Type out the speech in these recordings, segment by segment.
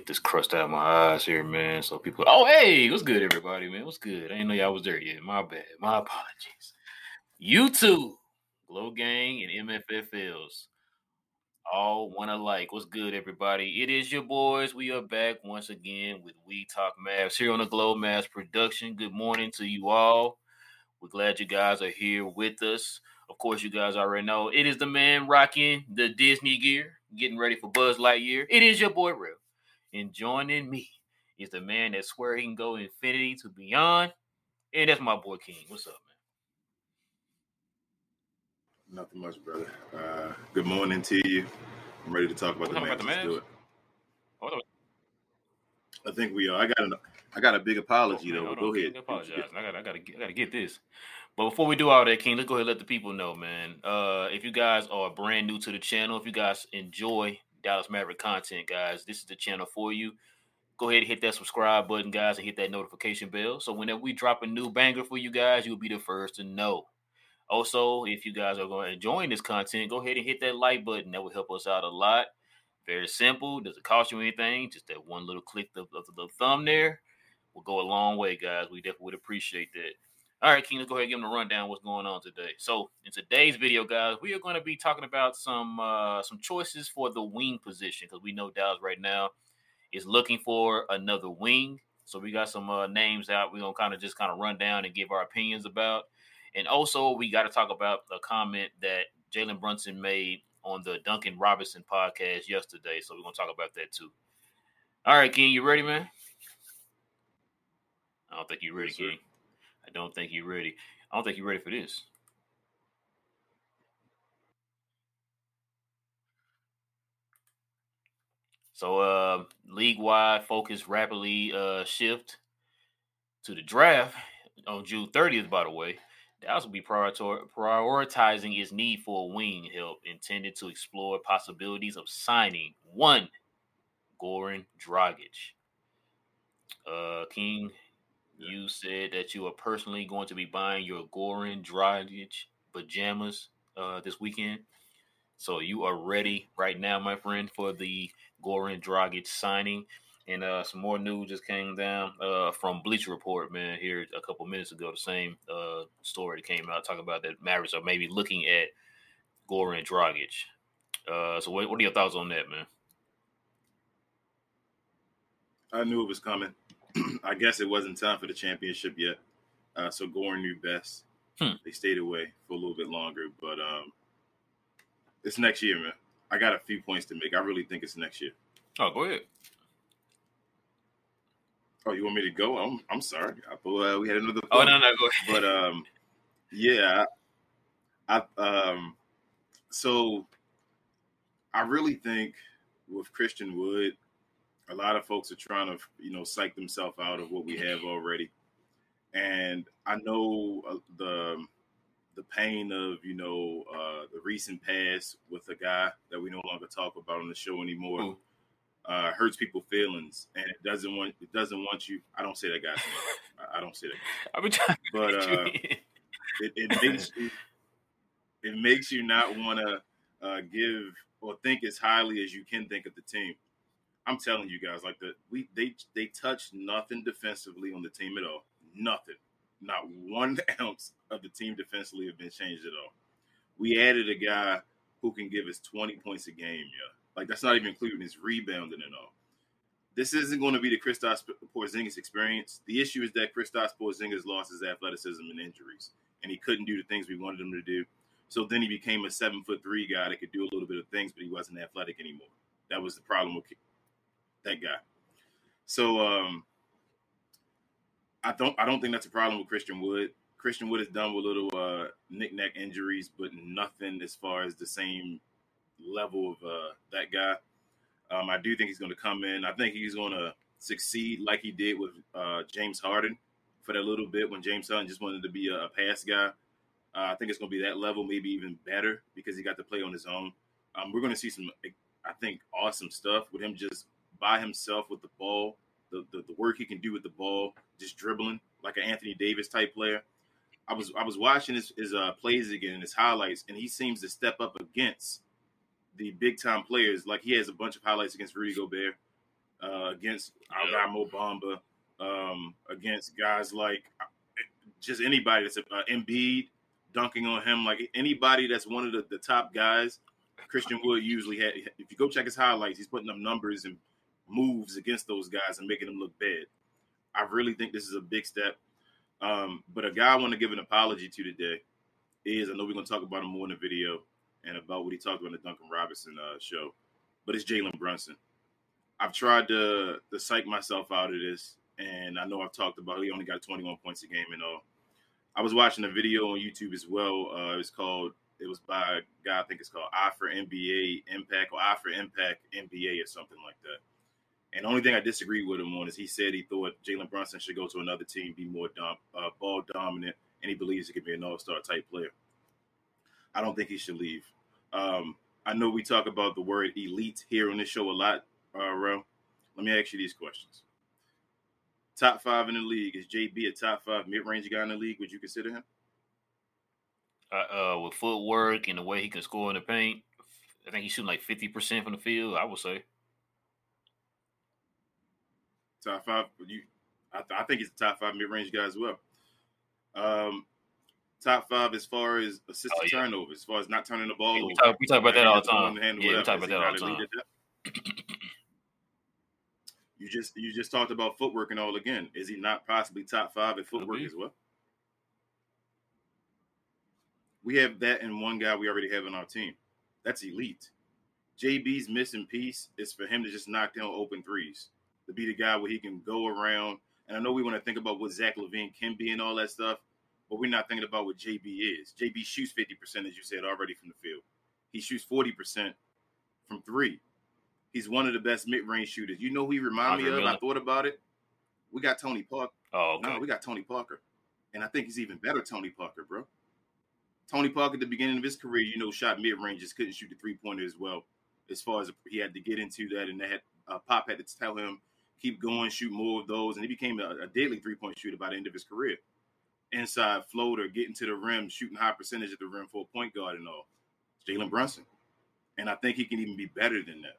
get this crust out of my eyes here, man. So people, oh hey, what's good, everybody, man? What's good? I didn't know y'all was there yet. My bad. My apologies. YouTube, Glow Gang, and MFFLs, all one alike. What's good, everybody? It is your boys. We are back once again with We Talk Mavs here on the Glow Mavs production. Good morning to you all. We're glad you guys are here with us. Of course, you guys already know it is the man rocking the Disney gear getting ready for Buzz Lightyear. It is your boy Real. And joining me is the man that swear he can go infinity to beyond. And that's my boy King. What's up, man? Nothing much, brother. Uh, good morning to you. I'm ready to talk about, the, about the Let's do it. I think we are. I got an, I got a big apology oh, though. Go ahead. Apologize. I got I got to I got to get this. But before we do all that, King, let's go ahead and let the people know, man. Uh, if you guys are brand new to the channel, if you guys enjoy Dallas Maverick content, guys, this is the channel for you. Go ahead and hit that subscribe button, guys, and hit that notification bell. So whenever we drop a new banger for you guys, you'll be the first to know. Also, if you guys are going to enjoy this content, go ahead and hit that like button. That will help us out a lot. Very simple. Doesn't cost you anything. Just that one little click of, of the thumb there will go a long way, guys. We definitely would appreciate that. All right, King, let's go ahead and give them a rundown what's going on today. So, in today's video, guys, we are going to be talking about some uh, some choices for the wing position because we know Dallas right now is looking for another wing. So we got some uh, names out. We're gonna kind of just kind of run down and give our opinions about. And also, we got to talk about a comment that Jalen Brunson made on the Duncan Robinson podcast yesterday. So we're gonna talk about that too. All right, King, you ready, man? I don't think you're ready, yes, King. I don't think you're ready. I don't think you're ready for this. So uh league wide focus rapidly uh shift to the draft on June 30th, by the way. Dallas will be prioritizing its need for wing help intended to explore possibilities of signing one Goran Dragic. Uh King you said that you are personally going to be buying your Goran Dragic pajamas uh, this weekend. So you are ready right now, my friend, for the Goran Dragic signing. And uh, some more news just came down uh, from Bleacher Report, man, here a couple minutes ago. The same uh, story that came out talking about that Mavericks are maybe looking at Goran Dragic. Uh, so, what, what are your thoughts on that, man? I knew it was coming. I guess it wasn't time for the championship yet. Uh, so Goran knew best. Hmm. They stayed away for a little bit longer, but um, it's next year, man. I got a few points to make. I really think it's next year. Oh, go ahead. Oh, you want me to go? I'm I'm sorry. I uh, we had another. Oh no, no, go ahead. But um, yeah, I, I um, so I really think with Christian Wood, a lot of folks are trying to you know psych themselves out of what we have already. And i know uh, the the pain of you know uh, the recent past with a guy that we no longer talk about on the show anymore uh, hurts people's feelings. And it doesn't want it doesn't want you i don't say that guy's name. I, don't say that i've been trying but uh, it, it makes you it makes you not want to uh, give or think as highly as you can think of the team I'm telling you guys, like the we they they touched nothing defensively on the team at all. Nothing. Not one ounce of the team defensively have been changed at all. We added a guy who can give us 20 points a game, yeah. Like that's not even including his rebounding and all. This isn't going to be the Kristaps Porzingis experience. The issue is that Kristaps Porzingis lost his athleticism and injuries, and he couldn't do the things we wanted him to do. So then he became a seven foot three guy that could do a little bit of things, but he wasn't athletic anymore. That was the problem with that guy. So um, I don't I don't think that's a problem with Christian Wood. Christian Wood is done with little uh, knick-knack injuries, but nothing as far as the same level of uh, that guy. Um, I do think he's going to come in. I think he's going to succeed like he did with uh, James Harden for that little bit when James Harden just wanted to be a, a pass guy. Uh, I think it's going to be that level, maybe even better because he got to play on his own. Um, we're going to see some, I think, awesome stuff with him just by himself with the ball, the, the, the work he can do with the ball, just dribbling like an Anthony Davis type player. I was I was watching his, his uh, plays again, and his highlights, and he seems to step up against the big time players. Like he has a bunch of highlights against Rudy Gobert. uh, against our guy Mo Bamba, um, against guys like uh, just anybody that's uh, Embiid dunking on him, like anybody that's one of the, the top guys. Christian Wood usually had. If you go check his highlights, he's putting up numbers and moves against those guys and making them look bad. I really think this is a big step. Um, but a guy I want to give an apology to today is I know we're going to talk about him more in the video and about what he talked about in the Duncan Robinson uh, show, but it's Jalen Brunson. I've tried to to psych myself out of this, and I know I've talked about he only got 21 points a game and all. I was watching a video on YouTube as well. Uh, was called it was by a guy I think it's called I for NBA Impact or I for Impact NBA or something like that. And the only thing I disagree with him on is he said he thought Jalen Brunson should go to another team, be more dom- uh, ball dominant, and he believes he could be an all star type player. I don't think he should leave. Um, I know we talk about the word elite here on this show a lot, uh, Ro. Let me ask you these questions. Top five in the league. Is JB a top five mid range guy in the league? Would you consider him? Uh, uh, with footwork and the way he can score in the paint, I think he's shooting like 50% from the field, I would say. Top five. You, I, th- I think he's a top five mid range guy as well. Um, top five as far as assisted oh, yeah. turnovers, as far as not turning the ball yeah, over. We talk, we talk about that all the time. Yeah, we talk about that all the time. you just you just talked about footwork and all again. Is he not possibly top five at footwork as well? We have that and one guy we already have in our team. That's elite. JB's missing piece is for him to just knock down open threes to be the guy where he can go around. And I know we want to think about what Zach LaVine can be and all that stuff, but we're not thinking about what JB is. JB shoots 50%, as you said already, from the field. He shoots 40% from three. He's one of the best mid range shooters. You know who he remind me of? I thought about it. We got Tony Parker. Oh, okay. No, we got Tony Parker. And I think he's even better Tony Parker, bro. Tony Parker at the beginning of his career, you know, shot mid range, just couldn't shoot the three pointer as well. As far as he had to get into that, and that had, uh, Pop had to tell him keep going, shoot more of those, and he became a, a daily three point shooter by the end of his career. Inside floater, getting to the rim, shooting high percentage at the rim for a point guard and all. Jalen Brunson, and I think he can even be better than that.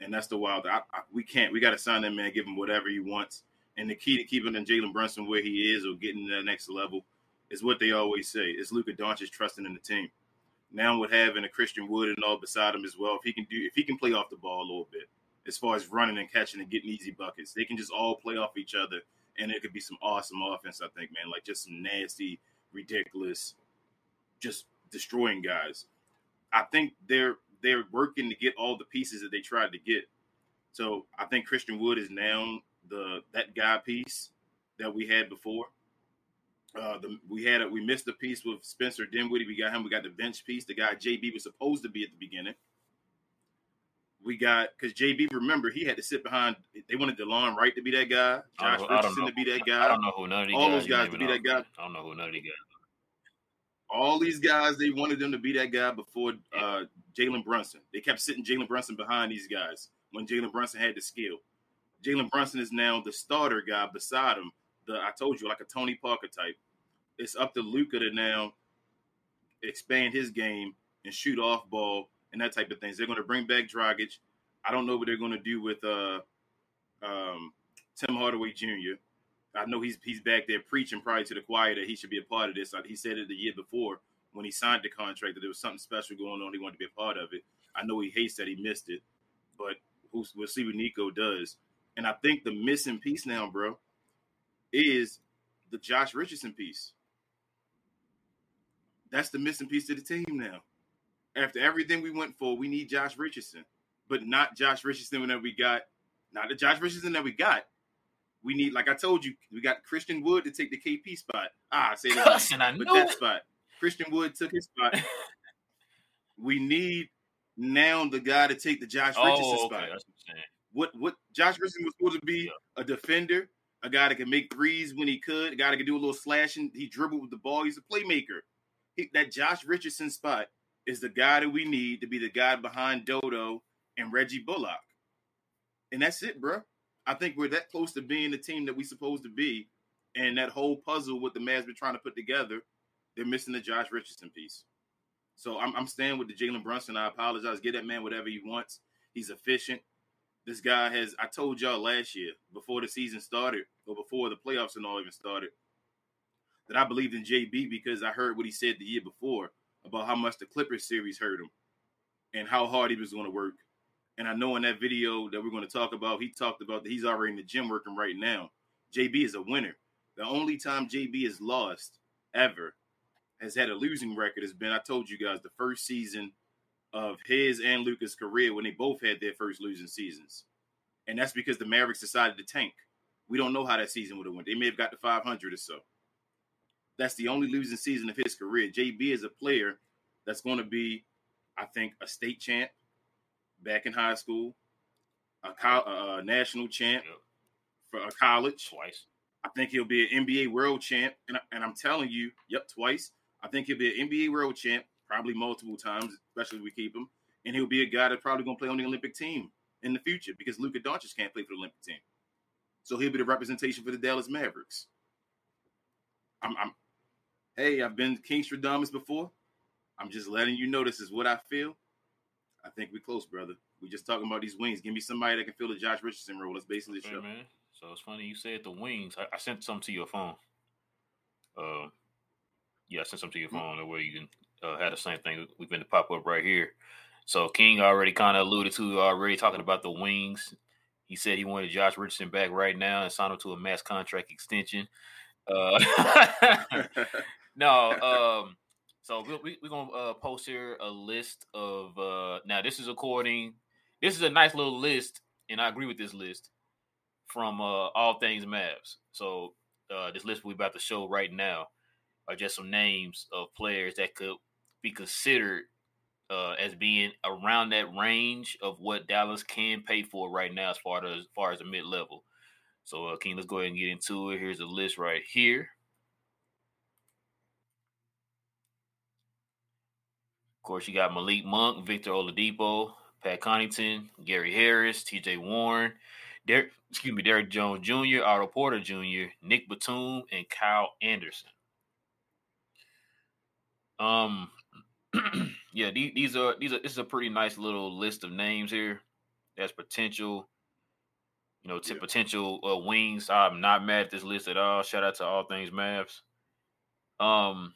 And that's the wild. I, I, we can't. We got to sign that man, give him whatever he wants. And the key to keeping Jalen Brunson where he is or getting to that next level is what they always say. It's Luka Doncic trusting in the team. Now with having a Christian Wood and all beside him as well, if he can do, if he can play off the ball a little bit, as far as running and catching and getting easy buckets. They can just all play off each other, and it could be some awesome offense. I think, man, like just some nasty, ridiculous, just destroying guys. I think they're they're working to get all the pieces that they tried to get. So I think Christian Wood is now the that guy piece that we had before. Uh, the, we had a, we missed a piece with Spencer Dinwiddie. We got him. We got the bench piece. The guy JB was supposed to be at the beginning we got because JB. Remember, he had to sit behind. They wanted Delon Wright to be that guy, Josh Richardson to be that guy. I don't know who none of these all guys those guys to be that guy. I don't know who none of these guys. All these guys, they wanted them to be that guy before uh, Jalen Brunson. They kept sitting Jalen Brunson behind these guys when Jalen Brunson had the skill. Jalen Brunson is now the starter guy beside him. The I told you, like a Tony Parker type. It's up to Luka to now expand his game and shoot off ball and that type of things. They're going to bring back Dragic. I don't know what they're going to do with uh, um, Tim Hardaway Jr. I know he's he's back there preaching probably to the choir that he should be a part of this. He said it the year before when he signed the contract that there was something special going on. He wanted to be a part of it. I know he hates that he missed it, but we'll see what Nico does. And I think the missing piece now, bro, is the Josh Richardson piece. That's the missing piece to the team now after everything we went for, we need Josh Richardson, but not Josh Richardson that we got. Not the Josh Richardson that we got. We need, like I told you, we got Christian Wood to take the KP spot. Ah, I say that, Cussing, I but that spot, Christian Wood took his spot. we need now the guy to take the Josh oh, Richardson okay. spot. What, what, what Josh Richardson was supposed to be yeah. a defender, a guy that can make threes when he could, a guy that can do a little slashing. He dribbled with the ball. He's a playmaker. He, that Josh Richardson spot is the guy that we need to be the guy behind Dodo and Reggie Bullock. And that's it, bro. I think we're that close to being the team that we're supposed to be. And that whole puzzle with the Mavs been trying to put together, they're missing the Josh Richardson piece. So I'm, I'm staying with the Jalen Brunson. I apologize. Get that man whatever he wants. He's efficient. This guy has. I told y'all last year before the season started, or before the playoffs and all even started, that I believed in JB because I heard what he said the year before about how much the Clippers series hurt him and how hard he was going to work. And I know in that video that we're going to talk about, he talked about that he's already in the gym working right now. JB is a winner. The only time JB has lost ever has had a losing record has been, I told you guys, the first season of his and Luka's career when they both had their first losing seasons. And that's because the Mavericks decided to tank. We don't know how that season would have went. They may have got to 500 or so. That's the only losing season of his career. JB is a player that's going to be, I think, a state champ back in high school, a, co- a national champ yep. for a college twice. I think he'll be an NBA world champ, and, and I'm telling you, yep, twice. I think he'll be an NBA world champ, probably multiple times, especially if we keep him. And he'll be a guy that's probably going to play on the Olympic team in the future because Luka Doncic can't play for the Olympic team. So he'll be the representation for the Dallas Mavericks. I'm, I'm hey, I've been Kingstradamus before. I'm just letting you know this is what I feel. I think we're close, brother. We just talking about these wings. Give me somebody that can fill the Josh Richardson role. That's basically the show. man. So it's funny you said the wings. I, I sent some to your phone. Uh, yeah, I sent some to your phone mm-hmm. where you can uh, have the same thing. We've been to pop up right here. So King already kind of alluded to already talking about the wings. He said he wanted Josh Richardson back right now and signed him to a mass contract extension. Uh, no, um, so we, we, are gonna uh, post here a list of uh, now. This is according. This is a nice little list, and I agree with this list from uh, All Things Mavs. So uh, this list we're about to show right now are just some names of players that could be considered uh, as being around that range of what Dallas can pay for right now, as far as, as far as the mid level. So, uh, King, let's go ahead and get into it. Here's the list right here. Course, you got Malik Monk, Victor Oladipo, Pat Connaughton, Gary Harris, T.J. Warren, Derek, excuse me, Derrick Jones Jr., Otto Porter Jr., Nick Batum, and Kyle Anderson. Um, yeah, these, these are these are this is a pretty nice little list of names here. That's potential, you know, to yeah. potential uh, wings. I'm not mad at this list at all. Shout out to all things Mavs. Um,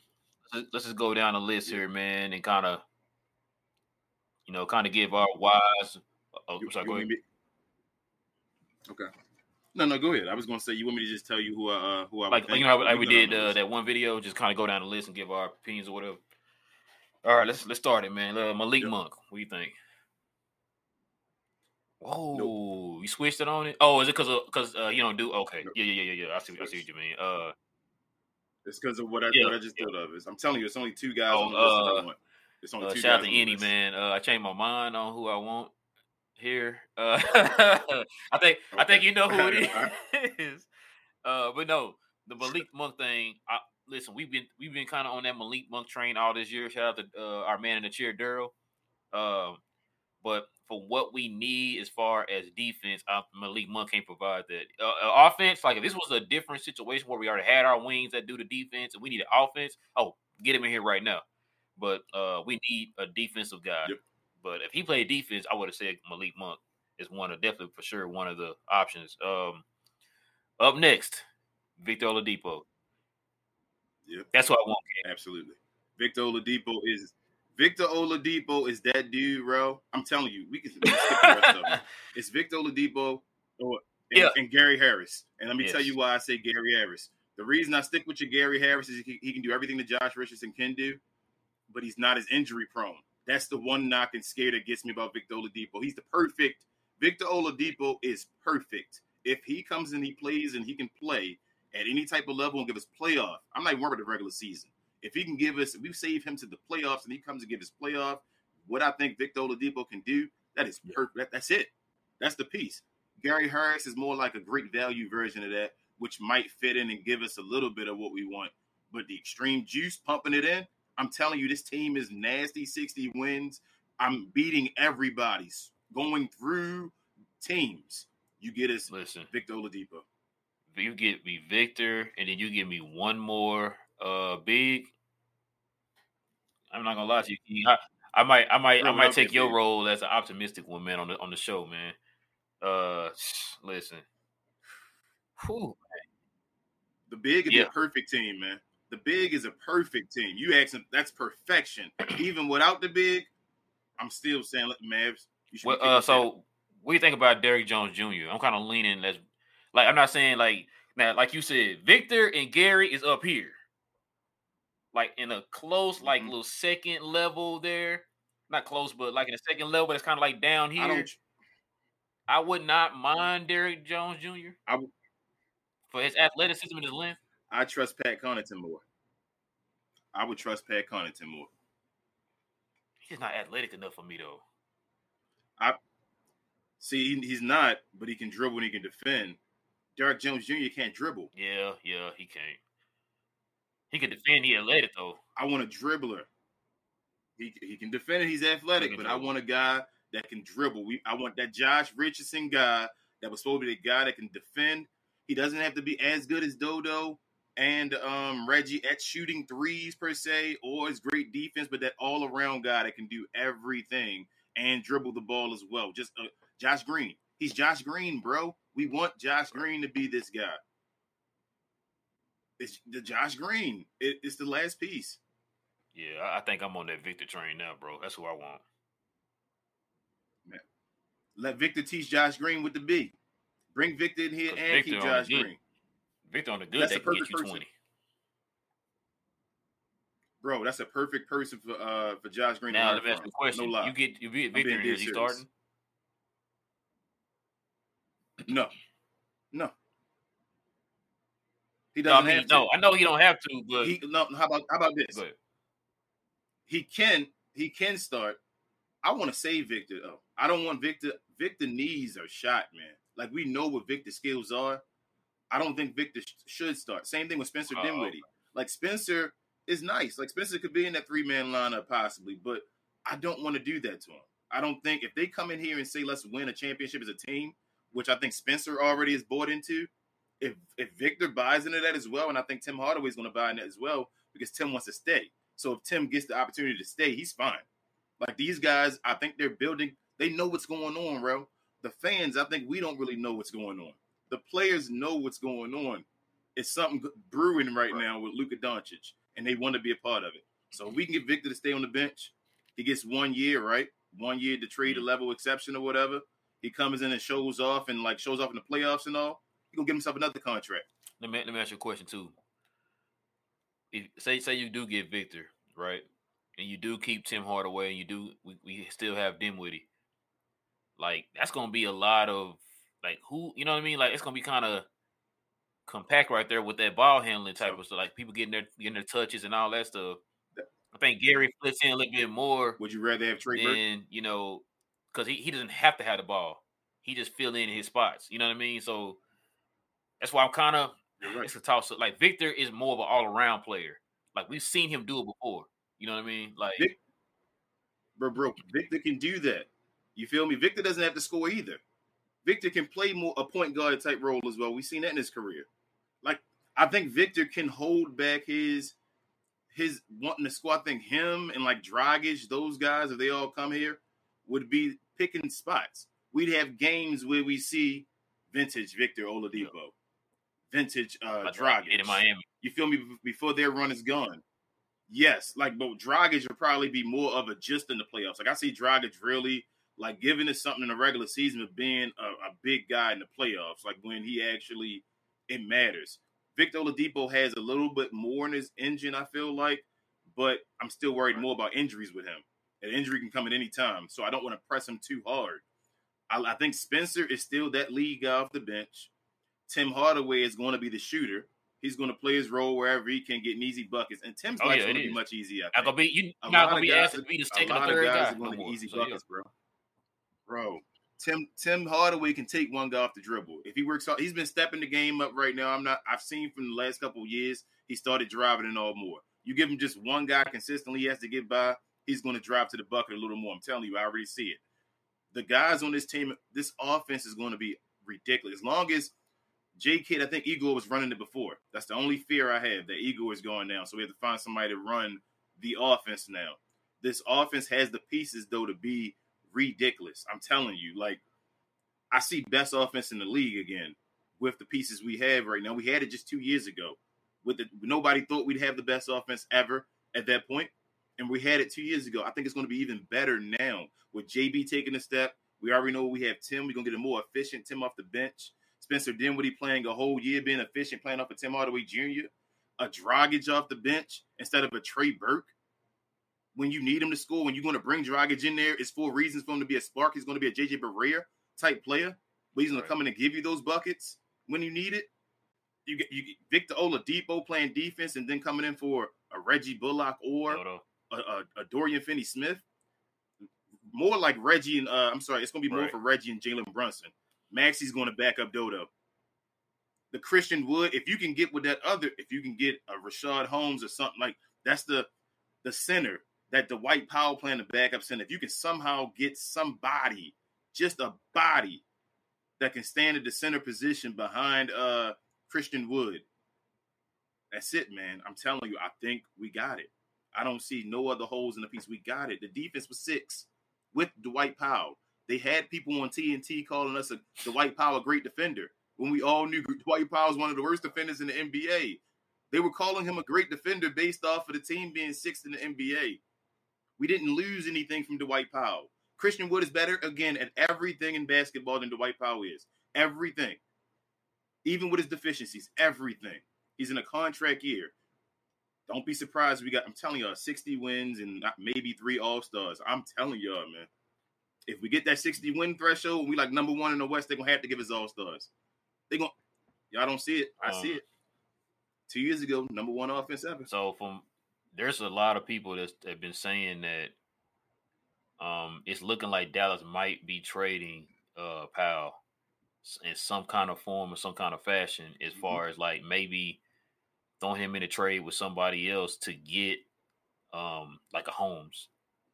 let's just go down the list here, man, and kind of, you know, kind of give our wise. Oh, you, sorry, go ahead. Okay. No, no, go ahead. I was going to say you want me to just tell you who I uh, who I like, like you know like we did uh, that one video, just kind of go down the list and give our opinions or whatever. All right, let's let's start it, man. Uh, Malik yep. Monk, what do you think? Oh, nope. you switched it on it. Oh, is it because because uh, you don't do okay? Nope. Yeah, yeah, yeah, yeah. I see, I see what you mean. Uh, it's because of what I yeah, what I just yeah. thought of. Is I'm telling you, it's only two guys oh, on the list uh, I want. It's only uh, two shout guys out to any man. Uh, I changed my mind on who I want here. Uh, I think okay. I think you know who it is. Uh, but no, the Malik Monk thing. I, listen, we've been we've been kind of on that Malik Monk train all this year. Shout out to uh, our man in the chair, Daryl. Um, but for what we need as far as defense, uh, Malik Monk can't provide that. Uh, uh, offense, like if this was a different situation where we already had our wings that do the defense and we need an offense, oh, get him in here right now. But uh, we need a defensive guy. Yep. But if he played defense, I would have said Malik Monk is one of definitely for sure one of the options. Um, up next, Victor Oladipo. Yep. That's what I want. Absolutely. Victor Oladipo is Victor Oladipo is that dude, bro. I'm telling you, we can, we can skip the rest of them. It's Victor Oladipo or and, yeah. and Gary Harris. And let me yes. tell you why I say Gary Harris. The reason I stick with you, Gary Harris, is he, he can do everything that Josh Richardson can do, but he's not as injury prone. That's the one knock and scare that gets me about Victor Oladipo. He's the perfect. Victor Oladipo is perfect. If he comes and he plays and he can play at any type of level and give us playoff, I'm not even worried about the regular season. If he can give us, if we save him to the playoffs and he comes and give us playoff, what I think Victor Oladipo can do, that is perfect. That, that's it. That's the piece. Gary Harris is more like a great value version of that, which might fit in and give us a little bit of what we want. But the extreme juice pumping it in, I'm telling you, this team is nasty. 60 wins. I'm beating everybody's going through teams. You get us listen, Victor Oladipo. You get me Victor, and then you give me one more uh big. I'm not gonna lie to you. I, I might, I might, I might take your role as an optimistic one, man, on the on the show, man. Uh, listen. Whew. The big is Yeah. a perfect team, man. The big is a perfect team. You ask them, that's perfection. Even without the big, I'm still saying, look, Mavs. You should Well, uh, yourself. so what do you think about Derrick Jones Jr.? I'm kind of leaning as like I'm not saying like now, like you said, Victor and Gary is up here, like in a close, like Mhm. little second level there. Not close, but like in a second level but it's kind of like down here. I I, would not mind Derrick Jones Jr. I for his athleticism and his length. I trust Pat Connaughton more. I would trust Pat Connaughton more. He's not athletic enough for me though. I see, he- he's not, but he can dribble and he can defend. Derrick Jones Jr. can't dribble. Yeah, yeah, he can't. He can defend. He athletic though. I want a dribbler. He he can defend. He's athletic, He but I want a guy that can dribble. We I want that Josh Richardson guy that was supposed to be the guy that can defend. He doesn't have to be as good as Dodo and um, Reggie at shooting threes per se, or his great defense, but that all around guy that can do everything and dribble the ball as well. Just uh, Josh Green. He's Josh Green, bro. We want Josh Green to be this guy. It's the Josh Green. It, it's the last piece. Yeah, I- think I'm on that Victor train now, bro. That's who I want. Let Victor teach Josh Green with the B. Bring Victor in here and Victor keep Josh good- Green. Victor on the good, That's they a can get perfect you person. twenty. Bro, that's a perfect person for uh for Josh Green. Now let me ask you a question. No you get you I'm Victor, being and dead is he serious. starting? No. No. He No, I doesn't mean, have to. no, I know he don't have to, but He no, how about how about this? He can he can start. I want to save Victor though. I don't want Victor. Victor knees a shot, man. Like we know what Victor's skills are. I don't think Victor sh- should start. Same thing with Spencer Oh, Dinwiddie. Like Spencer is nice. Like Spencer could be in that three man lineup possibly, but I don't want to do that to him. I don't think if they come in here and say let's win a championship as a team, which I think Spencer already is bought into. If if Victor buys into that as well, and I think Tim Hardaway is going to buy into that as well because Tim wants to stay. So if Tim gets the opportunity to stay, he's fine. Like these guys, I think they're building. They know what's going on, bro. The fans, I think we don't really know what's going on. The players know what's going on. It's something brewing right, Right. now with Luka Doncic, and they want to be a part of it. So if we can get Victor to stay on the bench. He gets one year, right? One year to trade a Mhm. level exception or whatever. He comes in and shows off and like shows off in the playoffs and all. He gonna give himself another contract. Let me let me ask you a question too. If, say say you do get Victor right, and you do keep Tim Hardaway, and you do we, we still have Dinwiddie. Like that's gonna be a lot of like who you know what I mean. Like it's gonna be kind of compact right there with that ball handling type So- of stuff. Like people getting their getting their touches and all that stuff. I think Gary flips in a little bit more Would you rather have Trey Burke? than you know because he, he doesn't have to have the ball. He just fill in his spots. You know what I mean? So that's why I'm kind of right. it's a toss up. Like Victor is more of an all around player. Like we've seen him do it before. You know what I mean? Like Vic- Bro, bro, Victor can do that. You feel me? Victor doesn't have to score either. Victor can play more a point guard type role as well. We've seen that in his career. Like I think Victor can hold back his his wanting to score. I think him and like Dragic, those guys, if they all come here, would be picking spots. We'd have games where we see vintage Victor Oladipo, vintage uh Dragic. in Miami. You feel me? Before their run is gone. Yes, like but Dragic would probably be more of a just in the playoffs. Like I see Dragic really like giving us something in the regular season of being a, a big guy in the playoffs. Like when he actually it matters. Victor Oladipo has a little bit more in his engine, I feel like, but I'm still worried more about injuries with him. An injury can come at any time, so I don't want to press him too hard. I, I think Spencer is still that lead guy off the bench. Tim Hardaway is going to be the shooter. He's going to play his role wherever he can get easy buckets, and Tim's Oh, yeah, going to be much easier. I Not think. gonna be you A not lot gonna of be guys asked to be the a second or third guys guy. are going to get easy So, yeah. buckets, bro. Bro, Tim Tim Hardaway can take one guy off the dribble if he works hard. He's been stepping the game up right now. I'm not. I've seen from the last couple of years he started driving and all more. You give him just one guy consistently, he has to get by. He's going to drive to the bucket a little more. I'm telling you, I already see it. The guys on this team, this offense is going to be ridiculous. As long as J Kidd, I think Igor was running it before. That's the only fear I have that Igor is going down. So we have to find somebody to run the offense now. This offense has the pieces though to be ridiculous. I'm telling you, like I see best offense in the league again with the pieces we have right now. We had it just two years ago. With the nobody thought we'd have the best offense ever at that point, and we had it two years ago. I think it's going to be even better now with JB taking a step. We already know we have Tim. We're gonna get a more efficient Tim off the bench. Spencer Dinwiddie playing a whole year, being efficient, playing off of Tim Hardaway Jr. A Dragic off the bench instead of a Trey Burke. When you need him to score, when you're going to bring Dragic in there, it's for reasons for him to be a spark. He's going to be a JJ Barea type player, but he's going right. to come in and give you those buckets when you need it. You get you get Victor Oladipo playing defense and then coming in for a Reggie Bullock or no, no. A, a, a, Dorian Finney Smith. More like Reggie and uh, I'm sorry, it's going to be more right. for Reggie and Jalen Brunson. Maxi's going to back up Dodo. The Christian Wood, if you can get with that other, if you can get a Rashad Holmes or something like that's the the center that the Dwight Powell playing the backup center. If you can somehow get somebody, just a body that can stand at the center position behind uh Christian Wood. That's it, man. I'm telling you, I think we got it. I don't see no other holes in the piece. We got it. The defense was six with Dwight Powell. They had people on TNT calling us a Dwight Powell a great defender when we all knew Dwight Powell was one of the worst defenders in the NBA. They were calling him a great defender based off of the team being sixth in the NBA. We didn't lose anything from Dwight Powell. Christian Wood is better again at everything in basketball than Dwight Powell is. Everything. Even with his deficiencies, everything. He's in a contract year. Don't be surprised. We got, I'm telling y'all, 60 wins and maybe three All Stars. I'm telling y'all, man. If we get that 60 win threshold, we like number one in the West, they're gonna have to give us All Stars. They gonna y'all don't see it. I um, see it. Two years ago, number one offense ever. So from there's a lot of people that have been saying that um, it's looking like Dallas might be trading uh, Powell in some kind of form or some kind of fashion, as mm-hmm. far as like maybe throwing him in a trade with somebody else to get um, like a Holmes.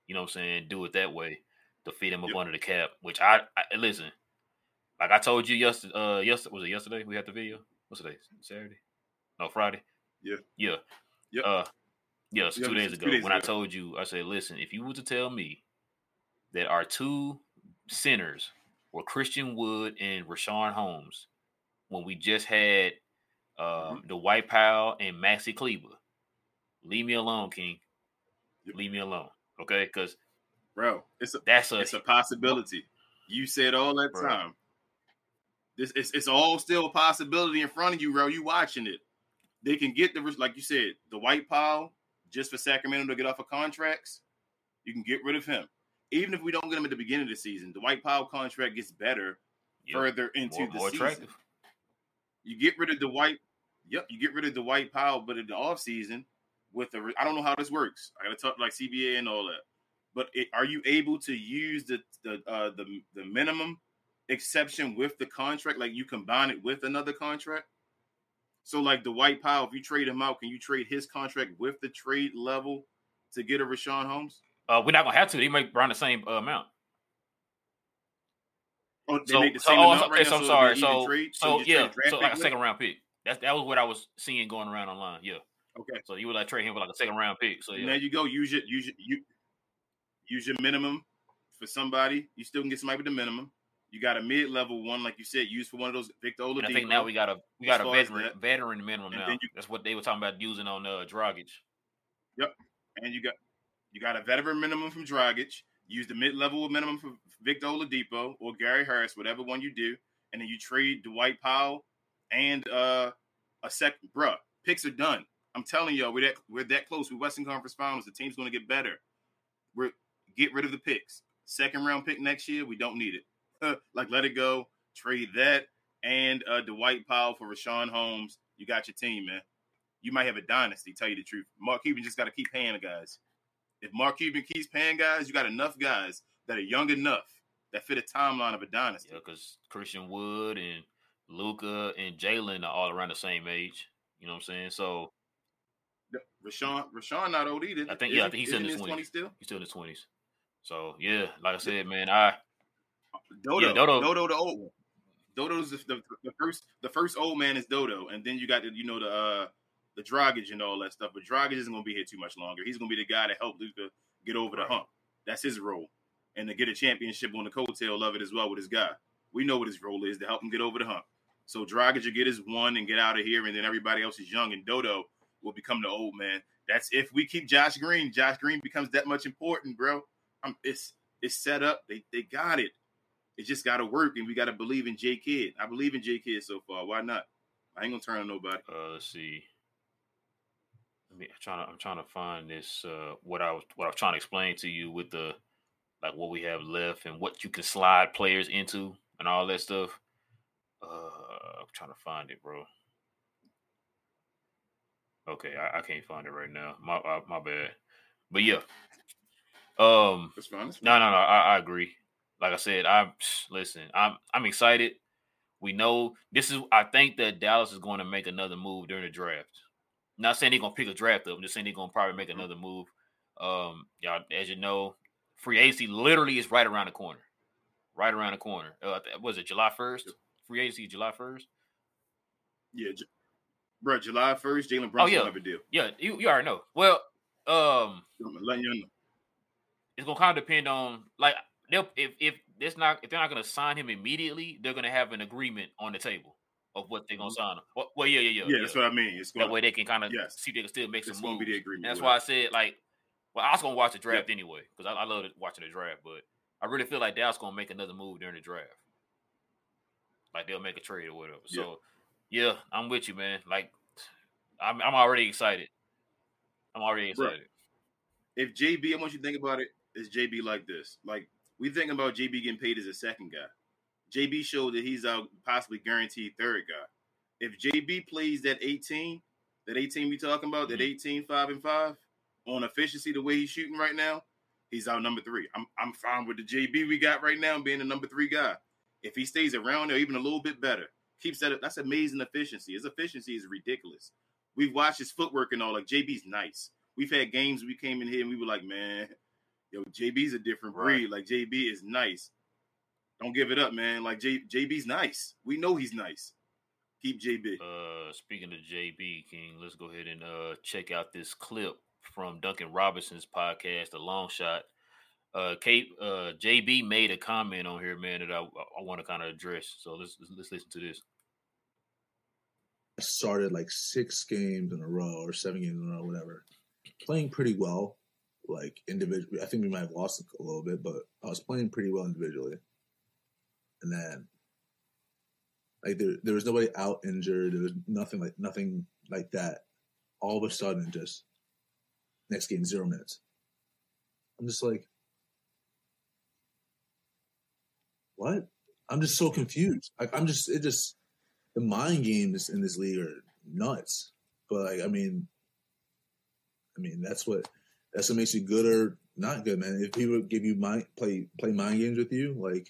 You know what I'm saying? Do it that way to feed him up yep. under the cap. Which I, I, listen, like I told you yesterday. Uh, yesterday was it yesterday? We had the video. What's today? Saturday? No, Friday. Yeah. Yeah. Yeah. Uh, yeah. So two days ago, two days when ago. I told you, I said, listen, if you were to tell me that our two centers were Christian Wood and Richaun Holmes when we just had um, mm-hmm. the Dwight Powell and Maxi Kleber. Leave me alone, King. Yep. Leave me alone, okay? Because, bro, it's a that's a it's a possibility. You said all that bro. time. This it's, it's all still a possibility in front of you, bro. You watching it? They can get the like you said, the Dwight Powell just for Sacramento to get off of contracts. You can get rid of him even if we don't get him at the beginning of the season, the Dwight Powell contract gets better yep. further into more, the more season. Attractive. You get rid of the Dwight, yep, you get rid of the Dwight Powell, but in the off season, with the I don't know how this works. I got to talk like CBA and all that. But it, are you able to use the the uh, the the minimum exception with the contract? Like you combine it with another contract. So like the Dwight Powell, if you trade him out, can you trade his contract with the trade level to get a Richaun Holmes? Uh, we're not gonna have to. They make around the same uh, amount. Oh, so, so, oh, so I'm sorry. So, so, so yeah, so like a second round pick. That's that was what I was seeing going around online. Yeah. Okay. So you would like trade him for like a second round pick. So yeah. there you go. Use it. use it. you use your minimum for somebody. You still can get somebody with the minimum. You got a mid level one, like you said, used for one of those Victor Oladipo. I think now we got a we got a veteran veteran minimum and now. You, That's what they were talking about using on uh, Dragic. Yep. And you got you got a veteran minimum from Dragic. Use the mid-level minimum for Victor Oladipo or Gary Harris, whatever one you do, and then you trade Dwight Powell and uh, a second. Bruh, picks are done. I'm telling y'all, we're that we're that close. We're Western Conference Finals. The team's going to get better. We're get rid of the picks. Second round pick next year, we don't need it. like let it go. Trade that and uh, Dwight Powell for Richaun Holmes. You got your team, man. You might have a dynasty. Tell you the truth, Mark Cuban just got to keep paying the guys. If Mark Cuban keeps paying guys, you got enough guys that are young enough that fit a timeline of a dynasty. Yeah, because Christian Wood and Luka and Jalen are all around the same age. You know what I'm saying? So Richaun, Richaun not old either. I think yeah, I think he's in his twenties. Still, he's still in his twenties. So yeah, like I said, man, I Dodo, yeah, Dodo, Dodo, the old one. Dodo's the, the, the, first, the first old man is Dodo, and then you got the, you know, the uh, the Dragic and all that stuff. But Dragic isn't going to be here too much longer. He's going to be the guy to help Luka get over the hump. That's his role, and to get a championship on the coattail of it as well with his guy. We know what his role is to help him get over the hump. So Dragic will get his one and get out of here, and then everybody else is young, and Dodo will become the old man. That's if we keep Josh Green. Josh Green becomes that much important, bro. Um, it's it's set up. They they got it. It just got to work, and we got to believe in J Kidd. I believe in J Kidd so far. Why not? I ain't gonna turn on nobody. Uh, let's see. I'm trying to I'm trying to find this uh what I was what I was trying to explain to you with the like what we have left and what you can slide players into and all that stuff. Uh, I'm trying to find it, bro. Okay, I, I can't find it right now. My uh, my bad. But yeah, um, That's fine. That's fine. no, no, no. I, I agree. Like I said, I'm listen. I'm I'm excited. We know this is. I think that Dallas is going to make another move during the draft. Not saying they're gonna pick a draft up. I'm just saying they're gonna probably make another move. Um, y'all, as you know, free agency literally is right around the corner. Right around the corner. Uh, was it July first? Free agency July first. Yeah, J- bro. July first, Jalen Brunson yeah. have a deal. Yeah, you, you already know. Well, um, I'm letting you know. It's gonna kind of depend on like they'll if if it's not if they're not gonna sign him immediately, they're gonna have an agreement on the table of what they're gonna sign him. Well, well yeah, yeah, yeah, Mm-hmm. Yeah, that's what I mean. It's That way they can kind of Yes. see if they can still make some moves. the agreement. And that's why I said like, well, I was gonna watch the draft anyway because I, I love watching the draft, but I really feel like Dallas gonna make another move during the draft. Like they'll make a trade or whatever. Yeah. So yeah, I'm with you, man. Like I'm I'm already excited. I'm already excited. if JB, I want you to think about it, is JB like this? Like we thinking about JB getting paid as a second guy. JB showed that he's out possibly guaranteed third guy. If JB plays that 18, that 18 we talking about, that Mhm. 18, 5 and 5, on efficiency the way he's shooting right now, he's out number three. I'm I'm fine with the JB we got right now being the number three guy. If he stays around there even a little bit better, keeps that up. that's amazing efficiency. His efficiency is ridiculous. We've watched his footwork and all. Like JB's nice. We've had games we came in here and we were like, man, yo, JB's a different breed. Right. Like JB is nice. Don't give it up, man. Like J, JB's nice. We know he's nice. Keep JB. Uh, speaking of JB King, let's go ahead and uh check out this clip from Duncan Robinson's podcast, The Long Shot. Uh, Kate, uh, JB made a comment on here, man, that I I want to kind of address. So let's let's listen to this. I started like six games in a row or seven games in a row, whatever, playing pretty well. Like individually, I think we might have lost a little bit, but I was playing pretty well individually. And then, like there, there was nobody out injured. There was nothing like nothing like that. All of a sudden, just next game zero minutes. I'm just like, what? I'm just so confused. Like I'm just it just the mind games in this league are nuts. But like, I mean, I mean that's what that's what makes you good or not good, man. If people give you mind play play mind games with you, like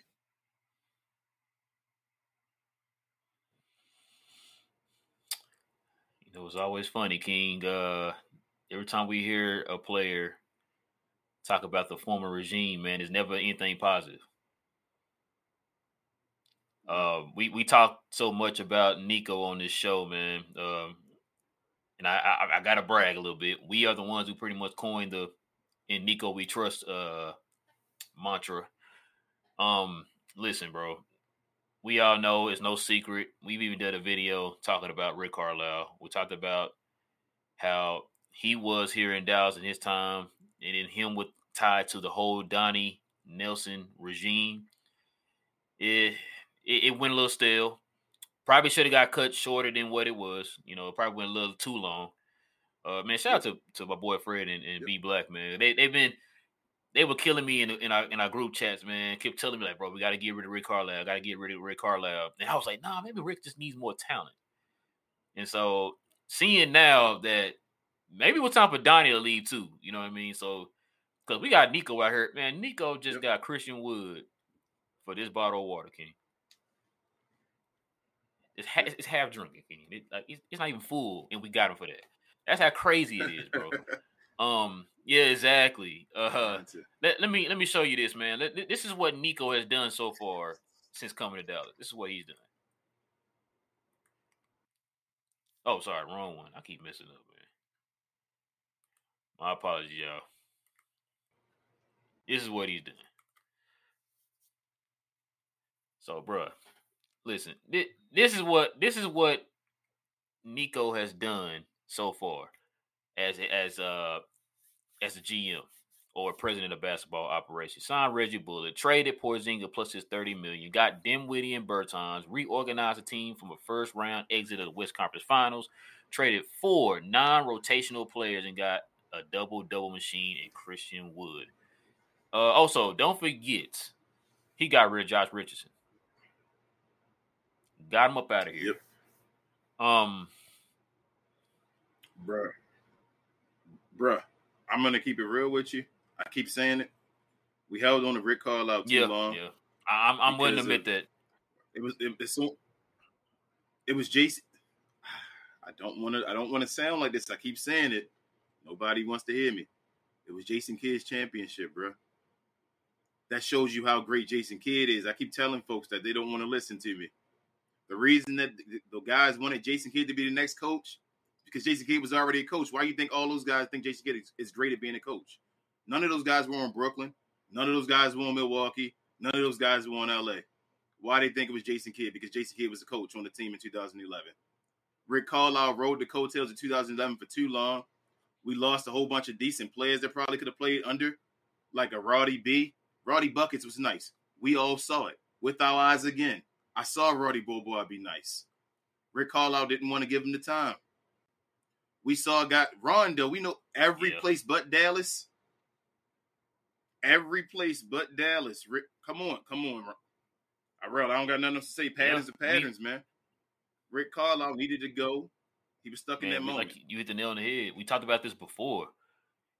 You know, it's always funny, King. Uh, every time we hear a player talk about the former regime, man, it's never anything positive. Uh, we we talk so much about Nico on this show, man. Um, and I, I I gotta brag a little bit. We are the ones who pretty much coined the "In Nico We Trust" uh mantra. Um, listen, bro. We all know it's no secret. We've even done a video talking about Rick Carlisle. We talked about how he was here in Dallas in his time, and then him with tied to the whole Donnie Nelson regime. It it, it went a little stale. Probably should have got cut shorter than what it was. You know, it probably went a little too long. Uh, man, shout out to, to my boy Fred and, and B Black, man. They they've been they were killing me in, in our in our group chats, man. Kept telling me like, bro, we got to get rid of Rick Carlisle. Got to get rid of Rick Carlisle. And I was like, nah, maybe Rick just needs more talent. And so seeing now that maybe it's time for Donnie to leave too. You know what I mean? So because we got Nico out here, man. Nico just Yep. got Christian Wood for this bottle of water, King. It's, ha- it's half drunk. It, like, it's, it's not even full, and we got him for that. That's how crazy it is, bro. um, yeah, exactly. Uh, let, let me let me show you this, man. Let- this is what Nico has done so far since coming to Dallas. This is what he's done. Oh, sorry, wrong one. I keep messing up, man. My apologies, y'all. This is what he's doing. So, bruh, listen, this, this is what this is what Nico has done so far as as uh as a GM or president of basketball operations. Signed Reggie Bullock, traded Porzingis plus his 30 million, got Dinwiddie and Bertans, reorganized the team from a first round exit of the West Conference Finals, traded four non-rotational players and got a double double machine in Christian Wood. Uh, also, don't forget, he got rid of Josh Richardson. Got him up out of here. Yep. Um, bruh, bruh, I'm gonna keep it real with you. I keep saying it. We held on to Rick Carlisle too yeah, long. yeah. I'm, I'm willing to admit of- that. It was it, it's so, it was Jason. I don't want to. I don't want to sound like this. I keep saying it. Nobody wants to hear me. It was Jason Kidd's championship, bro. That shows you how great Jason Kidd is. I keep telling folks that they don't want to listen to me. The reason that the- guys wanted Jason Kidd to be the next coach because Jason Kidd was already a coach. Why do you think all those guys think Jason Kidd is, is great at being a coach? None of those guys were in Brooklyn. None of those guys were in Milwaukee. None of those guys were in LA. Why they think it was Jason Kidd? Because Jason Kidd was a coach on the team in 2011. Rick Carlisle rode the coattails of 2011 for too long. We lost a whole bunch of decent players that probably could have played under, like a Roddy B. Roddy Buckets was nice. We all saw it with our eyes again. I saw Roddy Beaubois be nice. Rick Carlisle didn't want to give him the time. We saw got Rondo. We know every Yeah. place but Dallas. Every place but Dallas. Rick, come on, come on, I real. I don't got nothing else to say. Patterns Yeah, are patterns, man. Rick Carlisle needed to go. He was stuck in that moment. like you hit the nail on the head. We talked about this before.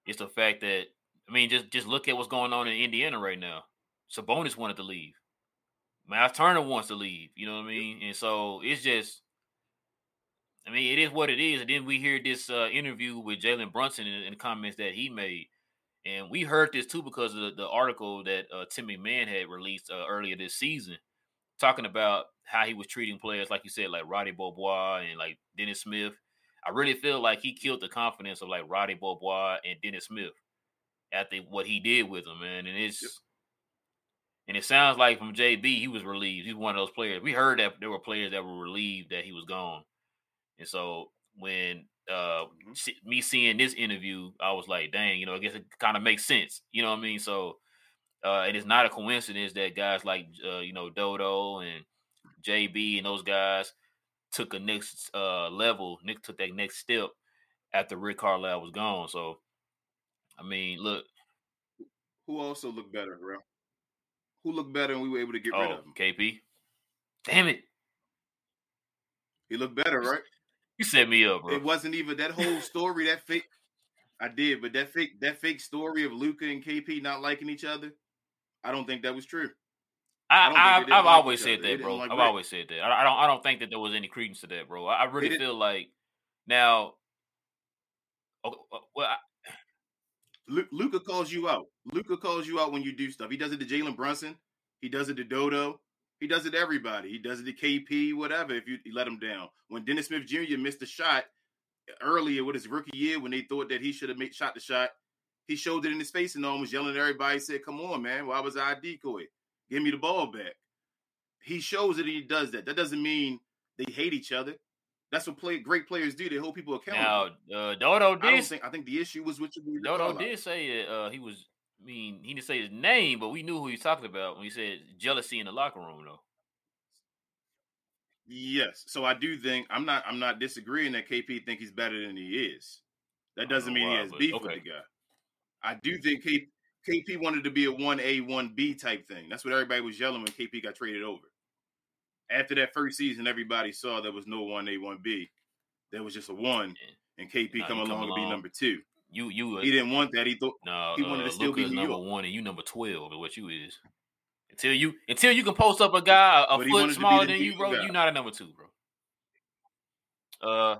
It's the fact that I mean, just just look at what's going on in Indiana right now. Sabonis wanted to leave. Miles Turner wants to leave. You know what I mean? And so it's just, I mean, it is what it is. And then we hear this uh, interview with Jalen Brunson and, and the comments that he made, and we heard this too because of the, the article that uh, Tim McMahon had released uh, earlier this season, talking about how he was treating players, like you said, like Roddy Beaubois and like Dennis Smith. I really feel like he killed the confidence of like Roddy Beaubois and Dennis Smith after what he did with him, man. And it's Yep. And it sounds like from JB, he was relieved. He's one of those players. We heard that there were players that were relieved that he was gone. And so when uh Mhm. me seeing this interview, I was like, dang, you know, I guess it kind of makes sense. You know what I mean? So uh it is not a coincidence that guys like uh, you know, Dodo and JB and those guys took a next uh level, Nick took that next step after Rick Carlisle was gone. So I mean, look, Who also looked better, bro? Who looked better and we were able to get rid oh, of him? KP. Damn it. He looked better, right? You set me up, bro. It wasn't even that whole story, that fake. I did, but that fake that fake story of Luka and KP not liking each other, I don't think that was true. I, I I've, I've like always said. That, bro. like I've always said that. I, I don't. I don't think that there was any credence to that, bro. I, I really feel like now. Oh, uh, well, Luka calls you out. Luka calls you out when you do stuff. He does it to Jalen Brunson. He does it to Dodo. He does it to everybody. He does it to KP, whatever, if you, let him down. When Dennis Smith Jr. missed a shot earlier with his rookie year when they thought that he should have made shot the shot, he showed it in his face and was yelling at everybody, He said, Come on, man. Why was I a decoy? Give me the ball back. He shows it and he does that. That doesn't mean they hate each other. That's what play great players do. They hold people accountable. now uh, Dodo I did. think I think the issue was with you. Dodo did say that uh, he was. I mean, he didn't say his name, but we knew who he was talking about when he said jealousy in the locker room, though. Yes. So I do think I'm not I'm not disagreeing that KP think he's better than he is. That doesn't mean why, he has beef with the guy. I do think K, KP wanted to be a one A one B type thing. That's what everybody was yelling when KP got traded over. After that first season, everybody saw there was no one A one B. There was just a one, and KP he come along to be number two. You, you, uh, He didn't want that. He thought no, he wanted uh, to still be Luka's New number York. one, and you number twelve, what you is. Until you, until you can post up a guy a But foot smaller than you, bro. guy. You not a number two, bro. Uh,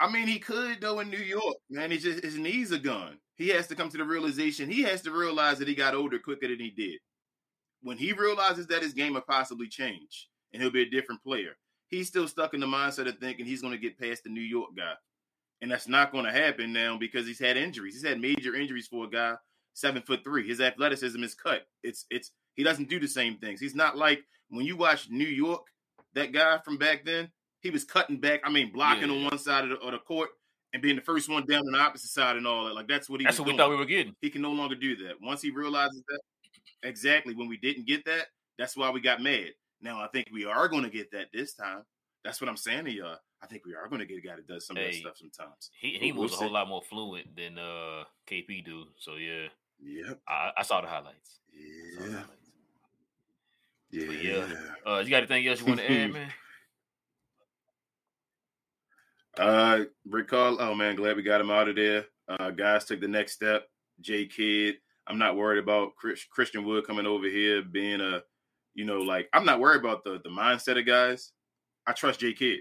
I mean, he could though in New York, man. He just his knees are gone. He has to come to the realization. He has to realize that he got older quicker than he did. When he realizes that his game will possibly change and he'll be a different player, he's still stuck in the mindset of thinking he's going to get past the New York guy, and that's not going to happen now because he's had injuries. He's had major injuries for a guy seven foot three. His athleticism is cut. It's it's He doesn't do the same things. He's not like when you watch New York, that guy from back then, he was cutting back, I mean, blocking Yeah. on one side of the, of the court and being the first one down on the opposite side and all that. Like that's what he That's what we thought we were getting. He can no longer do that. Once he realizes that, exactly when we didn't get that, that's why we got mad. Now I think we are going to get that this time. That's what I'm saying to y'all. I think we are going to get a guy that does some of that stuff sometimes. He he We'll moves a whole lot more fluent than uh KP do. So yeah, Yep. I, I saw the highlights. Saw the Yeah. highlights. Yeah. But yeah. Uh, you got anything else you want to add, man? Uh, Rick Carl. Oh man, glad we got him out of there. Uh, guys took the next step. J Kidd. I'm not worried about Chris, Christian Wood coming over here being a, you know, like I'm not worried about the the mindset of guys. I trust J Kidd.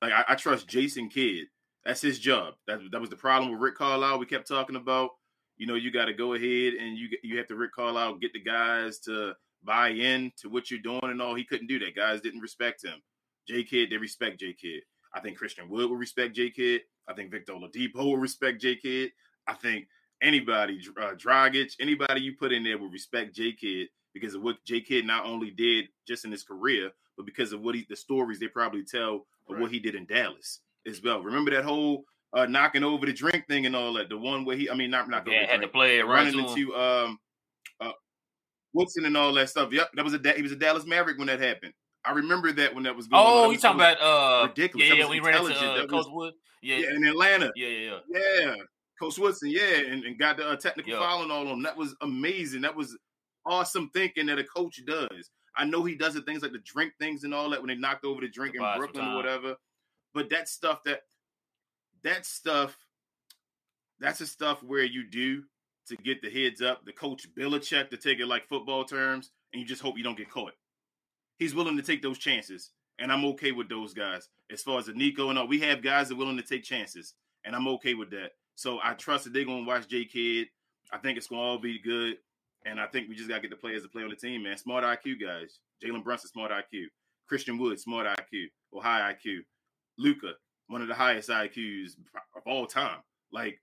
Like I, I trust Jason Kidd. That's his job. That that was the problem with Rick Carlisle. We kept talking about. You know, you got to go ahead and you you have to Rick Carlisle get the guys to buy in to what you're doing and all. He couldn't do that. Guys didn't respect him. J Kidd, they respect J Kidd. I think Christian Wood will respect J Kidd. I think Victor Oladipo will respect J Kidd. I think anybody, uh, Dragic, anybody you put in there will respect J Kidd because of what J Kidd not only did just in his career, but because of what he, the stories they probably tell of Right. what he did in Dallas as well. Remember that whole uh, knocking over the drink thing and all that. The one where he, I mean, not knocking Yeah, over the had to play it right running him. into um, uh, Woodson and all that stuff. Yep, that was a he was a Dallas Maverick when that happened. I remember that when that was going. on. Oh, you talking about uh ridiculous. Yeah, yeah, we ran into uh, Coach was- Wood. Yeah, yeah, in Atlanta. yeah, yeah, yeah. Yeah, Coach Woodson, yeah, and, and got the uh, technical Yeah. foul and all on. That was amazing. That was awesome thinking that a coach does. I know he does the things like the drink things and all that when they knocked over the drink To in Brooklyn or whatever. But that stuff that that stuff that's the stuff where you do to get the heads up, the coach Belichick to take it like football terms, and you just hope you don't get caught. He's willing to take those chances, and I'm okay with those guys. As far as the Nico and all, we have guys that are willing to take chances, and I'm okay with that. So I trust that they're gonna watch J Kidd. I think it's gonna all be good, and I think we just gotta get the players to play on the team, man. Smart IQ guys. Jalen Brunson, smart IQ. Christian Wood, smart IQ or high IQ. Luka, one of the highest IQs of all time. Like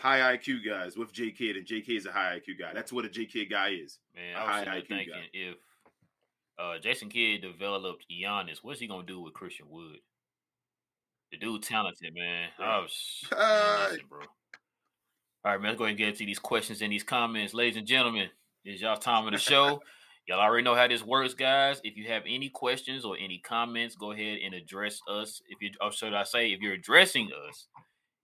high IQ guys with J Kidd, and J Kidd is a high IQ guy. That's what a J Kidd guy is. Man, I was high IQ thinking guy. if uh, Jason Kidd developed Giannis, what's he gonna do with Christian Wood? The dude talented, man. Oh, sh- man, Uh, listen, bro. All right, man. Let's go ahead and get into these questions and these comments, ladies and gentlemen. It's y'all time of the show. Y'all already know how this works, guys. If you have any questions or any comments, go ahead and address us. If you, or should I say, if you're addressing us,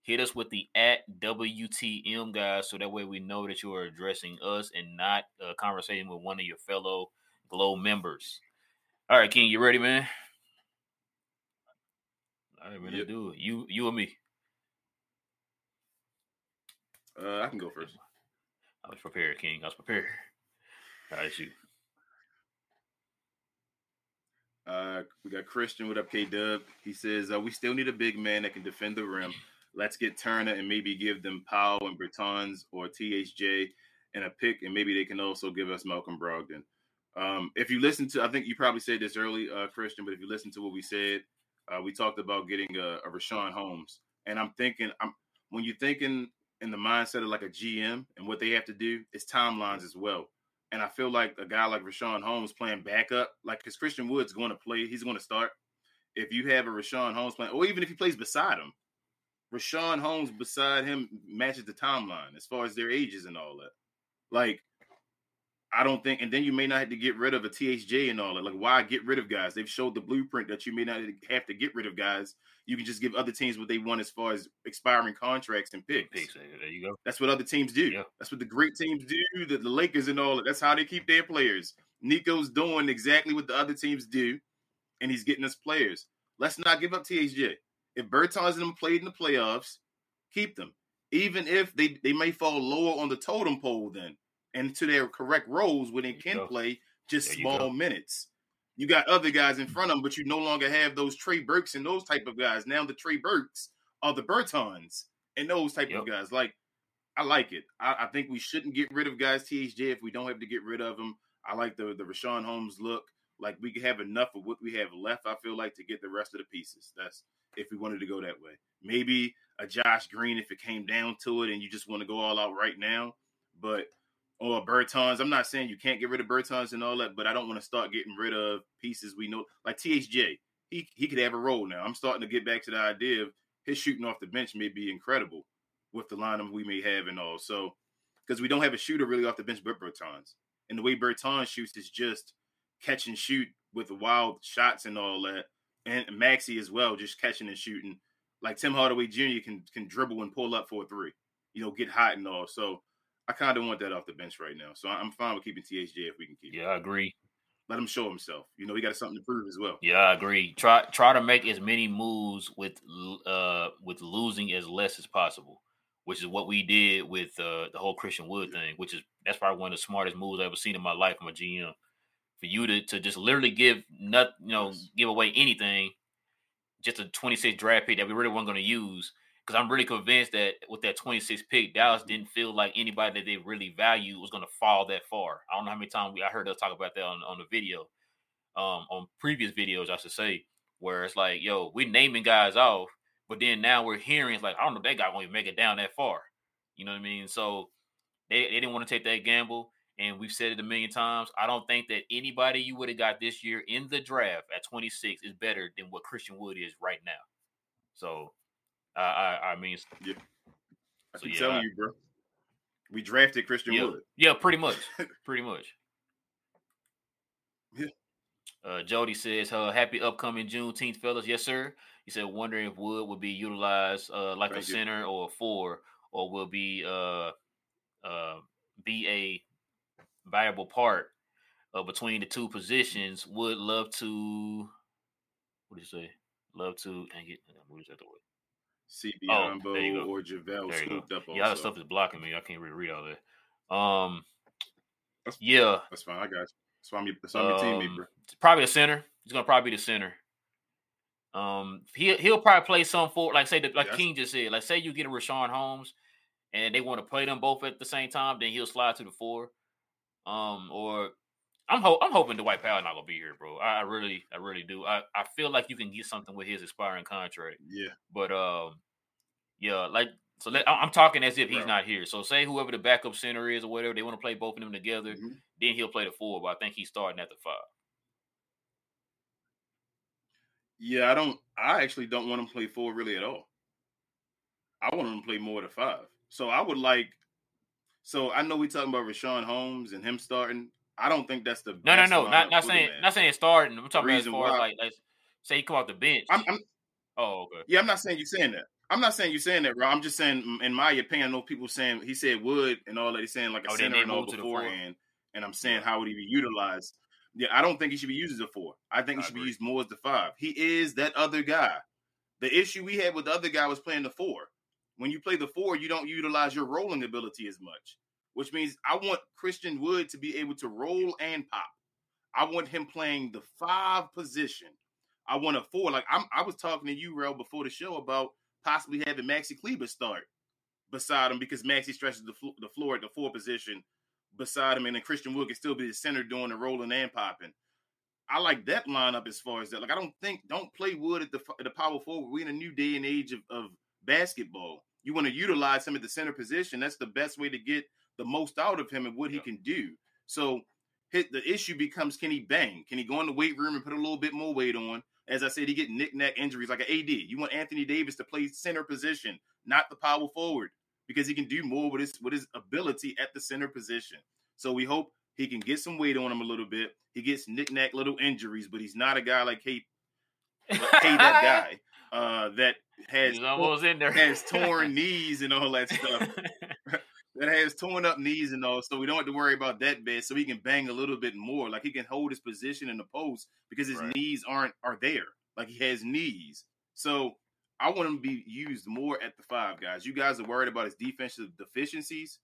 hit us with the at WTM guys, so that way we know that you are addressing us and not uh, conversating with one of your fellow Glow members. All right, King, you ready, man? All right, man, Yep. do it. You, you and me. Uh, I can go first. I was prepared, King. I was prepared. All right, shoot. Uh, we got Christian. with up, K Dub? He says uh, we still need a big man that can defend the rim. Let's get Turner and maybe give them Powell and Bertans or THJ and a pick, and maybe they can also give us Malcolm Brogdon. Um, if you listen to, I think you probably said this early, uh, Christian, but if you listen to what we said, uh, we talked about getting a, a Richaun Holmes, and I'm thinking, I'm when you're thinking in the mindset of like a GM and what they have to do, it's timelines as well. And I feel like a guy like Richaun Holmes playing backup, like because Christian Wood's going to play, he's going to start. If you have a Richaun Holmes playing, or even if he plays beside him, Richaun Holmes beside him matches the timeline as far as their ages and all that. Like, I don't think, and then you may not have to get rid of a THJ and all that. Like, why get rid of guys? They've showed the blueprint that you may not have to get rid of guys. You can just give other teams what they want as far as expiring contracts and picks. Picks. There you go. That's what other teams do. Yeah. That's what the great teams do. The, the Lakers and all that. That's how they keep their players. Nico's doing exactly what the other teams do, and he's getting us players. Let's not give up THJ. If Bertans and them played in the playoffs, keep them. Even if they, they may fall lower on the totem pole then and to their correct roles where they can play just small go. minutes. You got other guys in front of them, but you no longer have those Trey Burkes and those type of guys. Now the Trey Burkes are the Bertans and those type Yep. of guys. Like I like it. I, I think we shouldn't get rid of guys THJ if we don't have to get rid of them. I like the the Richaun Holmes look. Like we can have enough of what we have left. I feel like to get the rest of the pieces. That's if we wanted to go that way. Maybe a Josh Green if it came down to it, and you just want to go all out right now. But or Bertans. I'm not saying you can't get rid of Bertans and all that, but I don't want to start getting rid of pieces we know like THJ. He he could have a role now. I'm starting to get back to the idea of his shooting off the bench may be incredible with the lineup we may have and all. So because we don't have a shooter really off the bench but Bertans. And the way Bertans shoots is just catch and shoot with wild shots and all that. And Maxi as well, just catching and shooting. Like Tim Hardaway Jr. can can dribble and pull up for a three, you know, get hot and all. So I kind of want that off the bench right now. So I'm fine with keeping THJ if we can keep it. Yeah, I agree. Let him show himself. You know, he got something to prove as well. Yeah, I agree. Try try to make as many moves with uh with losing as less as possible, which is what we did with uh the whole Christian Wood thing, which is that's probably one of the smartest moves I've ever seen in my life from a GM. For you to to just literally give not you know Yes. give away anything, just a 26 draft pick that we really weren't going to use. Because I'm really convinced that with that 26 pick, Dallas didn't feel like anybody that they really value was going to fall that far. I don't know how many times we I heard us talk about that on, on the video, um, on previous videos, I should say, where it's like, yo, we're naming guys off, but then now we're hearing it's like, I don't know, that guy won't even make it down that far. You know what I mean? So they, they didn't want to take that gamble. And we've said it a million times. I don't think that anybody you would have got this year in the draft at 26 is better than what Christian Wood is right now. So, I I, I mean, I So, keep yeah, telling I- you, bro. We drafted Christian yeah, Wood. yeah, pretty much, pretty much. Yeah. Uh, Jody says, uh, "Happy upcoming Juneteenth, fellas." Yes, sir. He said, "Wondering if Wood would be utilized uh, like Thank a you. center or a four, or will be uh, uh, be a viable part uh, between the two positions. Would love to. What do you say? Love to and get. What is that the word? C. Oh, there you Biyombo go. or JaVale scooped up. Yeah, that stuff is blocking me. I can't really read all that. Um, That's- yeah, That's fine. I got you. That's why I'm your, that's why I'm your teammate, um, bro. it's probably the center. He's gonna probably be the center. Um, he he'll probably play some for like say the, like Yes. King just said. Like say you get a Richaun Holmes, and they want to play them both at the same time, then he'll slide to the four. Um, or I'm ho- I'm hoping Dwight Powell not gonna be here, bro. I, I really I really do. I, I feel like you can get something with his expiring contract. Yeah. But um, yeah, like so. Let, I'm talking as if he's Right. not here. So say whoever the backup center is or whatever, they want to play both of them together. Mhm. Then he'll play the four. But I think he's starting at the five. Yeah, I don't. I actually don't want him to play four really at all. I want him to play more to five. So I would like. So I know we're talking about Richaun Holmes and him starting. I don't think that's the No, no, no, not not saying not saying starting. I'm talking about as Reason far as like, like say he come off the bench. I'm, I'm oh, okay. yeah, I'm not saying you're saying that. I'm not saying you're saying that, bro. I'm just saying, in my opinion, I know people saying he said would and all that. He's saying like a Oh, center and all move to the four. beforehand. And I'm saying how would he be utilized? Yeah, I don't think he should be used as a four. I think he I should agree. be used more as the five. He is that other guy. The issue we had with the other guy was playing the four. When you play the four, you don't utilize your rolling ability as much, which means I want Christian Wood to be able to roll and pop. I want him playing the five position. I want a four. Like I'm, I was talking to you, Rel, before the show about possibly having Maxi Kleber start beside him because Maxi stretches the, the floor at the four position beside him, and then Christian Wood can still be the center doing the rolling and popping. I like that lineup as far as that. Like I don't think don't play Wood at the at the power forward. We're in a new day and age of, of basketball. You want to utilize him at the center position. That's the best way to get the most out of him and what Yeah. he can do. So hit the issue becomes can he bang? Can he go in the weight room and put a little bit more weight on? As I said, he get knick-knack injuries like an AD. You want Anthony Davis to play center position, not the power forward, because he can do more with his with his ability at the center position. So we hope he can get some weight on him a little bit. He gets knick-knack little injuries, but he's not a guy like hey, hey that guy uh, that has He's almost in there. has torn knees and all that stuff that has torn up knees and all, so we don't have to worry about that bad. So he can bang a little bit more, like he can hold his position in the post because his Right. knees aren't are there, like he has knees. So I want him to be used more at the five guys. You guys are worried about his defensive deficiencies.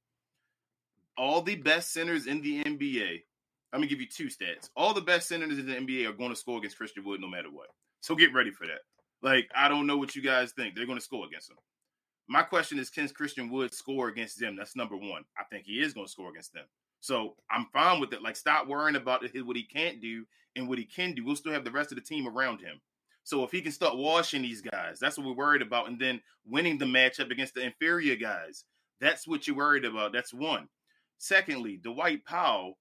All the best centers in the NBA. Let me give you two stats. All the best centers in the NBA are going to score against Christian Wood no matter what. So get ready for that. Like I don't know what you guys think. They're going to score against him. My question is, can Christian Wood score against them? That's number one. I think he is going to score against them. So I'm fine with it. Like, stop worrying about what he can't do and what he can do. We'll still have the rest of the team around him. So if he can start washing these guys, that's what we're worried about. And then winning the matchup against the inferior guys, that's what you're worried about. That's one. Secondly, Dwight Powell,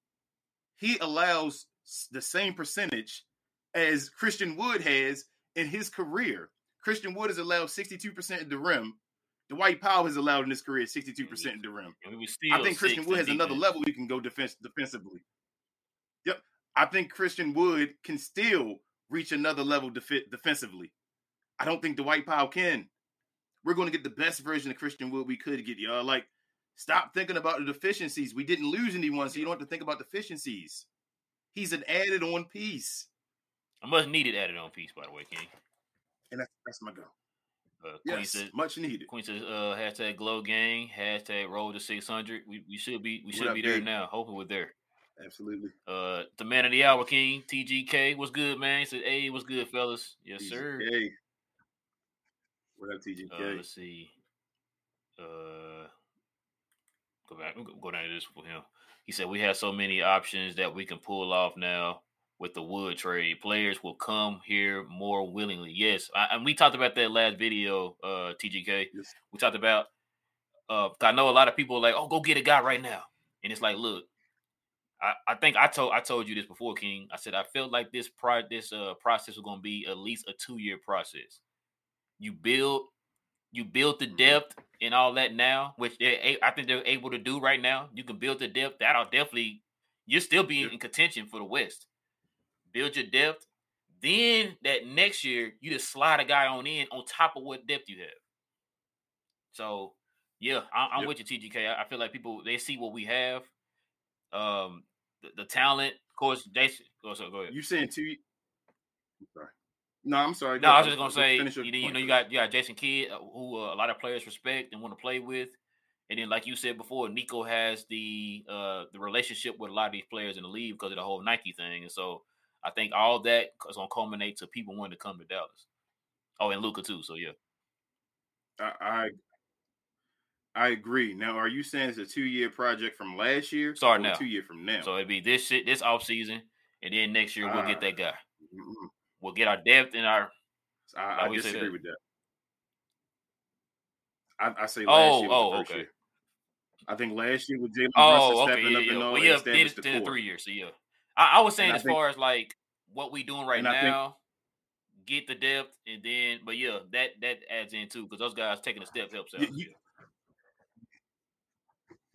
he allows the same percentage as Christian Wood has in his career. Christian Wood has allowed 62% at the rim. Dwight Powell has allowed in his career 62% at the rim. I think Christian Wood has another level he can go defense defensively. Yep. I think Christian Wood can still reach another level def- defensively. I don't think Dwight Powell can. We're going to get the best version of Christian Wood we could get, y'all. Like, stop thinking about the deficiencies. We didn't lose anyone, so you don't have to think about deficiencies. He's an added on piece. A much needed added on piece, by the way, King. And that's, that's my go. Uh, Queen yes, says, much needed. Queen says, uh, hashtag glow gang, hashtag roll to 600. We, we should be, we should what be there now. Hoping we're there. Absolutely. Uh, the man of the hour, King, TGK. What's good, man? He said, hey, what's good, fellas? Yes, TGK. sir. Hey. What up, TGK? Uh, let's see. Uh, go back, go down to this for him. He said, we have so many options that we can pull off now with the Wood trade. Players will come here more willingly. Yes, I, and we talked about that last video, uh, TGK. Yes. We talked about. Uh, I know a lot of people like, oh, go get a guy right now, and it's like, look, I, I think I told I told you this before, King. I said I felt like this pro this uh process was going to be at least a two year process. You build, you build the mm-hmm. depth and all that now, which they I think they're able to do right now. You can build the depth. That'll definitely you'll still be in contention for the West build your depth. Then that next year, you just slide a guy on in on top of what depth you have. So yeah, I, am yep. with you, TGK. I, I, feel like people they see what we have, um, the, the talent. Of course, they. Oh, so go ahead. You saying two? sorry. No, I'm sorry. No, I was just gonna say, you, you, know, you got you got Jason Kidd, uh, who uh, a lot of players respect and want to play with, and then like you said before, Nico has the uh the relationship with a lot of these players in the league because of the whole Nike thing, and so I think all that is gonna culminate to people wanting to come to Dallas. Oh, and Luka too. So yeah. I, I I agree. Now, are you saying it's a two year project from last year? Start now. Two year from now. So it'd be this shit this off season, and then next year we'll uh, get that guy. Mm-hmm. We'll get our depth and our. I, I disagree that? with that. I, I say last oh, year oh, okay. Year. I think last year with Jalen oh, Brunson okay, stepping yeah, up yeah. and all, well, yeah, then, then three years. So yeah, I, I was saying and as think, far as like what we doing right now, think, get the depth, and then but yeah, that that adds in too because those guys taking a step helps out. You, you,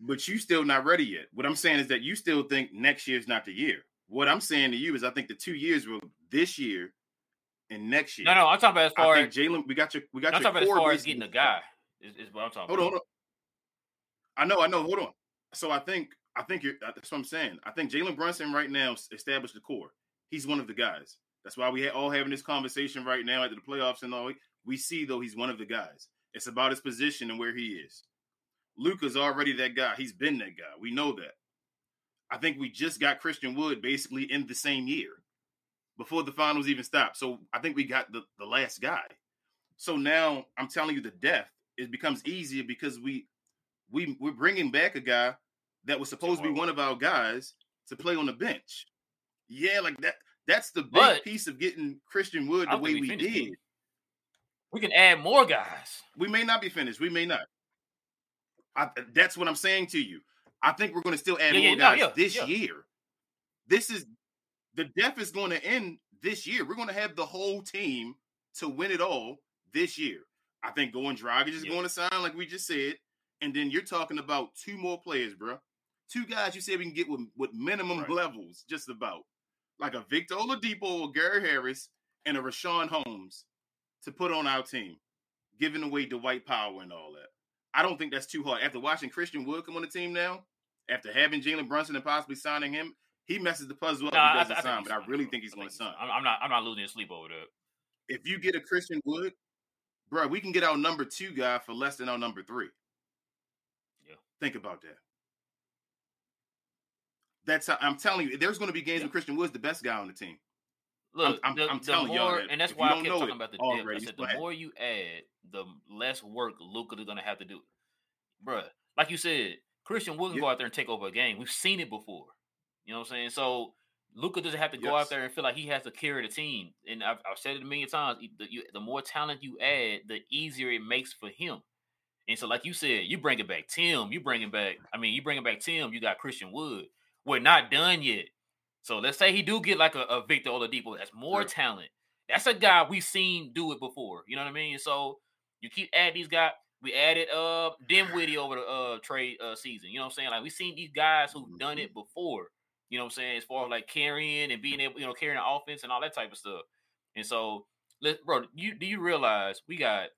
but you still not ready yet. What I'm saying is that you still think next year is not the year. What I'm saying to you is I think the two years will this year and next year. No, no, I'm talking about as far as Jalen. We got your we got I'm your talking about as far as getting a guy. Is, is what I'm talking. Hold about. on, hold on. I know, I know. Hold on. So I think I think you're. That's what I'm saying. I think Jalen Brunson right now established the core. He's one of the guys. That's why we all having this conversation right now after the playoffs and all. We see though he's one of the guys. It's about his position and where he is. Luka's already that guy. He's been that guy. We know that. I think we just got Christian Wood basically in the same year before the finals even stopped. So I think we got the, the last guy. So now I'm telling you the depth it becomes easier because we we we're bringing back a guy that was supposed to be one of our guys to play on the bench. Yeah, like that. That's the big but, piece of getting Christian Wood the way we, we did. We can add more guys. We may not be finished. We may not. I, uh, that's what I'm saying to you. I think we're going to still add yeah, more yeah, guys no, yeah, this year. This is the depth is going to end this year. We're going to have the whole team to win it all this year. I think going Dragic is going to sign, like we just said, and then you're talking about two more players, bro. Two guys you said we can get with, with minimum right. levels, just about like a Victor Oladipo or Gary Harris and a Richaun Holmes to put on our team, giving away Dwight Powell and all that. I don't think that's too hard. After watching Christian Wood come on the team now, after having Jalen Brunson and possibly signing him, he messes the puzzle up. No, he doesn't I, I sign, but I really think he's going to sign. I'm not. I'm not losing sleep over that. If you get a Christian Wood, bro, we can get our number two guy for less than our number three. Yeah. Think about that. That's how I'm telling you. There's going to be games yeah. with Christian Woods, the best guy on the team. Look, I'm, the, I'm telling y'all that. And that's why I kept talking about the depth. I said the more you add, the less work Luka is going to have to do. Bruh, like you said, Christian Wood can yeah. go out there and take over a game. We've seen it before. You know what I'm saying? So Luka doesn't have to go yes. out there and feel like he has to carry the team. And I've, I've said it a million times. The, you, the more talent you add, the easier it makes for him. And so, like you said, you bring it back Tim. You bring it back. I mean, you bring it back Tim. You got Christian Wood. We're not done yet. So let's say he do get like a, a Victor Oladipo that's more Right. talent. That's a guy we've seen do it before. You know what I mean? So you keep adding these guys. We added uh Dinwiddie over the uh trade uh season. You know what I'm saying? Like we seen these guys who've done it before. You know what I'm saying? As far as like carrying and being able, you know, carrying the offense and all that type of stuff. And so, let bro, you do you realize we got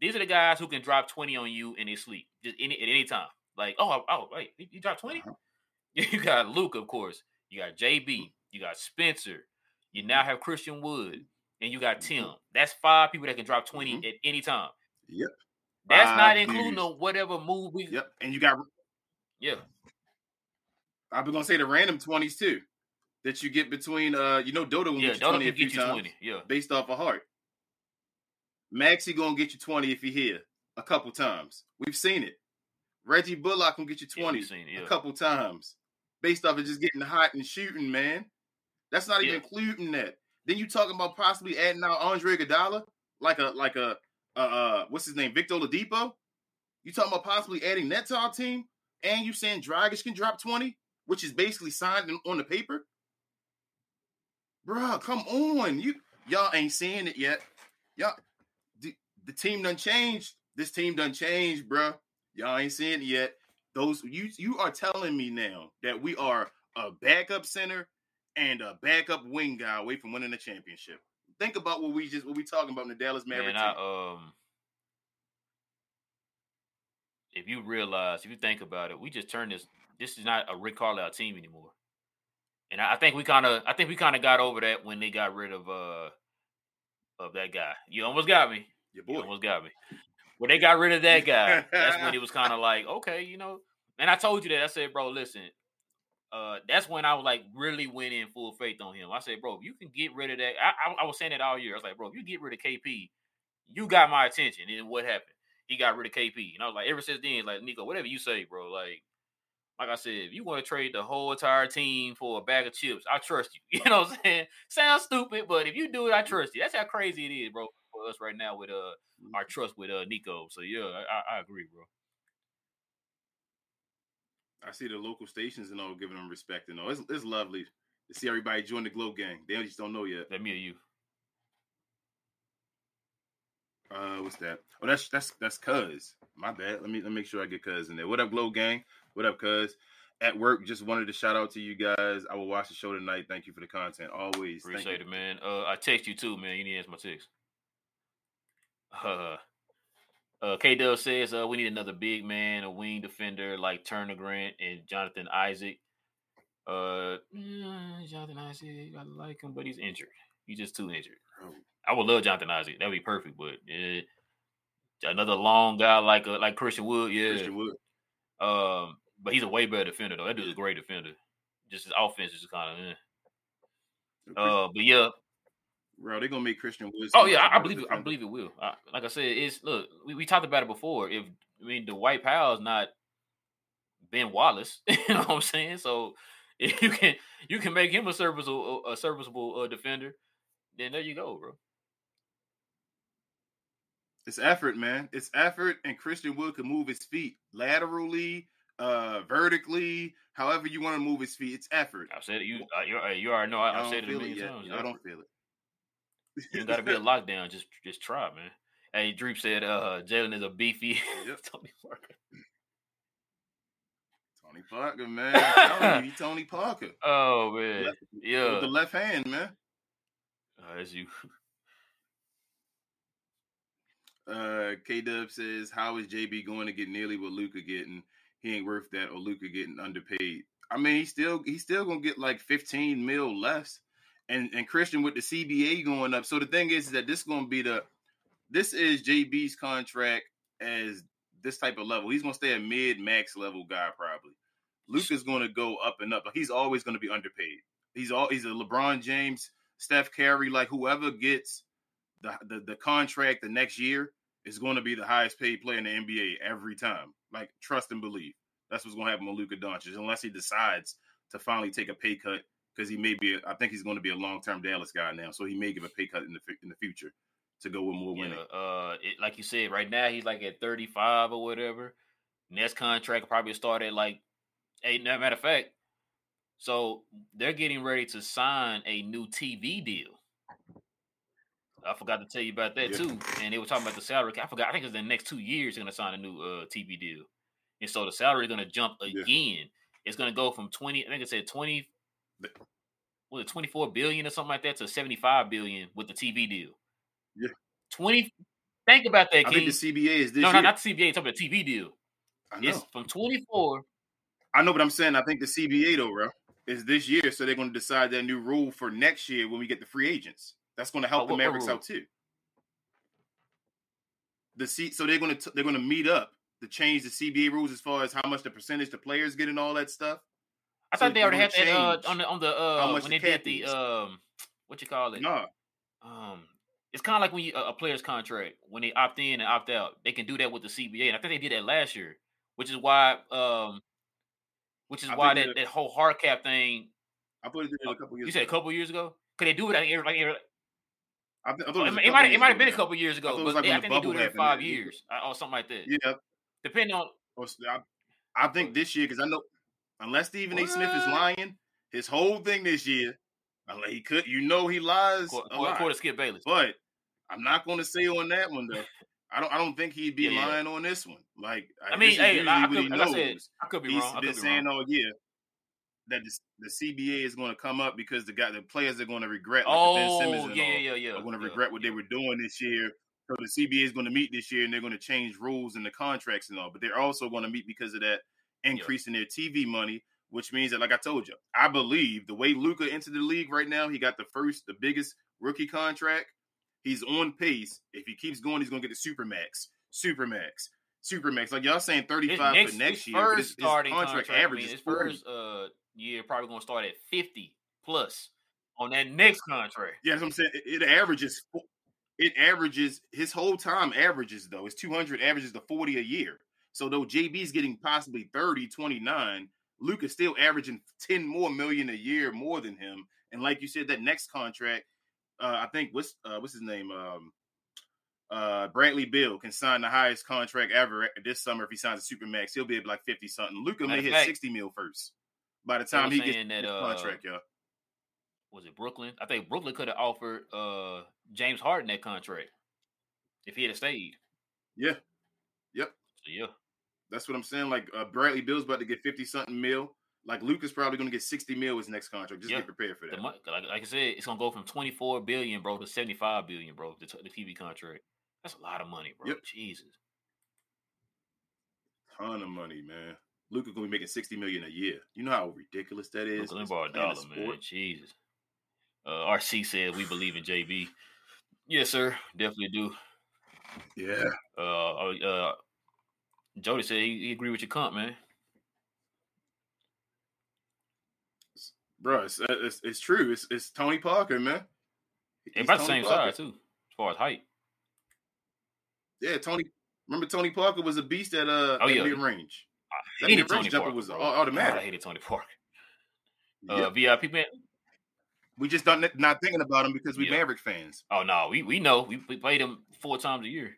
these are the guys who can drop 20 on you in their sleep just any at any time. Like, oh, oh, wait, he, he dropped 20? You got Luke, of course. You got JB. You got Spencer. You now have Christian Wood, and you got Tim. That's five people that can drop 20 Mhm. at any time. Yep. That's Five not including dudes. whatever move we. Yep. And you got Yeah. I was gonna say the random twenties too. That you get between uh you know Dodo will Yeah. get you Dodo 20 can a few get you times 20. Yeah. based off a heart. Maxi gonna get you 20 if he here a couple times. We've seen it. Reggie Bullock gonna get you 20 we've seen it, yeah. a couple times. Based off of just getting hot and shooting, man. That's not even Yeah. including that. Then you talking about possibly adding out Andre Iguodala, like a like a uh, uh what's his name, Victor Oladipo. You talking about possibly adding that to our team, and you saying Dragic can drop twenty, which is basically signed on the paper. Bruh, come on, you y'all ain't seeing it yet. Y'all, the, the team done changed. This team done changed, bruh. Y'all ain't seeing it yet. Those you you are telling me now that we are a backup center and a backup wing guy away from winning the championship. Think about what we just what we talking about in the Dallas Mavericks. Man, I um, if you realize, if you think about it, we just turned this. This is not a Rick Carlisle team anymore, and I I think we kind of, I think we kind of got over that when they got rid of uh, of that guy. You almost got me. Your You boy. almost got me. When they got rid of that guy, that's when it was kind of like, okay, you know. And I told you that. I said, bro, listen. Uh, that's when I was like really went in full faith on him. I said, bro, if you can get rid of that. I, I, I was saying that all year. I was like, bro, if you get rid of KP, you got my attention. And what happened? He got rid of KP, and I was like, ever since then, like Nico, whatever you say, bro. Like, like I said, if you want to trade the whole entire team for a bag of chips, I trust you. You know what I'm saying? Sounds stupid, but if you do it, I trust you. That's how crazy it is, bro, for us right now with uh our trust with uh Nico. So yeah, I, I- agree, bro. I see the local stations and all giving them respect and all. It's, it's lovely to see everybody join the Glow Gang. They just don't know yet. That me or you. Uh, what's that? Oh, that's that's that's Cuz. My bad. Let me let me make sure I get Cuz in there. What up, Glow Gang? What up, Cuz? At work, just wanted to shout out to you guys. I will watch the show tonight. Thank you for the content. Always. Appreciate it, man. Uh, I text you too, man. You need to answer my text. Uh, uh, K Dub says uh, we need another big man, a wing defender like Turner Grant and Jonathan Isaac. Uh, mm, Jonathan Isaac, I like him, but he's injured. He's just too injured. I would love Jonathan Isaac. That'd be perfect, but uh, another long guy like uh, like Christian Wood, yeah. Christian Wood. Um, but he's a way better defender though. That dude's a great defender. Just his offense is kind of. Eh. Uh, but yeah, Bro, they're gonna make Christian Woods. Oh yeah, I, I believe it. I believe it will. I, like I said, it's look. We, we talked about it before. If I mean the Dwight Powell's not Ben Wallace, you know what I'm saying. So if you can you can make him a serviceable a serviceable uh, defender, then there you go, bro. It's effort, man. It's effort, and Christian Wood can move his feet laterally, uh, vertically, however you want to move his feet. It's effort. I said it. You uh, you, uh, already know. I, Y'all I've said it a million times. Y'all don't feel it. You got to be a lockdown. Just just try, man. Hey, Dreep said uh Jalen is a beefy Yep. Tony Parker. Tony Parker, man. You, Tony Parker. Oh man, Left- yeah. With the left hand, man. Uh, that's you. Uh, K Dub says, "How is JB going to get nearly what Luka getting? He ain't worth that, or Luka getting underpaid. I mean, he's still he's still gonna get like fifteen mil less, and and Christian with the CBA going up. So the thing is, that this is gonna be the this is JB's contract as this type of level. He's gonna stay a mid max level guy probably. Luke is gonna go up and up. Like he's always gonna be underpaid. He's all he's a LeBron James, Steph Curry, like whoever gets the, the the contract the next year is going to be the highest paid player in the NBA every time. Like trust and believe. That's what's going to happen with Luka Doncic, unless he decides to finally take a pay cut because he may be. I think he's going to be a long term Dallas guy now, so he may give a pay cut in the in the future. to go with more winning. Yeah, uh, it, like you said, right now he's like at 35 or whatever. Next contract probably start at like eight. Matter of fact, so they're getting ready to sign a new TV deal. I forgot to tell you about that Yeah. too. And they were talking about the salary. I forgot. I think it's the next two years they're going to sign a new uh, TV deal, and so the salary is going to jump Yeah. again. It's going to go from twenty. I think it said twenty. Was it twenty four billion or something like that to seventy five billion with the TV deal? Yeah. Twenty. Think about that, I King. think the CBA is this no, year. not the CBA. Talking about the TV deal. I know. It's from twenty four. I know, but I'm saying I think the CBA though, bro, is this year, so they're going to decide that new rule for next year when we get the free agents. That's going to help Oh, the what- what Mavericks out too. The C, so they're going to they're going to meet up to change the CBA rules as far as how much the percentage the players get and all that stuff. I thought they already had that uh, on the on the uh, when the they did the is. um what you call it? No, um it's kind of like when you a player's contract when they opt in and opt out they can do that with the CBA and I think they did that last year which is why um which is I why that, that- whole hard cap thing I did it a couple years. you said a couple years ago? Could they do it like every, like every, I, th- I thought it, it, might it might have been a couple years ago it but like they, I think they do it every five years uh, or something like that. Yeah, depending on I, I, I think this year because I know unless Stephen A. Smith is lying, his whole thing this year, unless he could, you know, he lies Quarter, a lot. quarter Skip Bayless But I'm not going to say on that one though. I don't. I don't think he'd be Yeah, lying on this one. Like I mean hey I, I could, he like I said I could be He's wrong I been be saying wrong all year that the, the CBA is going to come up because the guy, the players are going to regret, like oh Ben Simmons oh, and yeah yeah yeah yeah are going to regret what they were doing this year. So the CBA is going to meet this year, and they're going to change rules and the contracts and all. But they're also going to meet because of that increase in their TV money, which means that, like I told you, I believe the way Luka entered the league right now, he got the first, the biggest rookie contract. He's on pace. If he keeps going, he's going to get the supermax, supermax, supermax. Like y'all saying, thirty-five next, for next year. First his, his starting contract, contract, average I mean, is his 40. first uh, year probably going to start at fifty plus on that next contract. Yeah, that's what I'm saying. It, it averages. It averages his whole time averages though. It's 200 averages to 40 a year. So though JB's getting possibly 30, 29, Luke is still averaging 10 more million a year more than him. And like you said, that next contract, uh, I think what's uh, what's his name? Um, uh, Bradley Beal can sign the highest contract ever this summer if he signs a supermax. He'll be at like 50 something. Luka may hit fact, 60 mil first by the time he gets that, uh, contract, y'all. Was it Brooklyn? I think Brooklyn could have offered uh, James Harden that contract if he had stayed. Yeah. Yep. So yeah, That's what I'm saying. Like uh, Bradley Beal's about to get 50 something mil. Like Luke is probably going to get 60 mil his next contract. Just get prepared for that. like, like I said, it's gonna go from twenty four billion, bro, to seventy five billion, bro. The, the TV contract. That's a lot of money, bro. Yep. Jesus. Ton of money, man. Luke is going to be making 60 million a year. You know how ridiculous that is? Bar playing a dollar, man. Jesus. Uh, RC said we believe in JB. Yes, sir. Definitely do. Yeah. Uh, uh Jody said he, he agree with your comp, man. Bro, it's, uh, it's, it's true. It's, it's Tony Parker, man. About the same Parker. size too, as far as height. Yeah, Tony. Remember Tony Parker was a beast at uh Oh, at yeah. mid range. I That mid-range Tony jumper Parker. was bro. au- automatic. God, I hated Tony Parker. Yep. Uh, VIP man. We just don't not thinking about him because we Yeah. Maverick fans. Oh no, we we know we, we played him four times a year.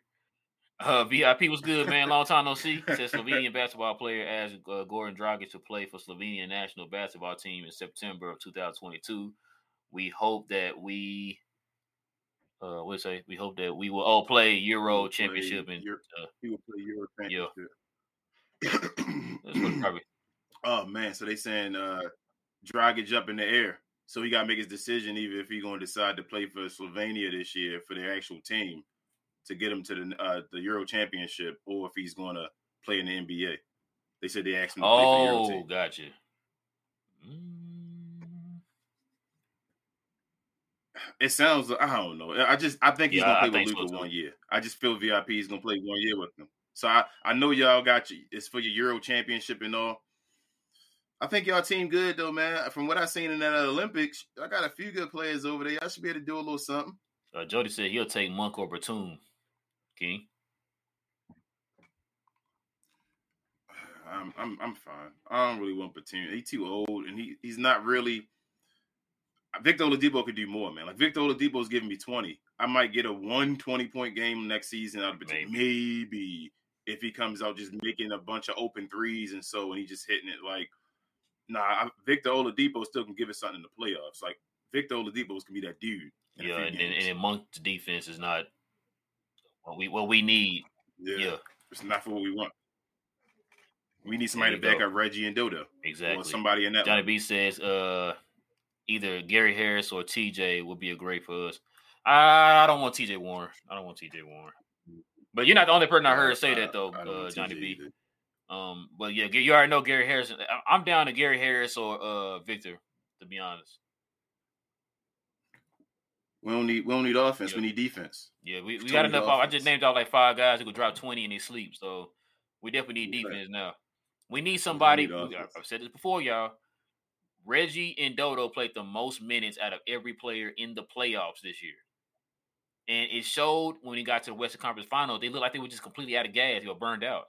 Uh, VIP was good, man. Long time no see. Said Slovenian basketball player asked uh, Goran Dragic to play for Slovenian national basketball team in September of 2022. We hope that we, uh, what say? We hope that we will all play Euro Play championship and Euro- uh, He will play Euro Yeah. that's what probably. Oh man, so they saying uh Dragic up in the air. So he gotta make his decision even if he's gonna decide to play for Slovenia this year for their actual team to get him to the uh the Euro championship or if he's gonna play in the NBA. They said they asked him to play for Euro Oh, gotcha. Mm, It sounds I don't know. I just I think he's Yeah, gonna play think with so, Luka too. one year. I just feel VIP is gonna play one year with him. So I, I know y'all got you it's for your Euro championship and all. I think y'all team good though, man. From what I seen in that Olympics, I got a few good players over there. Y'all should be able to do a little something. Uh, Jody said he'll take Monk or Batum. King. I'm I'm I'm fine. I don't really want Batum. He's too old and he he's not really Victor Oladipo could do more, man. Like Victor Oladipo is giving me 20. I might get a one 20 point game next season out of it. Maybe. Maybe if he comes out just making a bunch of open threes and so and he just hitting it like nah, I, Victor Oladipo still can give us something in the playoffs. Like Victor Oladipo can be that dude. Yeah, and, and, and amongst the defense is not what we what we need. yeah, Yeah, it's not for what we want. We need somebody to back go. up Reggie and Dodo exactly. or somebody in that. Johnny line. B says uh either Gary Harris or TJ would be a great for us. I don't want TJ Warren. I don't want TJ Warren. But you're not the only person I heard say that though, uh, Johnny B. either. Um, but yeah, you already know Gary Harris. I'm down to Gary Harris or uh Victor, to be honest. We don't need we don't need offense. Yeah. We need defense. Yeah, we, we got enough. I just named out like five guys who could drop 20 in their sleep. So we definitely need Right. defense now. We need somebody. we-. I've said this before, y'all. Reggie and Dodo played the most minutes out of every player in the playoffs this year. And it showed when he got to the Western Conference Final, they looked like they were just completely out of gas. They were burned out.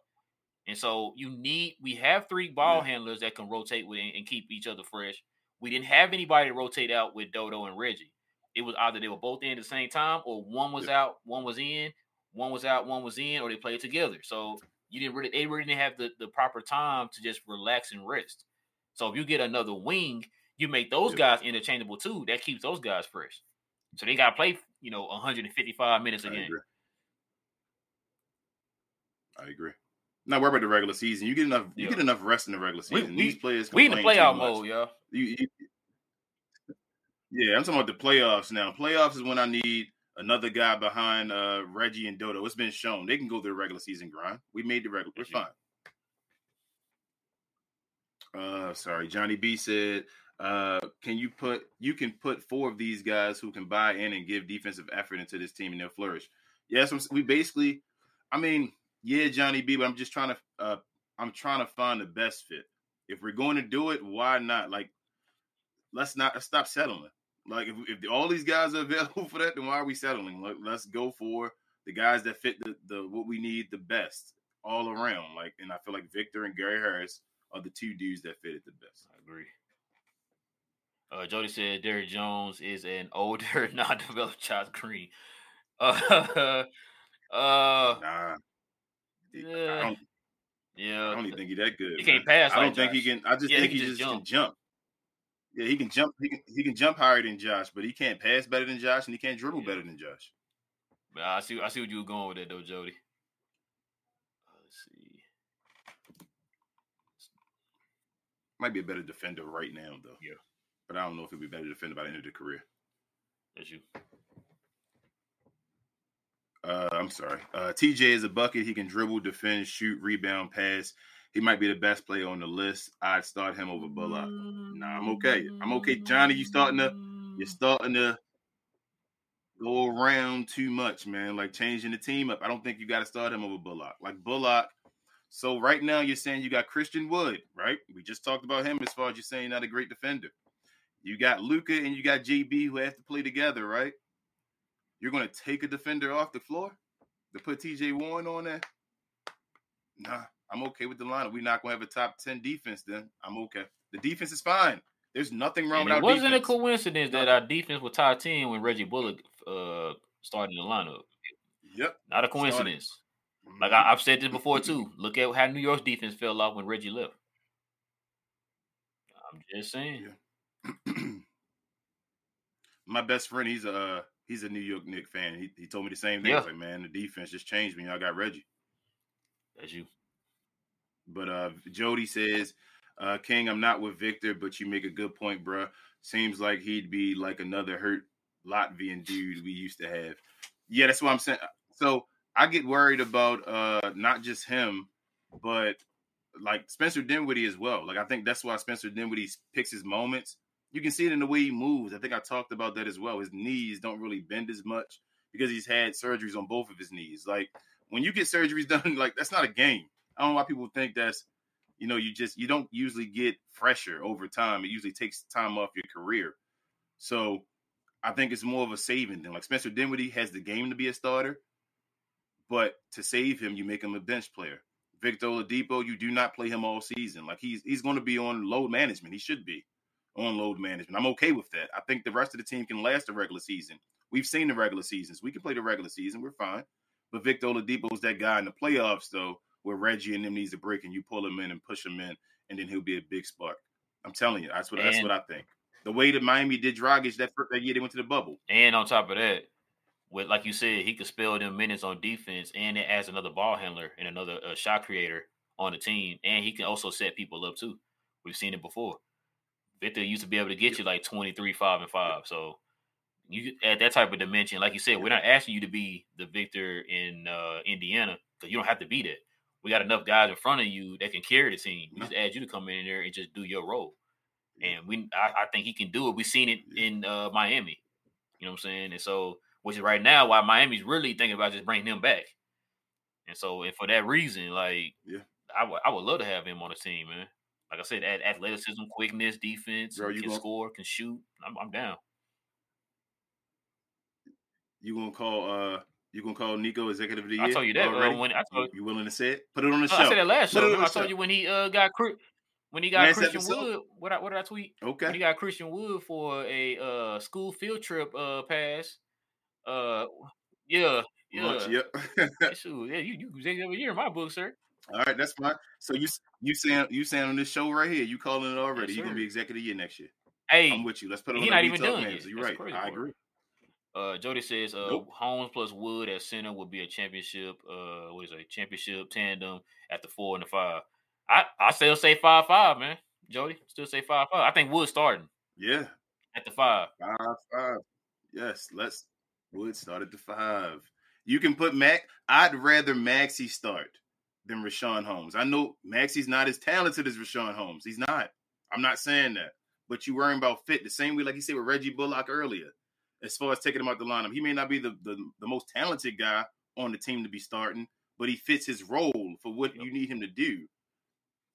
And so you need, we have three ball Yeah. handlers that can rotate with and keep each other fresh. We didn't have anybody to rotate out with Dodo and Reggie. It was either they were both in at the same time, or one was out, one was in, one was out, one was in, or they played together. So you didn't really, they really didn't have the, the proper time to just relax and rest. So if you get another wing, you make those Yeah. guys interchangeable too. That keeps those guys fresh. So they got to play, you know, 155 minutes a I game. agree. I agree. Not worry about the regular season. You get enough. You get enough rest in the regular season. we- These players We in the playoff mode, y'all. You, you, yeah, I'm talking about the playoffs now. Playoffs is when I need another guy behind uh, Reggie and Dodo. It's been shown they can go through the regular season grind. We made the regular. We're fine. Uh, sorry, Johnny B said, uh, "Can you put you can put four of these guys who can buy in and give defensive effort into this team and they'll flourish." Yes, I'm- we basically. I mean, yeah, Johnny B, but I'm just trying to. Uh, I'm trying to find the best fit. If we're going to do it, why not? Like, let's not let's stop settling. Like, if, if all these guys are available for that, then why are we settling? Like, let's go for the guys that fit the, the what we need the best all around. Like, and I feel like Victor and Gary Harris are the two dudes that fit it the best. I agree. Uh, Jody said Derrick Jones is an older, non-developed Josh Green. Uh, uh, Nah, Yeah. I don't. yeah. I don't even think he's that good. He man. can't pass I don't like think he can. I just Yeah, think he just just can jump. Yeah, he can jump. He can he can jump higher than Josh, but he can't pass better than Josh, and he can't dribble Yeah. better than Josh. But I see. I see what you were going with that, though, Jody. Uh, Let's see. Might be a better defender right now, though. Yeah. But I don't know if he'll be better defender by the end of the career. That's you. Uh, I'm sorry. Uh, TJ is a bucket. He can dribble, defend, shoot, rebound, pass. He might be the best player on the list. I'd start him over Bullock. Nah, I'm okay. I'm okay. Johnny, you starting to you're mm-hmm. starting to go around too much, man. Like changing the team up. I don't think you got to start him over Bullock. Like Bullock. So right now you're saying you got Christian Wood, right? We just talked about him as far as you're saying not a great defender. You got Luka and you got JB who have to play together, right? You're gonna take a defender off the floor to put TJ Warren on there? Nah, I'm okay with the lineup. We're not gonna have a top ten defense then. I'm okay. The defense is fine. There's nothing wrong And with it wasn't defense. a coincidence that our defense was top ten when Reggie Bullock uh, started the lineup. Yep. Not a coincidence. Like I, I've said this before too. Look at how New York's defense fell off when Reggie left. I'm just saying. Yeah. My best friend, he's a uh, he's a New York Knicks fan. He, he told me the same thing. Yeah. Like, man, the defense just changed me. I got Reggie. That's you. But uh Jody says, uh, King, I'm not with Victor, but you make a good point, bruh. Seems like he'd be like another hurt Latvian dude we used to have. Yeah, that's what I'm saying. So I get worried about uh not just him, but like Spencer Dinwiddie as well. Like I think that's why Spencer Dinwiddie picks his moments. You can see it in the way he moves. I think I talked about that as well. His knees don't really bend as much because he's had surgeries on both of his knees. Like when you get surgeries done, like that's not a game. I don't know why people think that's you know, you just you don't usually get fresher over time. It usually takes time off your career. So I think it's more of a saving thing. Like Spencer Dinwiddie has the game to be a starter, but to save him, you make him a bench player. Victor Oladipo, you do not play him all season. Like he's he's going to be on load management. He should be on load management. I'm okay with that. I think the rest of the team can last the regular season. We've seen the regular seasons. We can play the regular season. We're fine. But Victor Oladipo is that guy in the playoffs, though, where Reggie and them needs a break, and you pull him in and push him in, and then he'll be a big spark. I'm telling you, that's what and, that's what I think. The way that Miami did Dragic that that year they went to the bubble, and on top of that, with like you said, he could spell them minutes on defense, and it adds another ball handler and another uh, shot creator on the team, and he can also set people up too. We've seen it before. Victor used to be able to get you like 23, 5, and 5. So you at that type of dimension, like you said, we're not asking you to be the Victor in uh, Indiana because you don't have to be that. We got enough guys in front of you that can carry the team. We just ask you to come in there and just do your role. And we, I, I think he can do it. We've seen it in uh, Miami. You know what I'm saying? And so, which is right now why Miami's really thinking about just bringing him back. And so, and for that reason, like, yeah, I would, I would love to have him on the team, man. Like I said, athleticism, quickness, defense, Bro, you can gonna, score, can shoot. I'm, I'm down. You gonna call? uh You gonna call Nico executive of the year? I told you that uh, when I told you, you willing to say it? Put it on the show. I said that last show. I told show. you when he uh got when he got Man, Christian Wood. What I, what did I tweet? Okay. When he got Christian Wood for a uh school field trip uh pass. Uh, yeah, yeah, Lunch, yep. Shoot, yeah, you you executive of the year in my book, sir. All right, that's fine. So you you saying you saying on this show right here, you calling it already? Yes, You're gonna be executive year next year. Hey, I'm with you. Let's put it on. He's not even done yet. You're right. I agree. Uh, Jody says uh, nope. Holmes plus Wood at center would be a championship. Uh, what is it? Championship tandem at the four and the five. I I still say five five, man. Jody still say five five. I think Wood starting. Yeah. At the five. Five five. Yes. Let's Wood start at the five. You can put Mac. I'd rather Maxi start than Richaun Holmes. I know Maxi's not as talented as Richaun Holmes. He's not. I'm not saying that. But you worrying about fit the same way, like you said with Reggie Bullock earlier, as far as taking him out the lineup. He may not be the, the, the most talented guy on the team to be starting, but he fits his role for what you need him to do.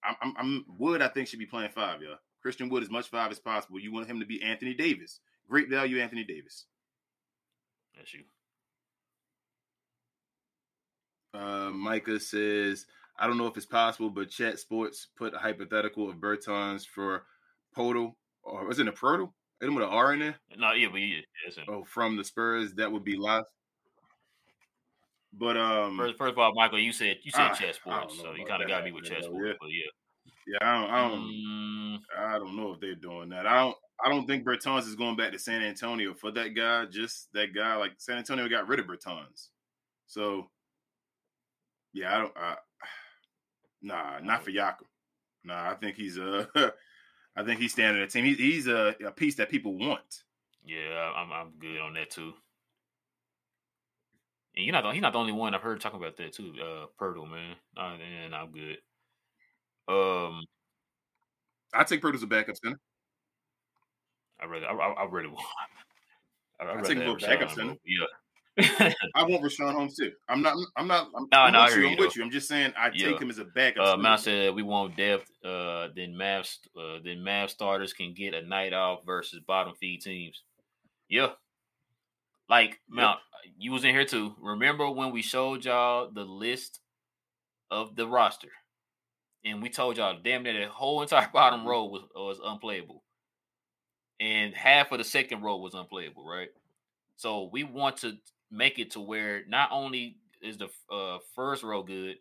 I'm, I'm, I'm Wood. I think should be playing five, y'all. Christian Wood as much five as possible. You want him to be Anthony Davis. Great value, Anthony Davis. That's you. Uh, Micah says, I don't know if it's possible, but Chat Sports put a hypothetical of Bertans for Poeltl, or was it a Poeltl? Hit him with an R in there? No, yeah, but yeah, Oh, from the Spurs, that would be live. But um, first, first of all, Michael, you said you said Chat Sports, so you kind of got me with Chat Sports, yeah. but yeah. Yeah, I don't, I don't, mm. I don't know if they're doing that. I don't, I don't think Bertans is going back to San Antonio for that guy. Just that guy, like San Antonio got rid of Bertans, so yeah, I don't. I, nah, not for Jakob. Nah, I think he's uh, I think he's standing a team. He's, he's a, a piece that people want. Yeah, I'm I'm good on that too. And you're not the, he's not the only one I've heard talking about that too. Uh, Poeltl, man, uh, and I'm good. Um, I take Poeltl as a backup center. I really, I, I, I really want. I, I take him for backup center. Yeah, I want Richaun Holmes too. I'm not. I'm not. I'm, no, I'm no, with you. I'm with you. I'm just saying I yeah. take him as a backup. Uh, Mount said we want depth. Uh, then Mavs. Uh, then Mavs starters can get a night off versus bottom feed teams. Yeah. Like Mount, yep. you was in here too. Remember when we showed y'all the list of the roster, and we told y'all, damn near the whole entire bottom mm-hmm. row was was unplayable, and half of the second row was unplayable, right? So we want to make it to where not only is the uh, first row good,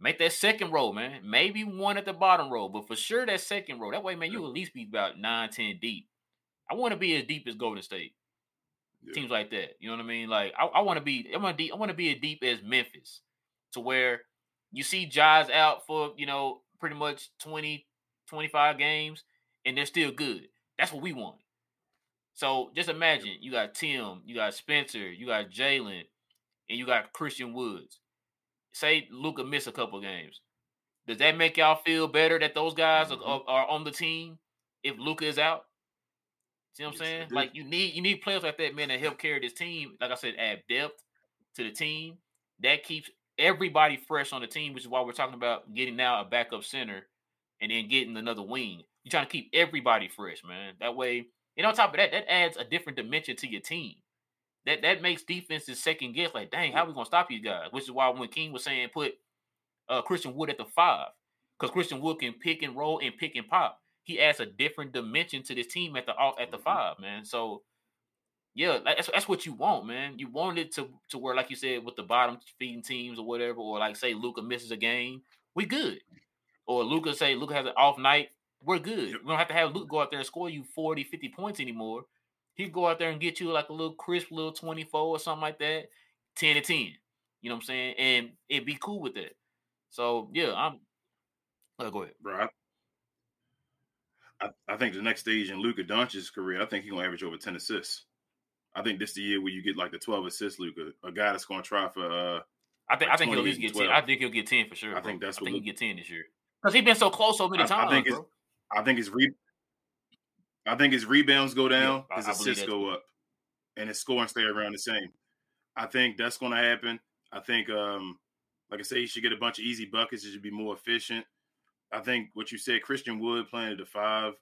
make that second row, man. Maybe one at the bottom row, but for sure that second row. That way, man, you at least be about nine, ten deep. I want to be as deep as Golden State. Yeah. Teams like that. You know what I mean? Like I, I want to be I want to I want to be as deep as Memphis to where you see Ja's out for, you know, pretty much 20, 25 games and they're still good. That's what we want. So just imagine you got Tim, you got Spencer, you got Jalen, and you got Christian Woods. Say Luka miss a couple games. Does that make y'all feel better that those guys mm-hmm. are, are, on the team if Luka is out? See what I'm yes, saying? Like you need you need players like that, man, to help carry this team. Like I said, add depth to the team. That keeps everybody fresh on the team, which is why we're talking about getting now a backup center and then getting another wing. You're trying to keep everybody fresh, man. That way and on top of that, that adds a different dimension to your team. That that makes defenses second guess. Like, dang, how are we gonna stop these guys? Which is why when King was saying put uh, Christian Wood at the five, because Christian Wood can pick and roll and pick and pop. He adds a different dimension to this team at the at the five, man. So Yeah, that's that's what you want, man. You want it to to where, like you said, with the bottom feeding teams or whatever, or like say Luka misses a game, we good. Or Luka say Luka has an off night, we're good. We don't have to have Luke go out there and score you 40, 50 points anymore. He'd go out there and get you like a little crisp little 24 or something like that, 10 to 10. You know what I'm saying? And it'd be cool with that. So yeah, I'm oh, go ahead. Bro, I, I think the next stage in Luka Doncic's career, I think he's gonna average over 10 assists. I think this the year where you get like the 12 assists, Luka, a guy that's gonna try for uh I think like I think he'll at least get 10. I think he'll get 10 for sure. I think that's I think he'll get 10 this year. Because he's been so close so many I, times. I think bro. I think his re I think his rebounds go down, Yeah, his I assists go up, and his scoring stay around the same. I think that's going to happen. I think, um, like I say, he should get a bunch of easy buckets. It should be more efficient. I think what you said, Christian Wood playing at the five,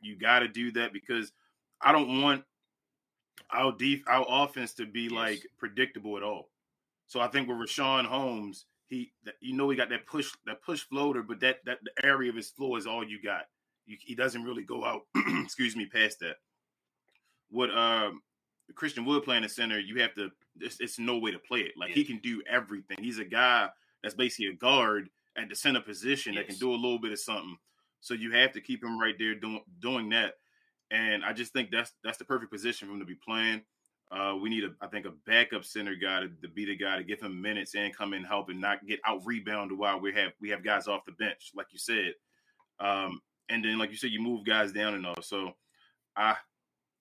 you got to do that because I don't want our def- our offense to be Yes. like predictable at all. So I think with Richaun Holmes, he that- you know he got that push that push floater, but that that the area of his floor is all you got. You, he doesn't really go out. excuse me, past that. What um Christian Wood playing the center, you have to. It's, it's no way to play it. Like he can do everything. He's a guy that's basically a guard at the center position that can do a little bit of something. So you have to keep him right there doing doing that. And I just think that's that's the perfect position for him to be playing. Uh, we need a, I think, a backup center guy to, to be the guy to give him minutes and come in and help and not get out rebounded while we have we have guys off the bench, like you said. Um, and then, like you said, you move guys down and all. So, I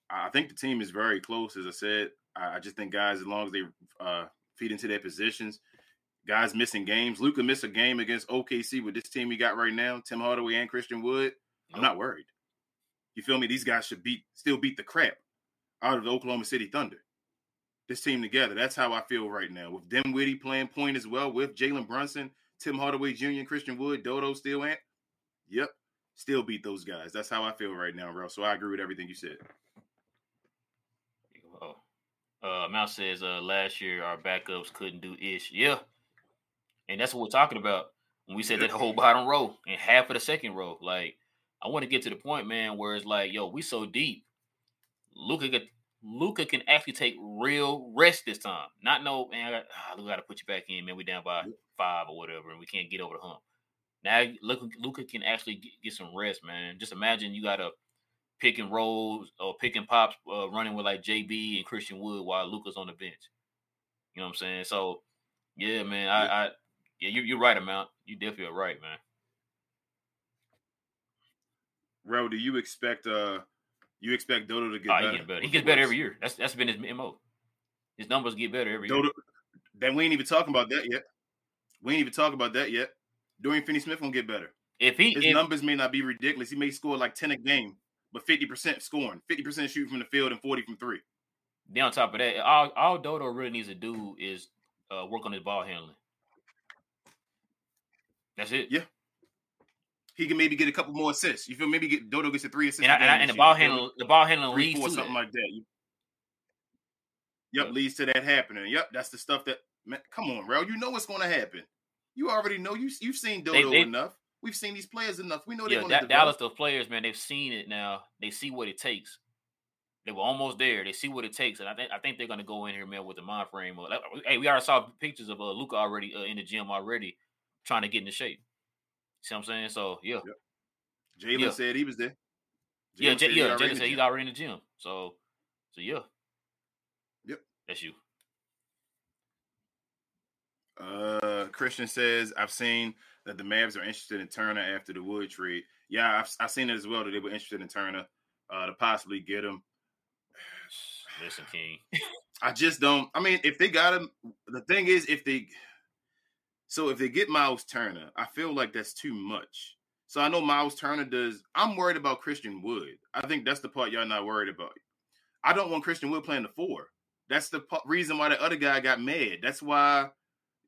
I think the team is very close. As I said, I, I just think guys, as long as they uh, feed into their positions, guys missing games. Luka missed a game against OKC with this team he got right now, Tim Hardaway and Christian Wood. I'm not worried. You feel me? These guys should beat still beat the crap out of the Oklahoma City Thunder. This team together. That's how I feel right now. With Dinwiddie playing point as well, with Jalen Brunson, Tim Hardaway Jr., Christian Wood, Dodo still ant. Yep. Still beat those guys. That's how I feel right now, bro. So I agree with everything you said. Oh. Uh, Mount says uh, last year our backups couldn't do ish. Yeah. And that's what we're talking about when we said that whole bottom row and half of the second row. Like, I want to get to the point, man, where it's like, yo, we so deep. Luka could, Luka can actually take real rest this time. Not no, man, I got, ah, Luka got to put you back in, man. We down by five or whatever, and we can't get over the hump. Now, Luka, Luka can actually get, get some rest, man. Just imagine you got to pick and rolls or pick and pops uh, running with like JB and Christian Wood while Luka's on the bench. You know what I'm saying? So, yeah, man, I. I yeah, you, you're right, Amount. You definitely are right, man. Ro, do you expect uh you expect Dodo to get Oh, better? he gets better. He gets better every year. That's that's been his mo. His numbers get better every year. Dodo then we ain't even talking about that yet. We ain't even talking about that yet. Dorian Finney Smith won't get better. If he His if, numbers may not be ridiculous. He may score like 10 a game, but 50% scoring, 50% shooting from the field and 40 from three. then on top of that, all all Dodo really needs to do is uh, work on his ball handling. That's it. Yeah. He can maybe get a couple more assists. You feel maybe get Dodo gets a three assists. And, I, and, I, and the ball You feel me? handling the ball handling three, leads four, to something that. like that. Yep, leads to that happening. Yep, that's the stuff that man, come on, bro. You know what's gonna happen. You already know you you've seen Dodo they- enough. We've seen these players enough. We know they're gonna that. Dallas, those players, man, they've seen it now. They see what it takes. They were almost there. They see what it takes, and I think I think they're gonna go in here, man, with the mind frame. Of, like, hey, we already saw pictures of uh, Luka already uh, in the gym already, trying to get into shape. See what I'm saying? So yeah, Yep. Jalen yeah. said he was there. yeah, J- yeah. Jalen said he's already in the gym. So, so yeah. Yep. That's you. Uh, Christian says, I've seen that the Mavs are interested in Turner after the Wood trade. Yeah, I've, I've seen it as well that they were interested in Turner uh, to possibly get him. Listen, King. I just don't. I mean, if they got him, the thing is, if they so if they get Miles Turner, I feel like that's too much. So I know Miles Turner does. I'm worried about Christian Wood. I think that's the part y'all not worried about. I don't want Christian Wood playing the four. That's the reason why the other guy got mad. That's why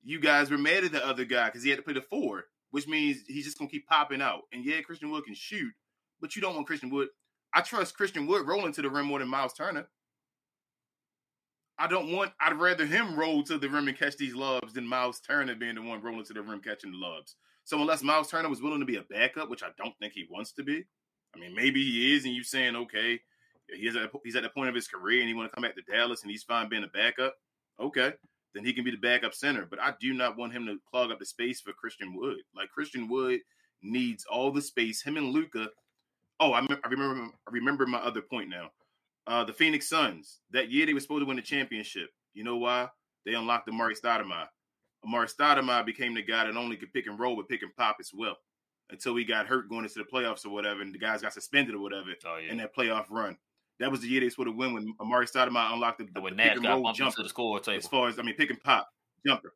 you guys were mad at the other guy because he had to play the four, which means he's just gonna keep popping out. And yeah, Christian Wood can shoot, but you don't want Christian Wood. I trust Christian Wood rolling to the rim more than Miles Turner. I don't want. I'd rather him roll to the rim and catch these lobs than Miles Turner being the one rolling to the rim catching the lobs. So unless Miles Turner was willing to be a backup, which I don't think he wants to be, I mean maybe he is, and you saying okay, He's at he's at the point of his career and he want to come back to Dallas and he's fine being a backup. Okay, then he can be the backup center. But I do not want him to clog up the space for Christian Wood. Like Christian Wood needs all the space. Him and Luka. Oh, I, I remember. I remember my other point now. Uh, the Phoenix Suns that year they were supposed to win the championship. You know why? They unlocked Amar'e Stoudemire. Amar'e Stoudemire became the guy that only could pick and roll, but pick and pop as well. Until he got hurt going into the playoffs or whatever, and the guys got suspended or whatever Oh yeah. in that playoff run. That was the year they supposed to win when Amar'e Stoudemire unlocked the, the, when the Nash pick and got roll bumped into jumper. the score table. As far as I mean, pick and pop jumper.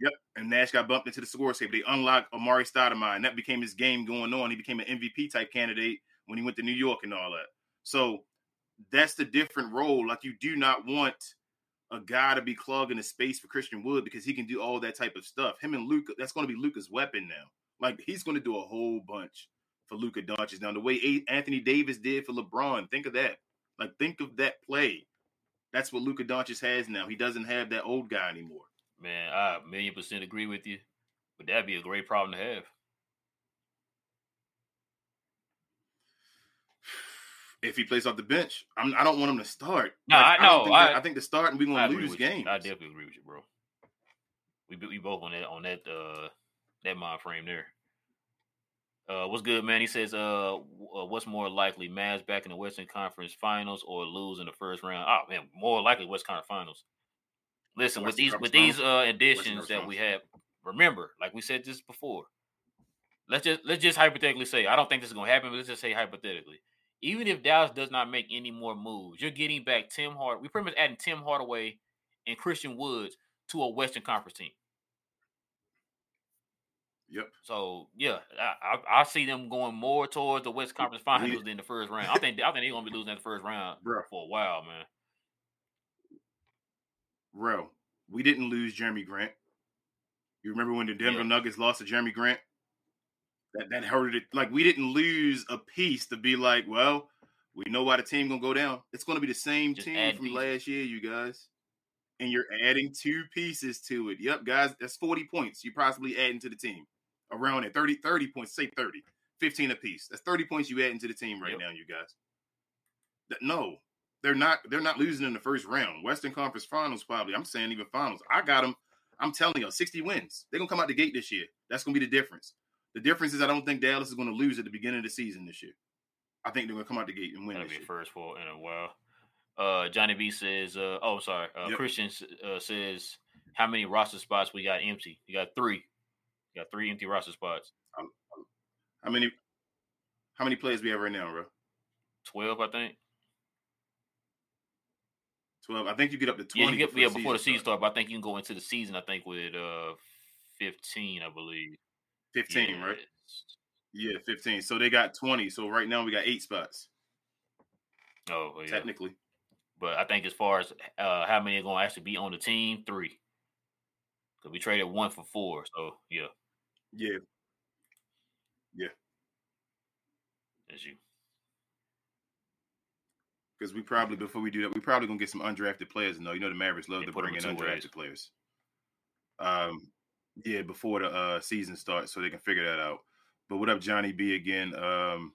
Yep, and Nash got bumped into the score table. They unlocked Amar'e Stoudemire, and that became his game going on. He became an MVP type candidate when he went to New York and all that. So that's the different role. Like you do not want a guy to be clogging the space for Christian Wood because he can do all that type of stuff. Him and Luka, that's going to be Luka's weapon now. Like he's going to do a whole bunch for Luka Doncic now. The way Anthony Davis did for LeBron, think of that. Like think of that play. That's what Luka Doncic has now. He doesn't have that old guy anymore. Man, I a million percent agree with you. But that'd be a great problem to have. If he plays off the bench, I'm, I don't want him to start. No, I know. think I- I think the start and we're going to agree lose with you. I definitely agree with you, bro. We we both on that on that uh that mind frame there. Uh, what's good, man? He says, uh, uh, what's more likely, Mavs back in the Western Conference Finals or lose in the first round? Oh man, more likely West Conference Finals. Listen, with these Conference with these uh additions that we have, remember, like we said this before. Let's just let's just hypothetically say, I don't think this is gonna happen, but let's just say hypothetically. Even if Dallas does not make any more moves, you're getting back Tim Hard. We pretty much adding Tim Hardaway and Christian Woods to a Western Conference team. Yep. So yeah, I, I, I see them going more towards the West Conference Finals than the first round. I think I think they're gonna be losing in the first round Bro. for a while, man. Bro, we didn't lose Jerami Grant. You remember when the Denver Yeah. Nuggets lost to Jerami Grant? That that hurted it. Like we didn't lose a piece to be like, well, we know why the team gonna go down. It's gonna be the same Just team from pieces. last year, you guys. And you're adding two pieces to it. Yep, guys, that's 40 points you possibly adding to the team. Around it. 30, 30 points, say 30. 15 apiece. That's 30 points you adding to the team right Yep. now, you guys. That- No, they're not they're not losing in the first round. Western Conference Finals probably. I'm saying even finals. I got them. I'm telling you, 60 wins. They're gonna come out the gate this year. That's gonna be the difference. The difference is I don't think Dallas is gonna lose at the beginning of the season this year. I think they're gonna come out the gate and win That'll be year. first for in a while. Uh, Johnny B says, uh, "Oh, sorry." Uh, Yep. Christian uh, says, "How many roster spots we got empty? You got three. You got three empty roster spots. How many how many players we have right now, bro? Twelve, I think. 12. I think you get up to Yeah, 20 you get, yeah, the before the season starts. starts. But I think you can go into the season. I think with uh fifteen, I believe. 15, right? Yeah. Yeah, 15. So they got 20. So right now we got eight spots, Oh, yeah. technically. But I think as far as uh, how many are going to actually be on the team, three. Because we traded one for four. So, yeah, Yeah. Yeah. That's you. Because we probably before we do that, we probably gonna get some undrafted players. No, you know the Mavericks love to bring in two ways. undrafted players. Um, yeah, before the uh, season starts, so they can figure that out. But what up, Johnny B again? Um,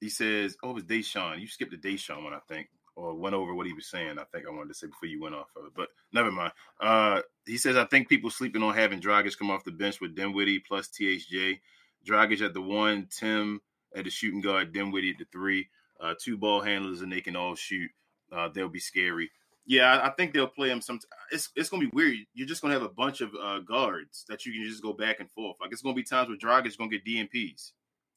he says, "Oh, it was Deshaun. You skipped the Deshaun one, I think, or went over what he was saying. I think I wanted to say before you went off of it, but never mind." Uh, he says, "I think people sleeping on having Dragic come off the bench with Dinwiddie plus THJ, Dragic at the one, Tim at the shooting guard, Dinwiddie at the three." uh, two ball handlers and they can all shoot. Uh, they'll be scary. Yeah, I, think they'll play him. some. It's it's gonna be weird. You're just gonna have a bunch of uh, guards that you can just go back and forth. Like it's gonna be times where Dragic's gonna get DNPs.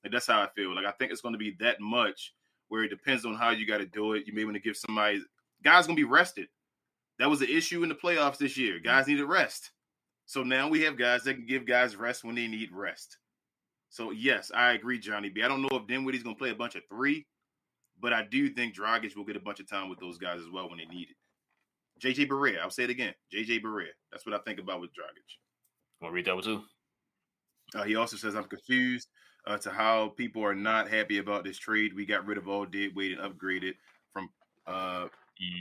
Like that's how I feel. Like I think it's gonna be that much where it depends on how you got to do it. You may want to give somebody guys gonna be rested. That was the issue in the playoffs this year. Guys needed rest. So now we have guys that can give guys rest when they need rest. So yes, I agree, Johnny B. I don't know if Dinwiddie's gonna play a bunch of three, but I do think Dragic will get a bunch of time with those guys as well when they need it. JJ Barea, I'll say it again. JJ Barea. That's what I think about with Dragic. Want to read that one too? Uh, he also says, I'm confused uh, to how people are not happy about this trade. We got rid of all dead weight and upgraded from, uh,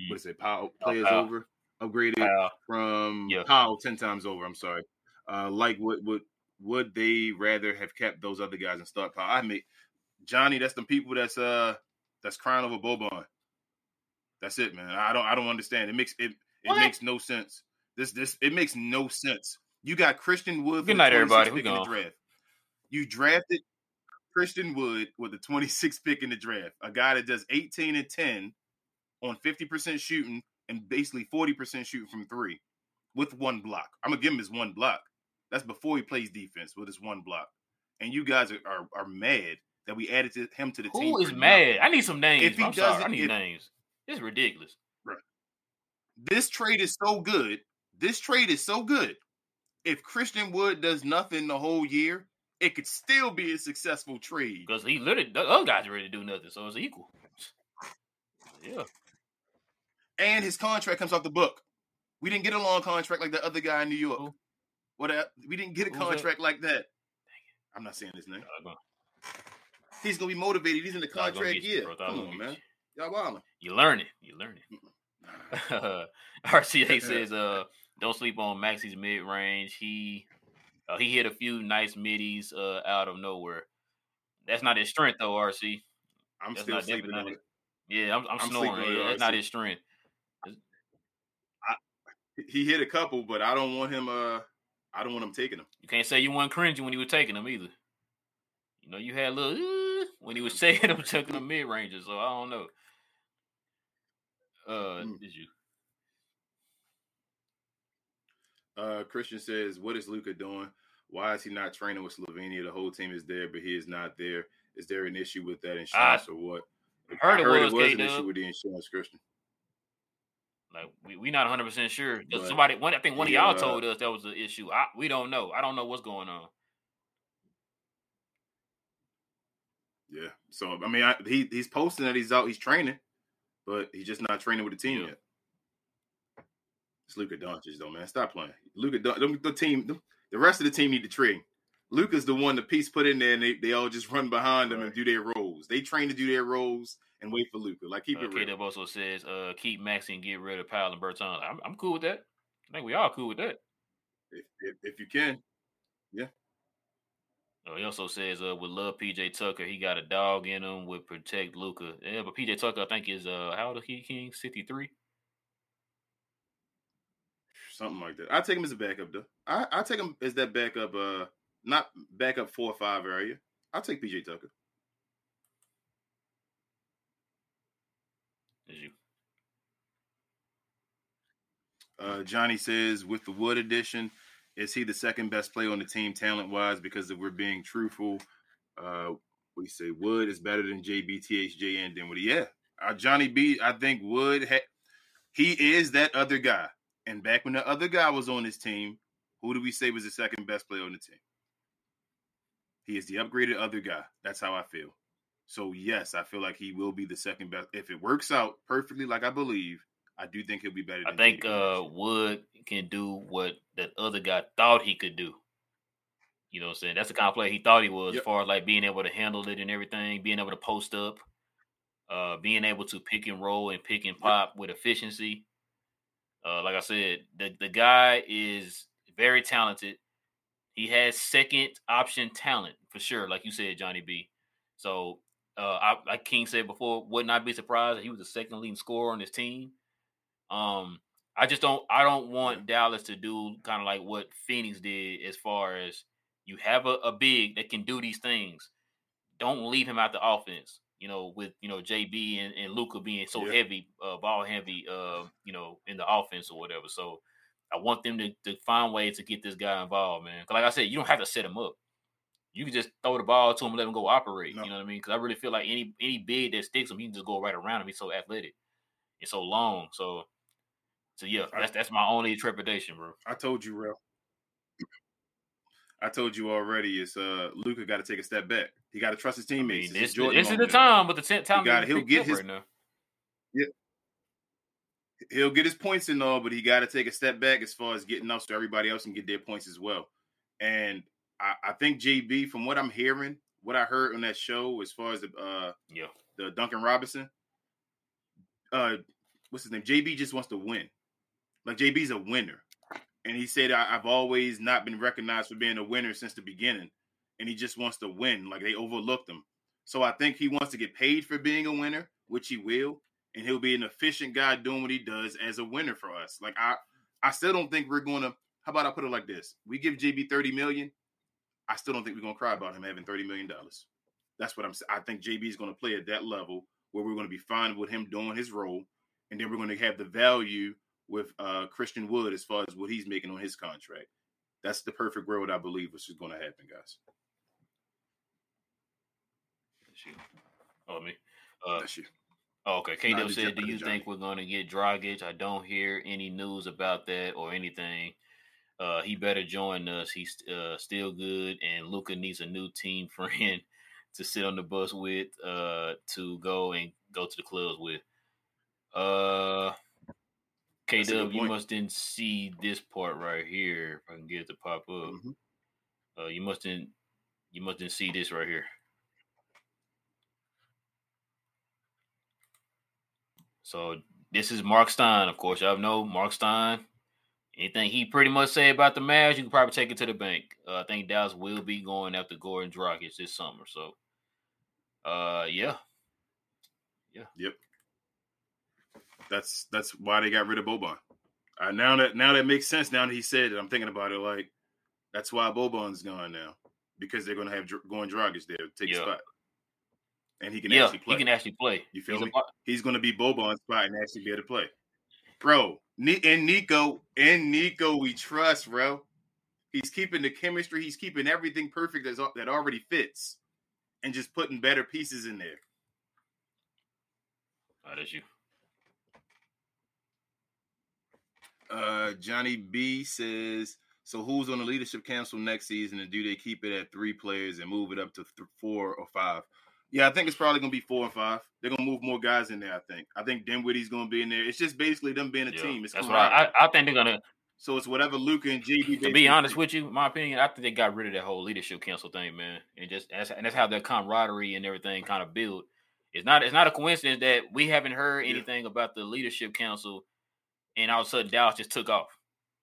what is it, Powell, players Powell. over, upgraded Powell. from Yeah. Powell 10 times over. I'm sorry. Uh, like, would, would, would they rather have kept those other guys and start Powell? I mean, Johnny, that's the people that's, uh, that's crying over Boban. That's it, man. I don't I don't understand. It makes it it What? makes no sense. This this it makes no sense. You got Christian Wood Good night, everybody. We pick in the draft. You drafted Christian Wood with the 26th pick in the draft, a guy that does 18 and 10 on 50% shooting and basically 40% shooting from three with one block. I'm gonna give him his one block. That's before he plays defense with his one block. And you guys are are, are mad that we added to him to the team. Who is mad? nothing. I need some names. If he I'm sorry. I need if- names. It's ridiculous. Right. This trade is so good. This trade is so good. If Christian Wood does nothing the whole year, it could still be a successful trade. Because he literally the other guys ready to do nothing, so it's equal. Yeah. And his contract comes off the book. We didn't get a long contract like the other guy in New York. Who? What? We didn't get a Who's that? contract like that. I'm not saying his name. He's gonna be motivated. He's in the contract year. Come on, man. You. Y'all wildin'. You learn it. You learn it. RCA says, uh, don't sleep on Maxi's mid range. He uh, he hit a few nice middies uh, out of nowhere. That's not his strength though, RC. I'm That's still not sleeping on it. Yeah, I'm, I'm, I'm snoring. Yeah, that's not his strength. He hit a couple, but I don't want him. Uh, I don't want him taking them. You can't say you weren't cringy when he was taking them either. You know, you had a little when he was taking them, taking the mid ranges. So I don't know. Uh, Mm. did you? Uh, Christian says, "What is Luka doing? Why is he not training with Slovenia? The whole team is there, but he is not there. Is there an issue with that insurance or what?" heard it was, an K-Dub. issue with the insurance, Christian. Like we we not 100 percent sure. But Somebody, one, I think one he, of y'all told us that was the issue. I, we don't know. I don't know what's going on. Yeah. So I mean, I, he he's posting that he's out, he's training, but he's just not training with the team Yeah. yet. It's Luka Doncic though, man. Stop playing. Luka, the, the team, the, the rest of the team need to train. Luka's the one the piece put in there, and they, they all just run behind him and do their roles. They train to do their roles and wait for Luka. Like keep Uh, it real. K-Dub also says, uh, keep Maxi and get rid of Powell and Berton. I'm, I'm cool with that. I think we all cool with that. If, if, if you can. Uh, he also says, uh, would love PJ Tucker. He got a dog in him. Would protect Luka. Yeah, but PJ Tucker, I think is uh, how old is he? King sixty three. Something like that. I take him as a backup though. I I take him as that backup. Uh, not backup four or five area. I'll take PJ Tucker. Is you? Uh, Johnny says with the Wood addition, is he the second best player on the team talent wise? Because if we're being truthful, uh, we say Wood is better than JB, THJ, and Dinwiddie. Yeah, uh, Johnny B. I think Wood ha- he is that other guy. And back when the other guy was on his team, who do we say was the second best player on the team? He is the upgraded other guy. That's how I feel. So yes, I feel like he will be the second best. If it works out perfectly, like I believe, I do think he'll be better. I think uh, Wood can do what that other guy thought he could do. You know what I'm saying? That's the kind of player he thought he was, Yep. as far as like being able to handle it and everything, being able to post up, uh, being able to pick and roll and pick and pop with efficiency. Uh, like I said, the, the guy is very talented. He has second option talent for sure, like you said, Johnny B. So, uh, I, like King said before, would not be surprised if he was the second leading scorer on his team. Um, I just don't I don't want Dallas to do kind of like what Phoenix did as far as you have a, a big that can do these things. Don't leave him out the offense. You know, with you know JB and, and Luka being so Yeah. heavy, uh, ball heavy, uh, you know, in the offense or whatever. So I want them to, to find ways to get this guy involved, man. 'Cause like I said, you don't have to set him up. You can just throw the ball to him and let him go operate. No. You know what I mean? Because I really feel like any any big that sticks him, he can just go right around him. He's so athletic and so long. So, so yeah, I- that's that's my only trepidation, bro. I told you, Rel. I told you already. It's uh, Luka got to take a step back. He got to trust his I mean, teammates. This, this is the time, but the t- time got- he'll get his- right now. He'll get his points and all, but he got to take a step back as far as getting up so everybody else can get their points as well. And I, I think JB, from what I'm hearing, what I heard on that show, as far as the uh, Yeah, the Duncan Robinson, uh, what's his name? JB just wants to win. Like JB's a winner, and he said I've always not been recognized for being a winner since the beginning, and he just wants to win. Like they overlooked him, so I think he wants to get paid for being a winner, which he will. and he'll be an efficient guy doing what he does as a winner for us. Like I, I still don't think we're going to. How about I put it like this? We give JB thirty million. I still don't think we're going to cry about him having thirty million dollars. That's what I'm saying. I think JB is going to play at that level where we're going to be fine with him doing his role, and then we're going to have the value with uh, Christian Wood as far as what he's making on his contract. That's the perfect world I believe which is going to happen, guys. Oh me. Uh, That's you. Oh, okay. K Dub said, "Do you Johnny." think we're going to get Dragic? I don't hear any news about that or anything. Uh, he better join us. He's uh, still good, and Luka needs a new team friend to sit on the bus with, uh, to go and go to the clubs with." Uh, K That's a good Dub, you must didn't see this part right here. If I can get it to pop up, Mhm. uh, you must didn't. You must didn't see this right here. So this is Mark Stein, of course. Y'all know Mark Stein. Anything he pretty much say about the Mavs, you can probably take it to the bank. Uh, I think Dallas will be going after Goran Dragic this summer. So, uh, yeah, yeah, Yep. That's that's why they got rid of Boban. Uh, now that now that makes sense. Now that he said it, I'm thinking about it. Like that's why Boban's gone now because they're going to have Dr- going Dragic there to take Yeah. spot, and he can yeah, actually play. he can actually play. You feel He's me? He's going to be Boban's spot and actually be able to play, bro. And Nico and Nico, we trust, bro. He's keeping the chemistry. He's keeping everything perfect that's, that already fits, and just putting better pieces in there. Oh, that's you. Uh, Johnny B says, so who's on the leadership council next season, and do they keep it at three players and move it up to th- four or five? Yeah, I think it's probably gonna be four and five. They're gonna move more guys in there. I think. I think Dinwiddie's gonna be in there. It's just basically them being a Yeah, team. It's that's what I. I, think they're gonna. so it's whatever Luka and JB. To be honest with you, my opinion, I think they got rid of that whole leadership council thing, man, and just that's, and that's how their camaraderie and everything kind of build. It's not it's not a coincidence that we haven't heard Yeah. anything about the leadership council, and all of a sudden Dallas just took off.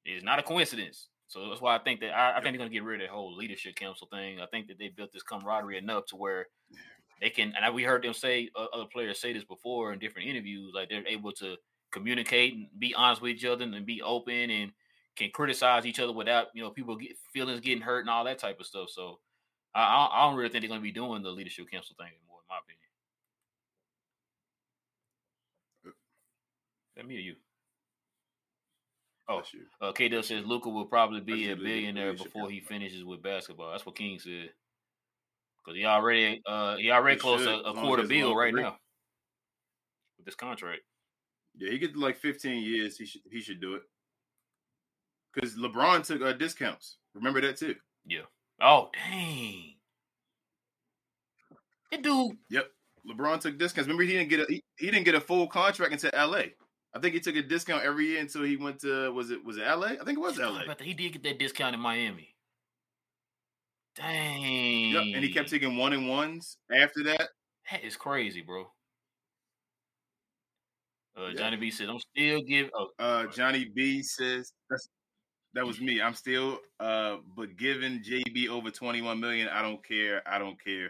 It's not a coincidence. So that's why I think that I, I think they're gonna get rid of that whole leadership council thing. I think that they built this camaraderie enough to where they can. And we heard them say uh, other players say this before in different interviews, like they're able to communicate and be honest with each other and be open and can criticize each other without you know people get feelings getting hurt and all that type of stuff. So I, I, I don't really think they're going to be doing the leadership council thing anymore, in my opinion. That me or you? Oh, you. uh, K Dub says Luka will probably be a billionaire before he finishes with basketball. That's what King said. Because he already uh he already He close a, a quarter he has a bill right career. now with this contract. Yeah, he gets like 15 years. He should he should do it. Because LeBron took uh, discounts. Remember that too. Yeah. Oh dang. That dude. Yep. LeBron took discounts. Remember he didn't get a he, he didn't get a full contract into LA. I think he took a discount every year until he went to was it was it LA? I think it was LA. that. He did get that discount in Miami. Dang. Yep. And he kept taking one and ones after that. That is crazy, bro. Uh, Yeah. Johnny B says, "I'm still give." Oh, Uh Johnny B says that's that was me. I'm still uh but giving JB over 21 million, I don't care. I don't care.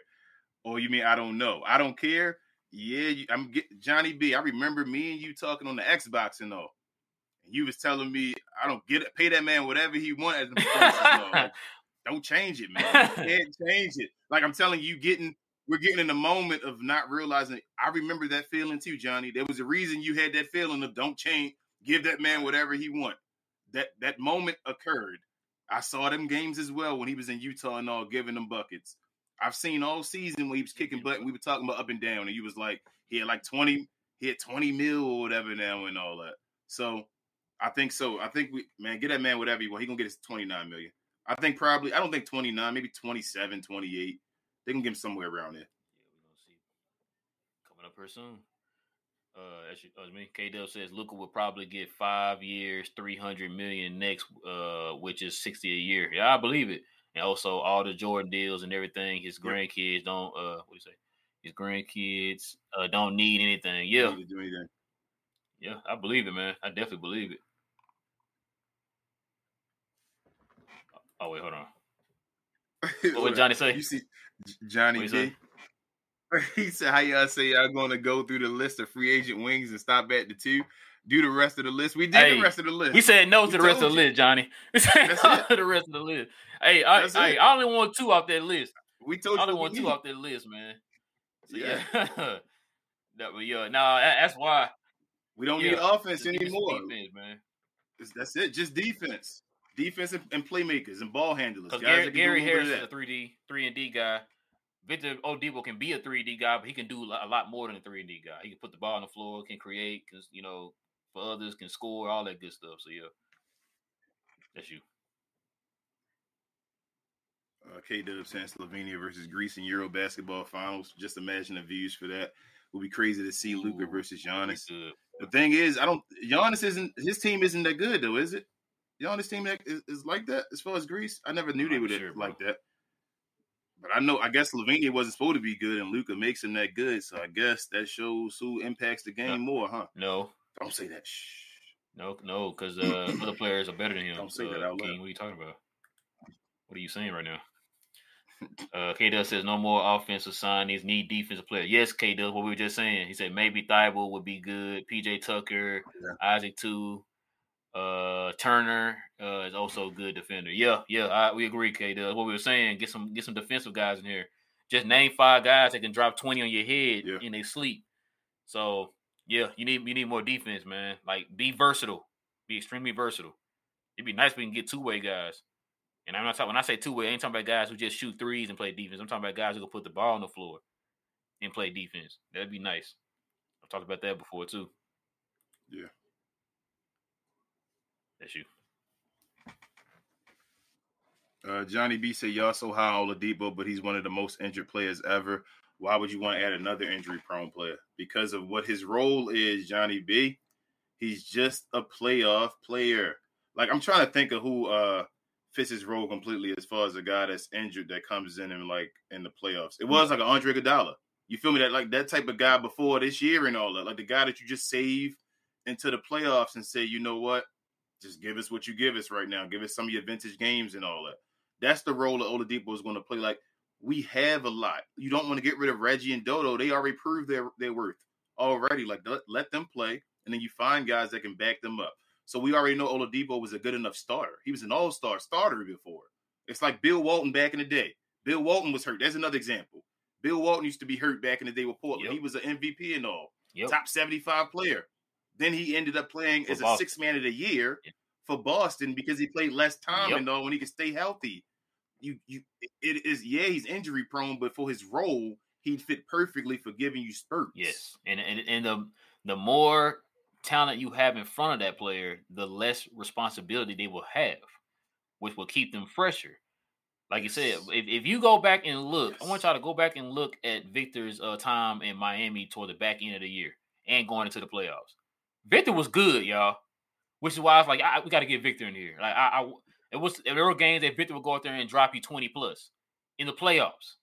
Or you mean I don't know? I don't care. Yeah, you, I'm get, Johnny B. I remember me and you talking on the Xbox and all. And you was telling me I don't get it, pay that man whatever he want as the performances and all. Like, don't change it, man. You can't change it. Like I'm telling you, getting we're getting in the moment of not realizing. I remember that feeling too, Johnny. There was a reason you had that feeling of don't change, give that man whatever he want. That that moment occurred. I saw them games as well when he was in Utah and all, giving them buckets. I've seen all season when he was kicking butt. And we were talking about up and down, and he was like, he had like twenty, he had twenty mil or whatever now and all that. So I think so. I think we man, get that man whatever he want. He gonna get his twenty nine million. I think probably. I don't think twenty nine, maybe 27, 28. They can get him somewhere around there. Yeah, we're gonna see. Coming up here soon. Uh, as, you, as me, K Dub says Luka will probably get five years, three hundred million next, uh, which is sixty a year. Yeah, I believe it. And also all the Jordan deals and everything. His grandkids don't. Uh, what do you say? His grandkids uh don't need anything. Yeah, Need do anything. yeah, I believe it, man. I definitely believe it. Oh wait, hold on. What would Johnny say? You see Johnny D. he he said, "How y'all say y'all going to go through the list of free agent wings and stop at the two? Do the rest of the list. We did Hey, the rest of the list. We said no to the rest of the list, Johnny. We said That's no it. to the rest of the list. Hey, I, it. I only want two off that list. we told you. I only want two need. off that list, man. So, Yeah. yeah. that, but yeah, no, that, that's why. We don't yeah, need offense just give me anymore. defense, man. It's- That's it. Just defense, defense, and, and playmakers and ball handlers. Because Guys Gary, Gary do a little Harris is a three D, three and D guy. Victor Oladipo can be a three D guy, but he can do a lot more than a three and D guy. He can put the ball on the floor, can create, can you know, for others, can score, all that good stuff. So yeah, that's you. Uh, K Dub saying Slovenia versus Greece in Euro basketball finals. Just imagine the views for that. Would be crazy to see Luka versus Giannis. The thing is, I don't. Giannis isn't. His team isn't that good though, is it? Giannis team that is, is like that as far as Greece. I never knew I'm they were sure, like that. But I know. I guess Slovenia wasn't supposed to be good, and Luka makes him that good. So I guess that shows who impacts the game Yeah. more, huh? No, Don't say that. Shh. no, no, because uh, other players are better than him. Don't say that uh, out loud. King, what are you talking about? What are you saying right now? Uh, K Dub says no more offensive signings, need defensive players. Yes, K Dub, what we were just saying. He said maybe Thybulle would be good. PJ Tucker, Isaac too. Uh, Turner uh, is also a good defender. Yeah, yeah, I, we agree, K Dub. What we were saying, get some get some defensive guys in here. Just name five guys that can drop twenty on your head Yeah. in their sleep. So yeah, you need you need more defense, man. Like be versatile, be extremely versatile. It'd be nice if we can get two way guys. And I'm not talking when I say two way, I ain't talking about guys who just shoot threes and play defense. I'm talking about guys who can put the ball on the floor and play defense. That'd be nice. I've talked about that before too. Yeah. That's you. Uh, Johnny B said y'all so high on Oladipo, but he's one of the most injured players ever. Why would you want to add another injury prone player? Because of what his role is, Johnny B. He's just a playoff player. Like I'm trying to think of who uh fits his role completely as far as a guy that's injured that comes in and like in the playoffs. It was like an Andre Iguodala. You feel me? That like that type of guy before this year and all that. Like the guy that you just save into the playoffs and say, you know what? Just give us what you give us right now. Give us some of your vintage games and all that. That's the role that Oladipo is going to play. Like we have a lot. You don't want to get rid of Reggie and Dodo. They already proved their their worth already. Like let, let them play, and then you find guys that can back them up. So we already know Oladipo was a good enough starter. He was an all star starter before. It's like Bill Walton back in the day. Bill Walton was hurt. That's another example. Bill Walton used to be hurt back in the day with Portland. Yep. He was an MVP and all Yep. top 75 player. Then he ended up playing For as a six man of the year Yeah. for Boston because he played less time Yep. and all when he could stay healthy. You you it is yeah, he's injury prone, but for his role, he'd fit perfectly for giving you spurts. Yes, and and and the the more talent you have in front of that player, the less responsibility they will have, which will keep them fresher. Like you said, if, if you go back and look, I want y'all to go back and look at Victor's uh, time in Miami toward the back end of the year and going into the playoffs. Victor was good, y'all, which is why I was like, I, we got to get Victor in here. Like I, I, it was there were games that Victor would go out there and drop you twenty plus in the playoffs.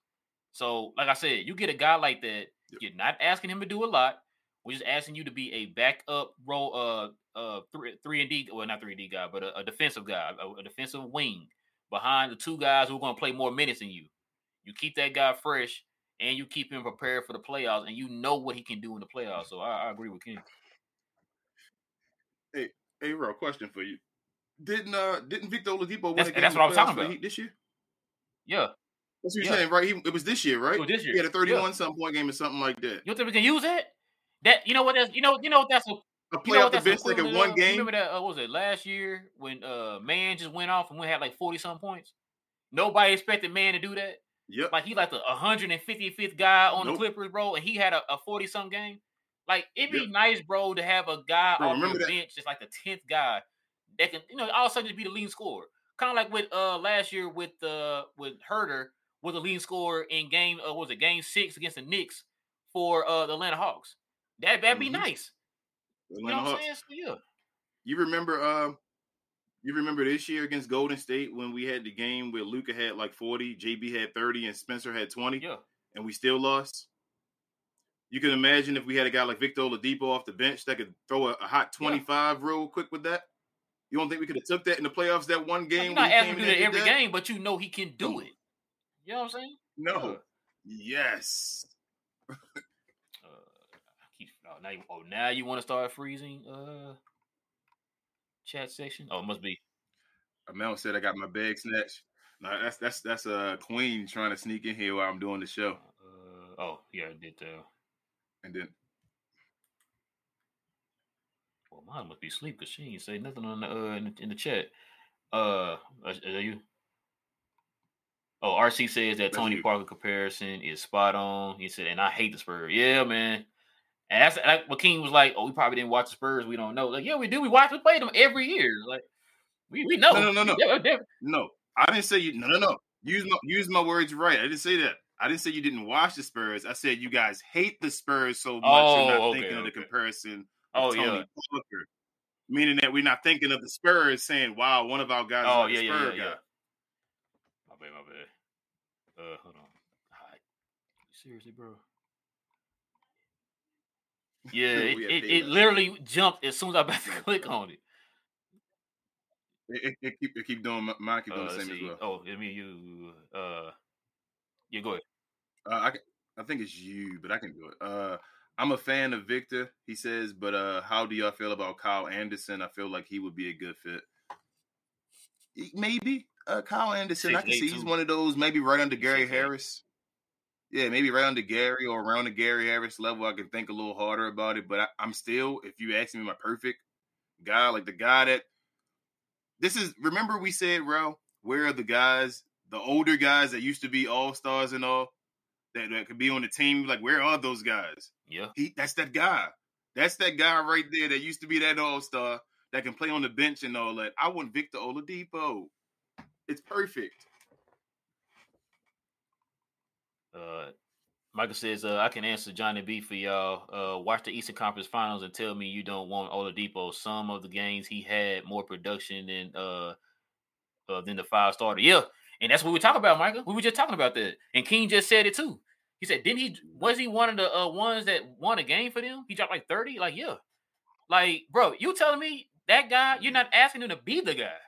So, like I said, you get a guy like that, Yep. you're not asking him to do a lot. We're just asking you to be a backup role, uh, uh, three, three and D, well, not three and D guy, but a, a defensive guy, a, a defensive wing behind the two guys who are going to play more minutes than you. You keep that guy fresh, and you keep him prepared for the playoffs, and you know what he can do in the playoffs. So I, I agree with Ken. Hey, Ro, question for you. Didn't uh didn't Victor Oladipo win That's- a game that's what I was talking about. This year? Yeah, That's what you're Yeah. saying, right? He, it was this year, right? this He year. had a Yeah. 31 something point game or something like that. you think we can use it? That you know what? That's you know you know what that's a A You play know off the bench like in one? You game. Remember that? Uh, what was it last year when uh man just went off and we had like forty some points? Nobody expected man to do that. Yep. Like he like the 155th guy on Nope. the Clippers, bro, and he had a, a 40 some game. Like it'd be Yep. nice, bro, to have a guy Bro, remember your that- bench just like the 10th guy that can, you know, all of a sudden just be the leading scorer. Kind of like with uh last year with uh with Huerter was the leading scorer in game uh was it game six against the Knicks for uh the Atlanta Hawks. That that'd be Mhm. nice. You know Atlanta what I'm Hawks. saying? So, yeah. You remember uh you remember this year against Golden State when we had the game where Luka had like 40, JB had 30, and Spencer had 20, Yeah. and we still lost? You can imagine if we had a guy like Victor Oladipo off the bench that could throw a, a hot 25 real quick with that. You don't think we could have took that in the playoffs that one Like, game? you're not asking him to do and that did every game, but you know he can do it. You know what I'm saying? No. Yes. now you, oh now you want to start freezing uh chat section? Oh, it must be. Amel said I got my bag snatched. No, that's that's that's a uh, queen trying to sneak in here while I'm doing the show. Uh, oh yeah, I did. Uh, And then well, mine must be asleep because she ain't say nothing on the uh in the, in the chat. Uh, is that you? Oh, RC says that Tony. Parker comparison is spot on. He said, and I hate the Spurs. Yeah, man. And that's like what King was like. Oh, we probably didn't watch the Spurs. We don't know. Like, yeah, we do. We watch. We play them every year. Like, we we know. No, no, no, no. No, I didn't say you. No, no, no. Use my use my words right. I didn't say that. I didn't say you didn't watch the Spurs. I said you guys hate the Spurs so much Oh, you're not okay, thinking of the comparison. Oh Tony yeah. Parker. Meaning that we're not thinking of the Spurs saying, "Wow, one of our guys Oh is yeah, a yeah, Spurs yeah, guy." yeah. My bad, my bad. Uh, hold on. Alright. Seriously, bro. Yeah, it, it, it literally jumped as soon as I about to click on it. It, it, it keep it keep doing my- mine keep doing Uh, the let's same as well. Oh, I mean you. Uh, yeah, go ahead. Uh, I, I think it's you, but I can do it. Uh, I'm a fan of Victor, he says, but uh, how do y'all feel about Kyle Anderson? I feel like he would be a good fit. Maybe uh, Kyle Anderson. I can Six, see eight, he's one of those maybe right under Gary six, eight. Harris. Yeah, maybe right under Gary or around the Gary Harris level. I can think a little harder about it, but I, I'm still, if you ask me, my perfect guy, like the guy that this is. Remember, we said, Ro, where are the guys, the older guys that used to be all stars and all? That, that could be on the team. Like, where are those guys? Yeah. He that's that guy. That's that guy right there that used to be that all star that can play on the bench and all that. I want Victor Oladipo. It's perfect. Uh, Michael says, uh, I can answer Johnny B for y'all. Uh, watch the Eastern Conference Finals and tell me you don't want Oladipo. Some of the games he had more production than uh, uh than the five starter. Yeah, and that's what we talk about, Michael. We were just talking about that, and King just said it too. He said, didn't he? Was he one of the uh, ones that won a game for them? He dropped like thirty. Like, yeah, like, bro, you telling me that guy? You're not asking him to be the guy.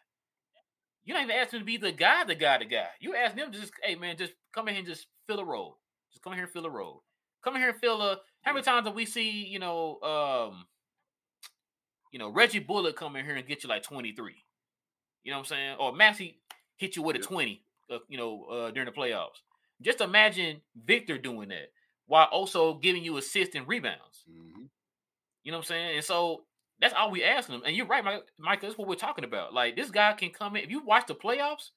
You're not even asking him to be the guy, the guy, the guy. You asking him to just, hey man, just come in here and just fill a role. Just come in here and fill a role. Come in here and fill a. How many times have we see, you know, um, you know, Reggie Bullock come in here and get you like 23? You know what I'm saying? Or Maxi hit you with a. 20, uh, you know, uh, during the playoffs. Just imagine Victor doing that while also giving you assists and rebounds. Mhm. You know what I'm saying? And so that's all we asking him. And you're right, Mike. That's what we're talking about. Like this guy can come in. If you watch the playoffs,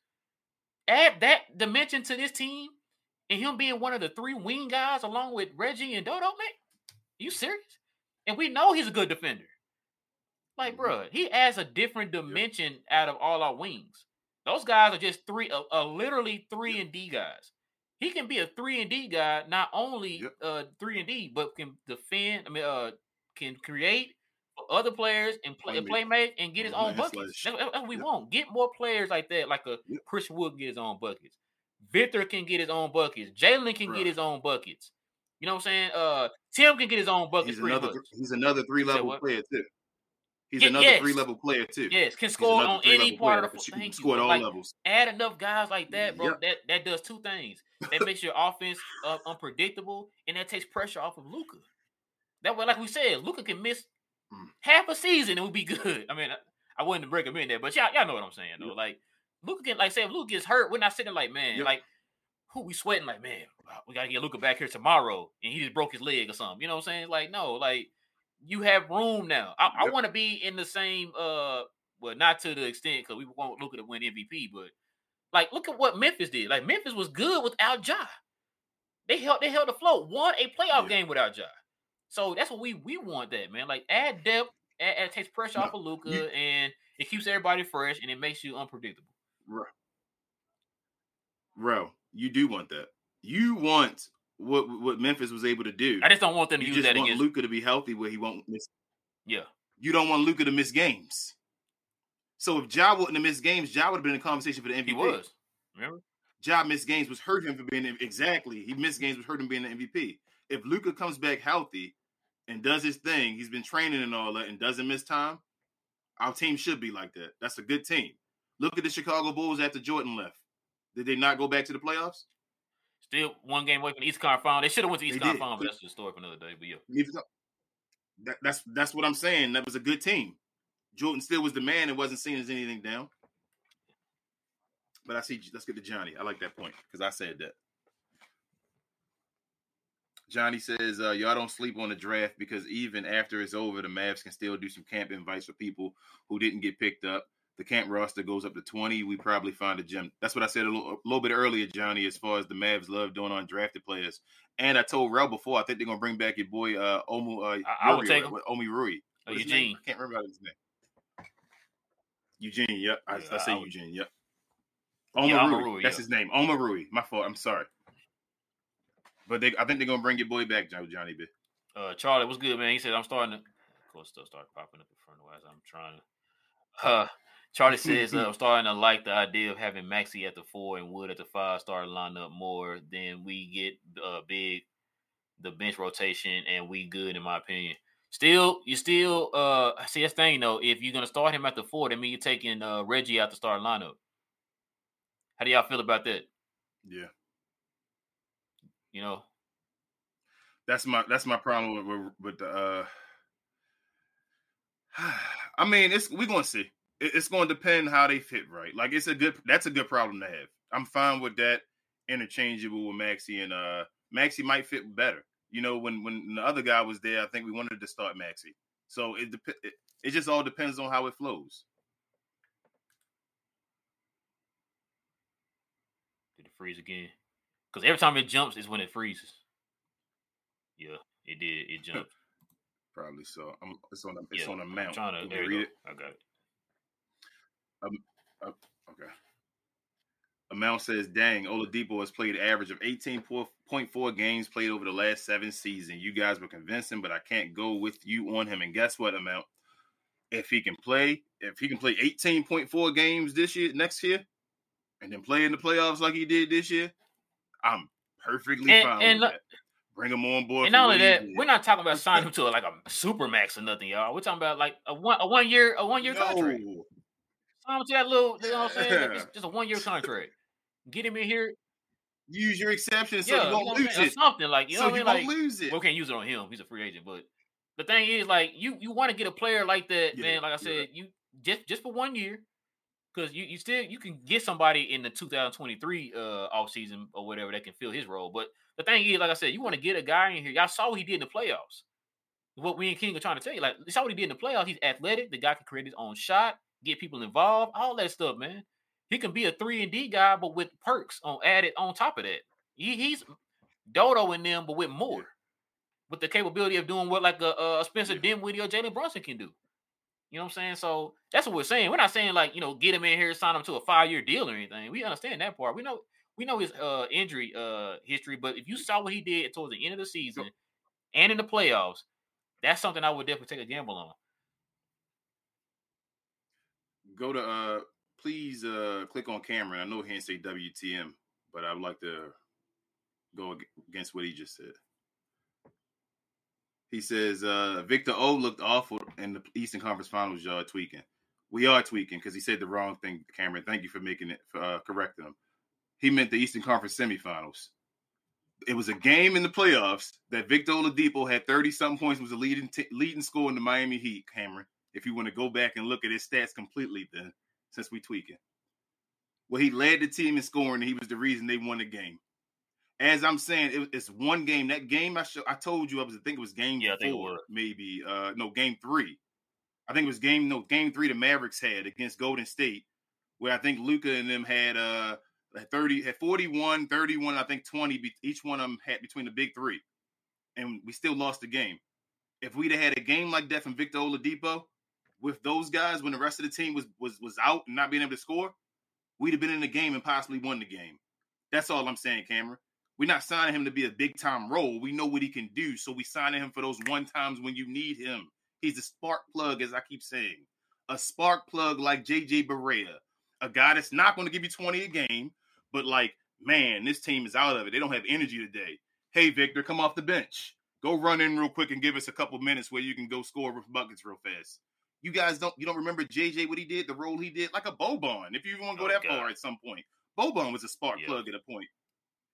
add that dimension to this team, and him being one of the three wing guys along with Reggie and Dodo, man. You serious? And we know he's a good defender. Like, Mhm. bro, he adds a different dimension out of all our wings. Those guys are just three, uh, uh, literally three Yep. and D guys. He can be a three and D guy, not only Yep. uh three and D, but can defend. I mean, uh, can create for other players and play, Playmaker. playmate and get his Mhm, own buckets. That's, that's what we Yep. want. Get more players like that, like a Yep. Chris Wood get his own buckets. Victor can get his own buckets. Jalen can Bruh. get his own buckets. You know what I'm saying? Uh, Tim can get his own buckets. He's another he's another three level player too. He's Ye- another yes. three level player too. Yes, can score on any part of the. that fl- can Thank score you. at all Like, levels. add enough guys like that, bro. Yep. That that does two things. That makes your offense uh, unpredictable, and that takes pressure off of Luka. That way, like we said, Luka can miss Mm. half a season and it would be good. I mean, I, I wouldn't recommend that, but y'all, y'all know what I'm saying though. Yep. Like Luka can, like, say if Luka gets hurt, we're not sitting like, man, Yep. like who we sweating like, man, we gotta get Luka back here tomorrow, and he just broke his leg or something. You know what I'm saying? Like, no, like you have room now. I, I want to be in the same, uh, well, not to the extent because we want Luka to win MVP, but like, look at what Memphis did. Like, Memphis was good without Ja. They held they held afloat, won a playoff Yeah. game without Ja. So that's what we we want that man. Like, add depth, add, add- it takes pressure No, off of Luka, you- and it keeps everybody fresh, and it makes you unpredictable. Bro, bro, you do want that. You want what what Memphis was able to do. I just don't want them to you use just that want against. Luka to be healthy where he won't miss. Yeah, You don't want Luka to miss games. So if Ja wouldn't have missed games, Ja would have been in the conversation for the MVP. he was. Remember? Ja missed games was hurt him for being exactly. He missed games was hurt him being the MVP. If Luka comes back healthy and does his thing, he's been training and all that, and doesn't miss time. Our team should be like that. That's a good team. Look at the Chicago Bulls after Jordan left. Did they not go back to the playoffs? Still one game away from the East Conference Final. They should have went to East Conference. Final, but that's the story for another day. But yeah, that, that's that's what I'm saying. That was a good team. Jordan still was the man and wasn't seen as anything down. But I see. Let's get to Johnny. I like that point because I said that. Johnny says, uh, "Y'all don't sleep on the draft because even after it's over, the Mavs can still do some camp invites for people who didn't get picked up. The camp roster goes up to twenty. We probably find a gem. That's what I said a little, a little bit earlier, Johnny. As far as the Mavs love doing undrafted players, and I told Rel before, I think they're gonna bring back your boy uh, Omu. Uh, I, I would take him. Omoruyi. Uh, Eugene. I can't remember his name. Eugene. Yep. I, Yeah, I say I would- Eugene. Yep. Yeah, Omoruyi. Rui, That's yeah. his name. Omoruyi. My fault. I'm sorry. But they, I think they're gonna bring your boy back, Johnny B. Uh, Charlie, what's good, man? He said I'm starting to. Of course, stuff started popping up in front of us. I'm trying to. Uh, Charlie says I'm starting to like the idea of having Maxi at the four and Wood at the five starting lineup more. Then we get uh, big the bench rotation and we good in my opinion. Still, you still uh see that's the thing though. If you're gonna start him at the four, that means you're taking uh, Reggie out the starting lineup. How do y'all feel about that? Yeah. You know, That's my that's my problem with with, with the. Uh, I mean, it's we're gonna see. It, it's gonna depend how they fit right. Like it's a good that's a good problem to have. I'm fine with that. Interchangeable with Maxi and uh Maxi might fit better. You know, when when the other guy was there, I think we wanted to start Maxi. So it dep- it, it just all depends on how it flows. did it freeze again? Because every time it jumps is when it freezes. Yeah, it did. It jumped. Probably so. I'm, it's on a, it's yeah, on a I'm mount. trying to there you you read go. it? I got it. Um, uh, okay. Amount says, dang, Oladipo has played average of 18.4 games played over the last seven seasons. You guys were convincing, but I can't go with you on him. And guess what, Amount? If he can play, if he can play 18.4 games this year, next year, and then play in the playoffs like he did this year, I'm perfectly And- fine and with look- that. Bring him on board. And not only that, we're not talking about signing him to like a super max or nothing, y'all. We're talking about like a one a one year a one year contract. Sign to that little, you know what I'm saying? Yeah. Just, a one year contract. Get him in here, Use your exception so yeah, you you won't know what I'm lose? It. something like you know so what I you mean? Like, lose it. well, we can't use it on him. He's a free agent, but the thing is, like, you you want to get a player like that, Yeah, man. Like I yeah. said, you just just for one year, because you you still you can get somebody in the 2023 uh off season or whatever that can fill his role. But the thing is, like I said, you want to get a guy in here. Y'all saw what he did in the playoffs. What we and King are trying to tell you, like, you saw what he did in the playoffs. He's athletic. The guy can create his own shot, get people involved, all that stuff, man. He can be a three and D guy, but with perks on added on top of that. He, he's Dodo in them, but with more, with the capability of doing what like a, a Spencer Yeah. Dinwiddie or Jalen Brunson can do. You know what I'm saying? So that's what we're saying. We're not saying like you know get him in here, sign him to a five year deal or anything. We understand that part. We know we know his uh injury uh history, but if you saw what he did towards the end of the season and in the playoffs, that's something I would definitely take a gamble on. Go to uh please uh click on Cameron. I know he didn't say WTM, but I would like to go against what he just said. He says uh Victor O looked awful in the Eastern Conference Finals. Y'all tweaking. We are tweaking because he said the wrong thing. Cameron, thank you for making it for uh, correcting him. He meant the Eastern Conference semifinals. It was a game in the playoffs that Victor Oladipo had thirty something points, was the leading t- leading scorer in the Miami Heat. Cameron, if you want to go back and look at his stats completely, then since we tweaking. Well, he led the team in scoring, and he was the reason they won the game. As I'm saying, it, it's one game. That game I show, I told you I was. I think it was game Yeah, I think it four, maybe. Uh, no, game three. I think it was game no game three. The Mavericks had against Golden State, where I think Luka and them had uh had 30 had 41, 31, I think 20. Each one of them had between the big three, and we still lost the game. If we'd have had a game like that from Victor Oladipo, with those guys when the rest of the team was was was out and not being able to score, we'd have been in the game and possibly won the game. That's all I'm saying, Cameron. We're not signing him to be a big time role. We know what he can do, so we signing him for those one times when you need him. He's a spark plug, as I keep saying, a spark plug like JJ Barea, a guy that's not going to give you 20 a game, but like, man, this team is out of it. They don't have energy today. Hey, Victor, come off the bench. Go run in real quick and give us a couple minutes where you can go score with buckets real fast. You guys don't you don't remember JJ what he did, the role he did, like a Boban. If you even want to go Oh, that God. far at some point, Boban was a spark Yeah. plug at a point,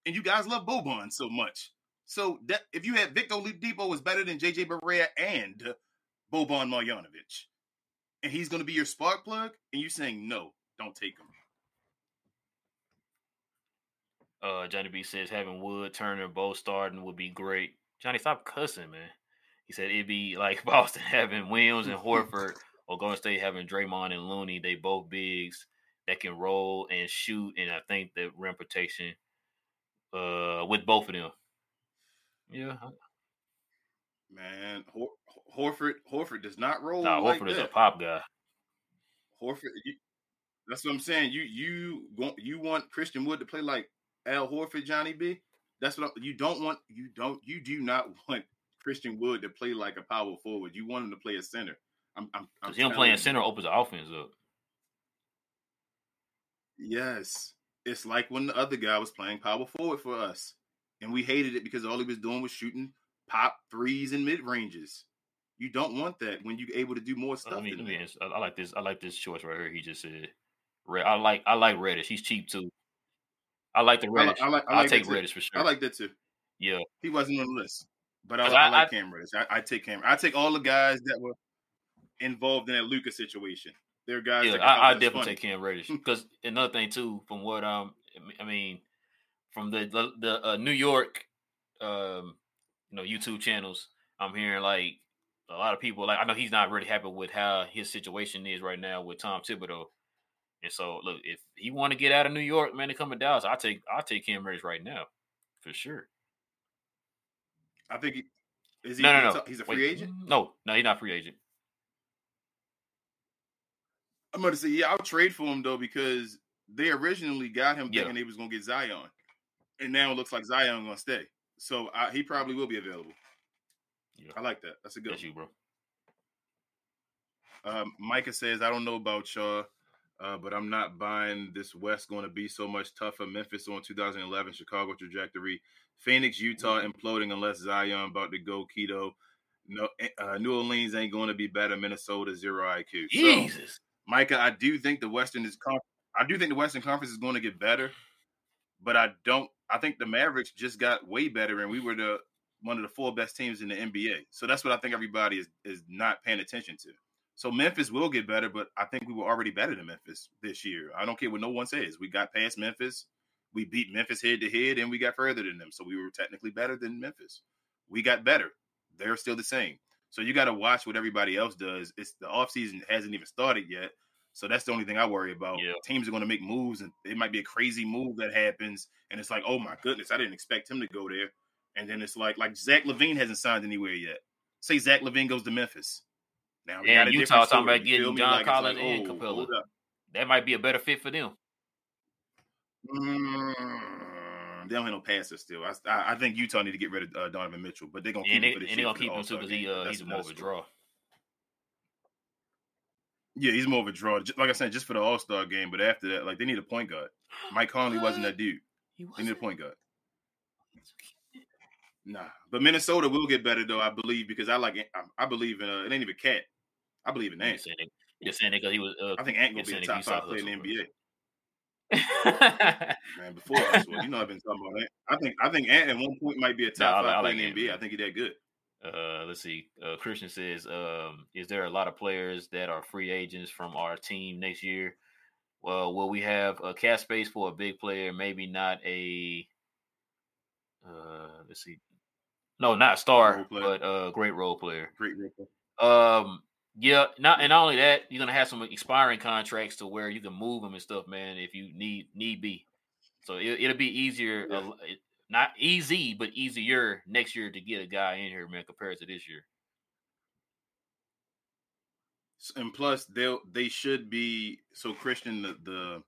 and you guys love Boban so much. So that if you had Victor Depot was better than JJ Barea and Boban Marjanovic, and he's going to be your spark plug, and you're saying no, don't take him. Uh, Johnny B says having Wood, Turner both starting would be great. Johnny, stop cussing, man. He said it'd be like Boston having Williams and Horford, or Golden State having Draymond and Looney. They both bigs that can roll and shoot, and I think the rim protection uh, with both of them. Yeah, Man, Hor- Horford Horford does not roll. nah, like Horford is that. a pop guy. Horford. You, that's what I'm saying. You you want you want Christian Wood to play like Al Horford, Johnny B. That's what I'm, you don't want. You don't. You do not want Christian Wood to play like a power forward. You want him to play a center. I'm. I'm, I'm him playing you. center opens the offense up. Yes, it's like when the other guy was playing power forward for us, and we hated it because all he was doing was shooting pop threes and mid ranges. You don't want that when you're able to do more stuff. Let me, than let me that. answer. I, I like this. I like this choice right here. He just said, Red. I like. I like Reddish. He's cheap too. I like the I like- Reddish. I like- I like take. Reddish for sure. I like that too. yeah, He wasn't on the list, but I, I, I- like I- Cam Reddish. I, I take Cam. I take all the guys that were involved in that Luka situation. They're guys. yeah. that can I, I definitely funny. take Cam Reddish because another thing too, from what um, I mean, from the the, the uh, New York, um, you know, YouTube channels, I'm hearing like a lot of people like I know he's not really happy with how his situation is right now with Tom Thibodeau. And so, look, if he want to get out of New York, man, to come to Dallas, I take I take Cam Reddish right now, for sure. I think he is he. no, no, no. He's a Wait, free agent. No, no, he's not free agent. I'm going to say, yeah, I'll trade for him though because they originally got him Yeah. thinking they was going to get Zion, and now it looks like Zion going to stay. So I, he probably will be available. Yeah. I like that. That's a good. That's you, bro. Um, Micah says, I don't know about y'all, uh, but I'm not buying this West going to be so much tougher. Memphis on 2011, Chicago trajectory, Phoenix, Utah imploding unless Zion about to go keto. No, uh, New Orleans ain't going to be better. Minnesota zero IQ. So, Jesus. Micah, I do think the Western is con- I do think the Western Conference is going to get better, but I don't. I think the Mavericks just got way better, and we were the one of the four best teams in the NBA. So that's what I think everybody is is not paying attention to. So Memphis will get better, but I think we were already better than Memphis this year. I don't care what no one says. We got past Memphis. We beat Memphis head to head, and we got further than them. So we were technically better than Memphis. We got better. They're still the same. So you got to watch what everybody else does. It's the offseason hasn't even started yet. So that's the only thing I worry about. Yeah. Teams are going to make moves, and it might be a crazy move that happens, and it's like, oh my goodness, I didn't expect him to go there. And then it's like, like Zach LaVine hasn't signed anywhere yet. Say Zach LaVine goes to Memphis. Now we Yeah, got a Utah talking about getting? John Like, Collins like, and oh, Capela. That might be a better fit for them. Mm, they don't have no passer still. I, I, I think Utah need to get rid of uh, Donovan Mitchell, but they're gonna keep And they, him for this and they gonna the keep him too because he uh, he's more of a draw. Yeah, he's more of a draw. Just, like I said, just for the All Star game. But after that, like they need a point guard. Mike Conley wasn't that dude. He They need a point guard. Nah, but Minnesota will get better though. I believe because I like I, I believe in uh, it ain't even cat. I believe in You're Ant. saying it- You're saying it because he was. Uh, I think Ant gonna be a top five player in the NBA. Man, before us, well, you know I've been talking about Ant. I think I think Ant at one point might be a top like- five I player in NBA. I think he that good. Uh, let's see. Uh, Christian says, um, "Is there a lot of players that are free agents from our team next year? Well, will we have a cap space for a big player? Maybe not a. Uh, let's see. No, not a star, but a great role player. Great rookie. Um, yeah, not and not only that, you're gonna have some expiring contracts to where you can move them and stuff, man. If you need need be, so it, it'll be easier. Yeah. Uh, not easy, but easier next year to get a guy in here, man, compared to this year. and plus they'll they should be so Christian the, the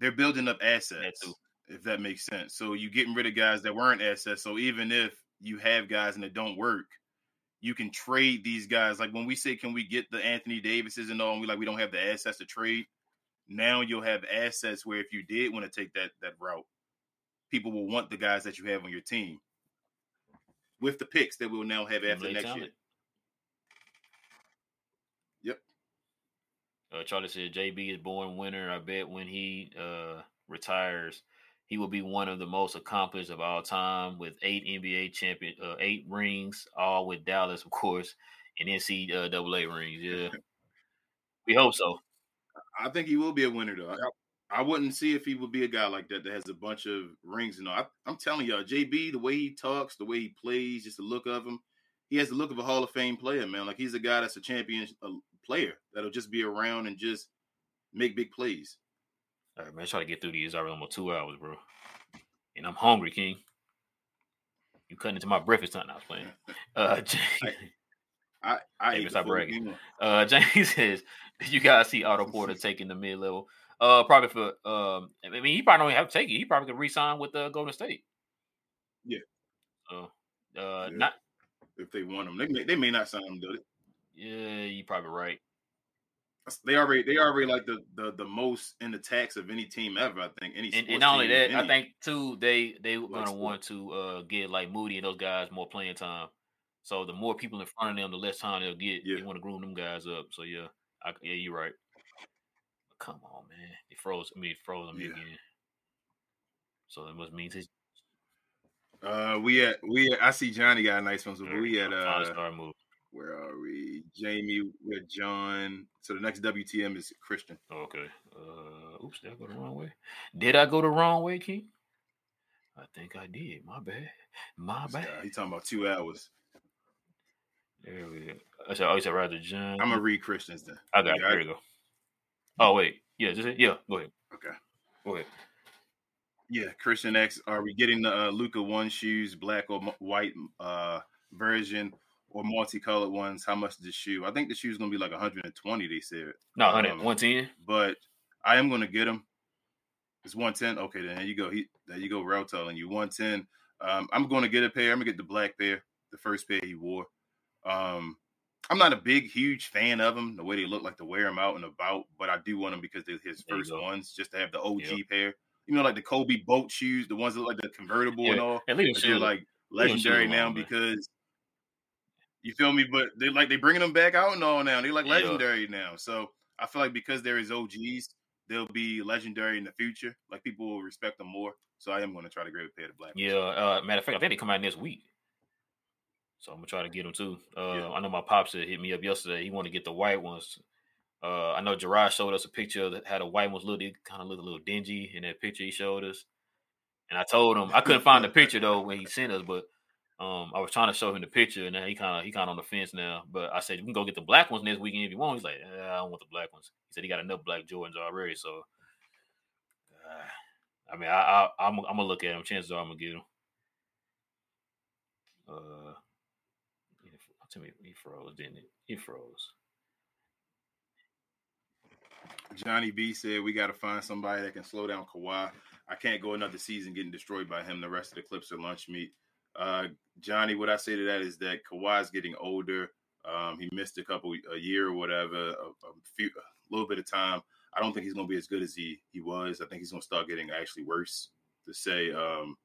they're building up assets if that makes sense. So you're getting rid of guys that weren't assets. So even if you have guys and it don't work, you can trade these guys. Like when we say, can we get the Anthony Davises and all, and we like we don't have the assets to trade. Now you'll have assets where if you did want to take that that route, people will want the guys that you have on your team with the picks that we'll now have after next year. Yep. Uh, Charlie said JB is born winner. I bet when he uh, retires, he will be one of the most accomplished of all time with eight NBA champion, uh, eight rings, all with Dallas, of course, and NCAA rings. Yeah, we hope so. I think he will be a winner though. I, I, wouldn't see if he would be a guy like that that has a bunch of rings and all. I, I'm telling y'all, JB, the way he talks, the way he plays, just the look of him, he has the look of a Hall of Fame player, man. Like he's a guy that's a champion a player that'll just be around and just make big plays. All right, man. Try to get through these I already almost two hours, bro. And I'm hungry, King. You cutting into my breakfast time. I was playing. Uh, James, I, I, I stop bragging. Uh, James says, "Did you guys see Otto Porter taking the mid level? Uh, probably for. Um, I mean, he probably don't even have to take it. He probably could resign with uh, Golden State. Yeah. So, uh, yeah. not if they want him, they may, they may not sign him, do it. Yeah, you're probably right. They already they already like the the, the most in the tax of any team ever. I think any and, and not only that, any. I think too they they were gonna want to uh, get like Moody and those guys more playing time. So the more people in front of them, the less time they'll get. Yeah. They want to groom them guys up. So yeah, I, yeah, you're right. But come on, man, it froze. I mean, it froze on me yeah. again. So it must mean his. Uh, we at we I see Johnny got a nice one. So we had uh, move. Where are we? Jamie with John. So the next WTM is Christian. Okay. Uh, oops, did I go the wrong way? Did I go the wrong way, King? I think I did. My bad. My bad. He talking about two hours. There we go. I said, oh, said rather John. I'm gonna read Christians then. I got it. There you go. Oh wait, yeah, just yeah. Go ahead. Okay. Go ahead. Yeah, Christian X. Are we getting the uh, Luka one shoes, black or white uh, version? Or multicolored ones, how much is the shoe? I think the shoe is gonna be like 120. They said no, 100, um, 110. But I am gonna get them. It's 110. Okay, then there you go. He, there you go. Rel telling you 110. Um, I'm gonna get a pair. I'm gonna get the black pair, the first pair he wore. Um, I'm not a big, huge fan of them, the way they look like to wear them out and about, but I do want them because they're his there first ones, just to have the OG yep. pair. You know, like the Kobe boat shoes, the ones that look like the convertible yeah. and all. At least they're like legendary now because you feel me? But they like they bringing them back out and all now. They like legendary yeah. now. So I feel like because there is OGs, they'll be legendary in the future. Like people will respect them more. So I am going to try to grab a pair of black. Yeah. Uh, matter of fact, I think they come out next week. So I'm gonna try to get them too. Uh, yeah. I know my pops hit me up yesterday. He wanted to get the white ones. Uh, I know Gerard showed us a picture that had a white ones. Look, kind of looked a little dingy in that picture he showed us. And I told him I couldn't find the picture though when he sent us, but um, I was trying to show him the picture, and he kind of he kind of on the fence now. But I said we can go get the black ones next weekend if you want. He's like, eh, I don't want the black ones. He said he got enough black Jordans already. So, uh, I mean, I, I am I'm, I'm gonna look at him. Chances are I'm gonna get him. Uh, tell me he froze, didn't it? He froze. Johnny B said we got to find somebody that can slow down Kawhi. I can't go another season getting destroyed by him. The rest of the clips are lunch meat. Uh, Johnny, what I say to that is that Kawhi's getting older. Um, he missed a couple a year or whatever, a, a, few, a little bit of time. I don't think he's going to be as good as he he was. I think he's going to start getting actually worse. To say, um,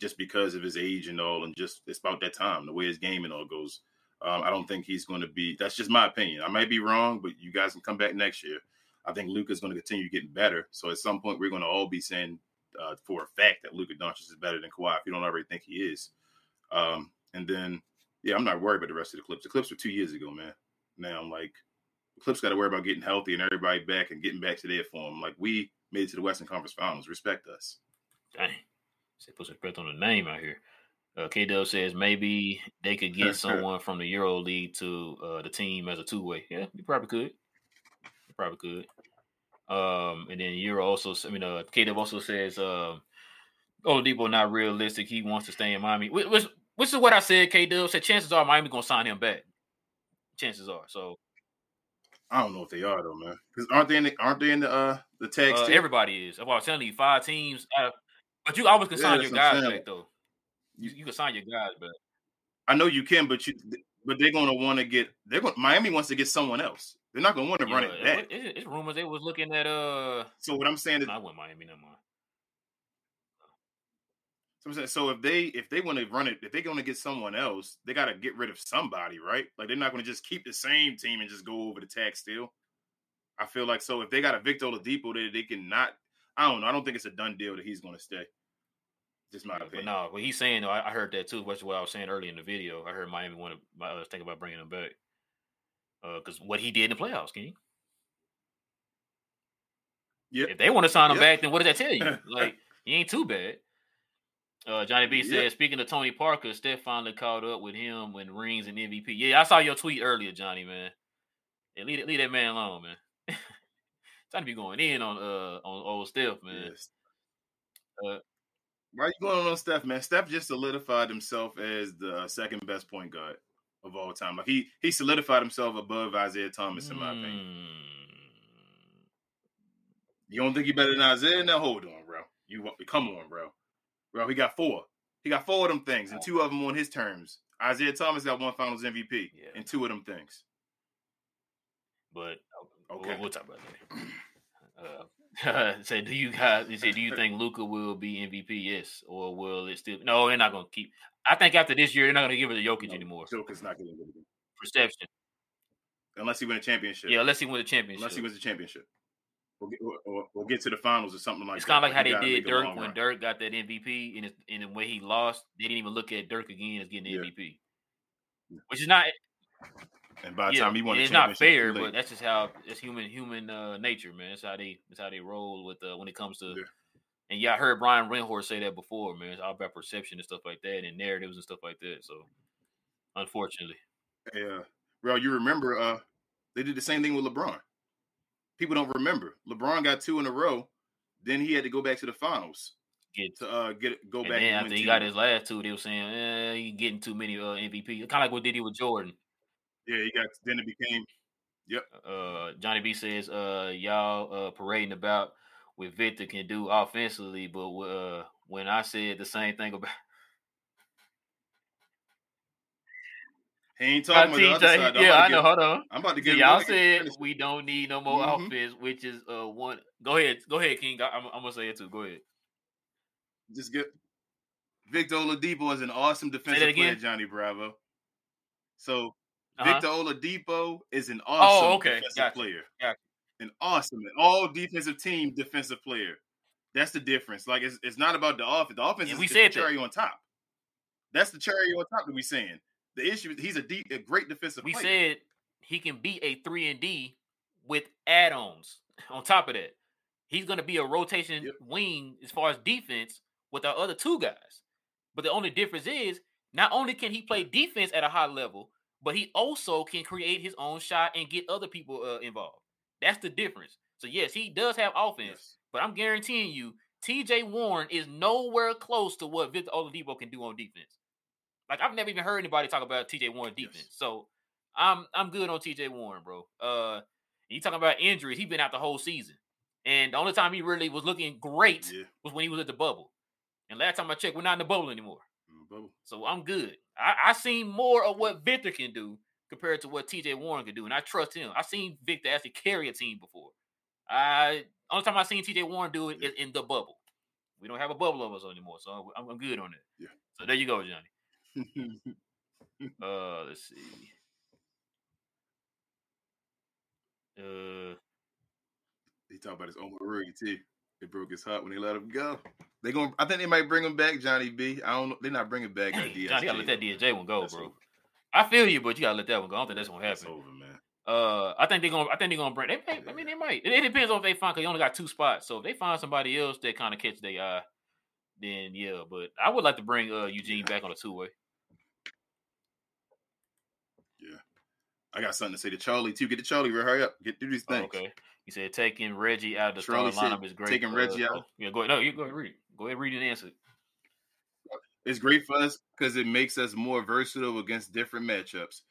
just because of his age and all, and just it's about that time, the way his game and all goes. Um, I don't think he's going to be. That's just my opinion. I might be wrong, but you guys can come back next year. I think Luka's going to continue getting better. So at some point, we're going to all be saying uh, for a fact that Luka Doncic is better than Kawhi. If you don't already think he is, um, and then, yeah, I'm not worried about the rest of the clips. The clips were two years ago, man. Now I'm like, the clips got to worry about getting healthy and everybody back and getting back to their form. Like we made it to the Western Conference Finals. Respect us. Dang, say put some respect on the name out here. Uh, K Dub says maybe they could get someone from the Euro League to uh, the team as a two way. Yeah, you probably could. You probably could. Um, and then Euro also, I mean, uh, K Dub also says, um, Oladipo not realistic. He wants to stay in Miami. Which, which is what I said. K Dub said chances are Miami gonna sign him back. Chances are. So I don't know if they are though, man. Because aren't they in the aren't they in the uh the text? Uh, everybody is. That's what I was telling you. Five teams. Uh, but you always can sign yeah, your guys back though. You you can sign your guys back. I know you can, but you but they're gonna want to get they're going Miami wants to get someone else. They're not gonna want to yeah, run it back. It, it's rumors they was looking at uh. So what I'm saying is, I went Miami. Never mind. So if they if they want to run it, if they're going to get someone else, they got to get rid of somebody, right? Like they're not going to just keep the same team and just go over the tax still. I feel like so if they got a Victor Oladipo that they can not, I don't know. I don't think it's a done deal that he's going to stay. Just my but opinion. no, what he's saying though, I, I heard that too. Which is what I was saying earlier in the video. I heard Miami want to uh, think about bringing him back because what he did in the playoffs, can you? Yeah. If they want to sign him Yep. back, then what does that tell you? Like he ain't too bad. Uh, Johnny B Yep. said, speaking of Tony Parker, Steph finally caught up with him when rings and MVP. Yeah, I saw your tweet earlier, Johnny man. Yeah, leave, that- leave that man alone, man. Trying to be going in on uh on old Steph, man. Yes. Uh, Why are you going on Steph, man? Steph just solidified himself as the uh, second best point guard of all time. Like he he solidified himself above Isiah Thomas, in my opinion. mm, You don't think he better than Isiah? Now hold on, bro. You come on, bro. Bro, he got four. He got four of them things, and two of them on his terms. Isiah Thomas got one Finals MVP, Yeah. and two of them things. But Okay. we'll, we'll talk about that. Uh, say, do you guys? He said, do you think Luka will be MVP? Yes, or will it still? No, they're not going to keep. I think after this year, they're not going to give it to Jokic anymore. Joker's not getting it Perception, unless he win a championship. yeah. Unless he win the championship. unless he wins a championship. We'll get, or, or get to the finals or something like it's that. It's kind of like how they did Dirk when run. Dirk got that MVP, and and the way he lost, they didn't even look at Dirk again as getting the Yeah. MVP, which is not. And by the yeah, time he won, it's not fair, but that's just how it's human human uh, nature, man. That's how they that's how they roll with uh, when it comes to. Yeah. And yeah, I heard Brian Windhorst say that before, man. It's all about perception and stuff like that, and narratives and stuff like that. So, unfortunately, Yeah, bro, you remember? Uh, they did the same thing with LeBron. People don't remember. LeBron got two in a row. Then he had to go back to the finals get to uh get go and back. then after he two. got his last two, they were saying, eh, he getting too many uh, MVP. Kind of like what did he with Jordan. yeah, he got. Then it became Yep. Uh, Johnny B says, uh, y'all uh, parading about what Victor can do offensively, but uh, when I said the same thing about he ain't talking about the other TJ, side. though. Yeah, I know. give- Hold on. I'm about to get. y'all said we don't need no more Mhm. offense, which is uh one. Go ahead, go ahead, King. I, am I'm gonna say it too. Go ahead. just get Victor Oladipo is an awesome defensive player. Johnny Bravo. So Uh-huh. Victor Oladipo is an awesome okay. defensive Gotcha. player. Gotcha. An awesome, an all defensive team defensive player. That's the difference. Like it's, it's not about the offense. The offense Yeah, is, we said the that. cherry on top. That's the cherry on top that we saying. The issue is he's a deep, a great defensive We player. said he can be a three and D with add-ons. On top of that, he's gonna be a rotation Yep. wing as far as defense with our other two guys. But the only difference is not only can he play defense at a high level, but he also can create his own shot and get other people uh, involved. That's the difference. So yes, he does have offense, Yes. but I'm guaranteeing you, T.J. Warren is nowhere close to what Victor Oladipo can do on defense. Like I've never even heard anybody talk about T.J. Warren Yes. defense. So I'm I'm good on T.J. Warren, bro. Uh, you talking about injuries? He's been out the whole season, and the only time he really was looking great Yeah. was when he was at the bubble. And last time I checked, we're not in the bubble anymore. Bubble. So I'm good. I, I seen more of what Victor can do compared to what TJ Warren can do, and I trust him. I seen Victor actually carry a team before. I only time I seen TJ Warren do it Yeah. is in the bubble. We don't have a bubble of us anymore, so I'm, I'm good on it. Yeah. So there you go, Johnny. Uh, let's see. Uh, he talked about his Ruggie too. It broke his heart when they let him go. They going I think they might bring him back, Johnny B. I don't know. They're not bringing back dang, DSJ. You gotta let that DSJ one go, That's bro. over. I feel you, but you gotta let that one go. I don't think that's gonna That's happen. over, man. Uh, I think they're gonna. I think they're gonna bring. They may, I mean, they might. It, it depends on if they find. Cause they only got two spots. So if they find somebody else that kind of catch their eye, then yeah. But I would like to bring uh Eugene back on a two way. I got something to say to Charlie too. Get to Charlie, bro. Hurry up. Get through these Oh, things. okay. You said taking Reggie out of the Charlie starting lineup is great. taking Reggie Uh, out. Yeah, go ahead. No, you go ahead and read. it. Go ahead, read and answer. it. It's great for us because it makes us more versatile against different matchups.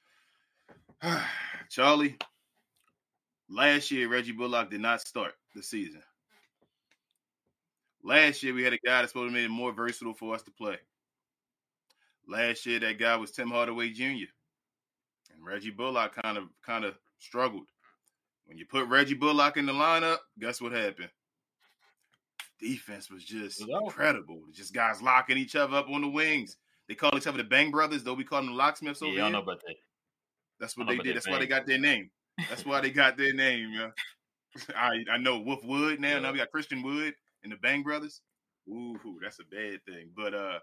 Charlie, last year Reggie Bullock did not start the season. Last year we had a guy that's supposed to make it more versatile for us to play. Last year that guy was Tim Hardaway Jr. Reggie Bullock kind of kind of struggled. When you put Reggie Bullock in the lineup, guess what happened? Defense was just It was awful. incredible. Just guys locking each other up on the wings. They call each other the Bang Brothers, though we call them the Locksmiths over Yeah, I here. know about that. That's what they did. that That's why they got their name. That's why they got their name, yeah. I I know Wolf Wood now. Now we got Christian Wood and the Bang Brothers. Ooh, that's a bad thing. But uh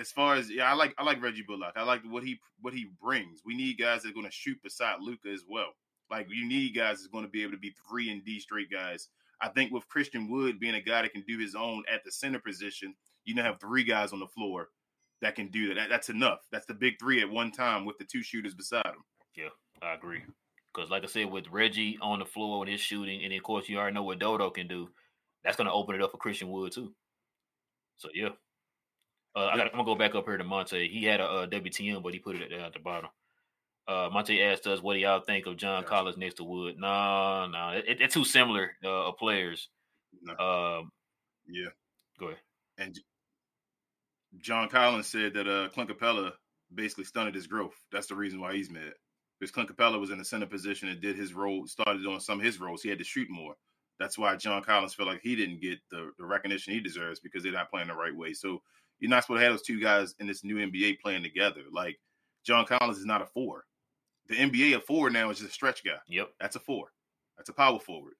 as far as yeah, I like I like Reggie Bullock. I like what he what he brings. We need guys that are going to shoot beside Luka as well. Like you need guys that's going to be able to be three and D straight guys. I think with Christian Wood being a guy that can do his own at the center position, you now have three guys on the floor that can do that. that. That's enough. That's the big three at one time with the two shooters beside him. Yeah, I agree. Because like I said, with Reggie on the floor with his shooting, and of course you already know what Dodo can do. That's going to open it up for Christian Wood too. So yeah, uh, I got. I'm gonna go back up here to Monte. He had a, a WTM, but he put it at the bottom. Uh, Monte asked us, "What do y'all think of John gotcha. Collins next to Wood?" No, no, it, they're too similar uh, players. No. Um, yeah, go ahead. And John Collins said that uh, Clint Capela basically stunted his growth. That's the reason why he's mad. Because Clint Capela was in the center position and did his role, started on some of his roles. He had to shoot more. That's why John Collins felt like he didn't get the, the recognition he deserves because they're not playing the right way. So you're not supposed to have those two guys in this new NBA playing together. Like John Collins is not a four. The NBA a four now is just a stretch guy. Yep, that's a four. That's a power forward.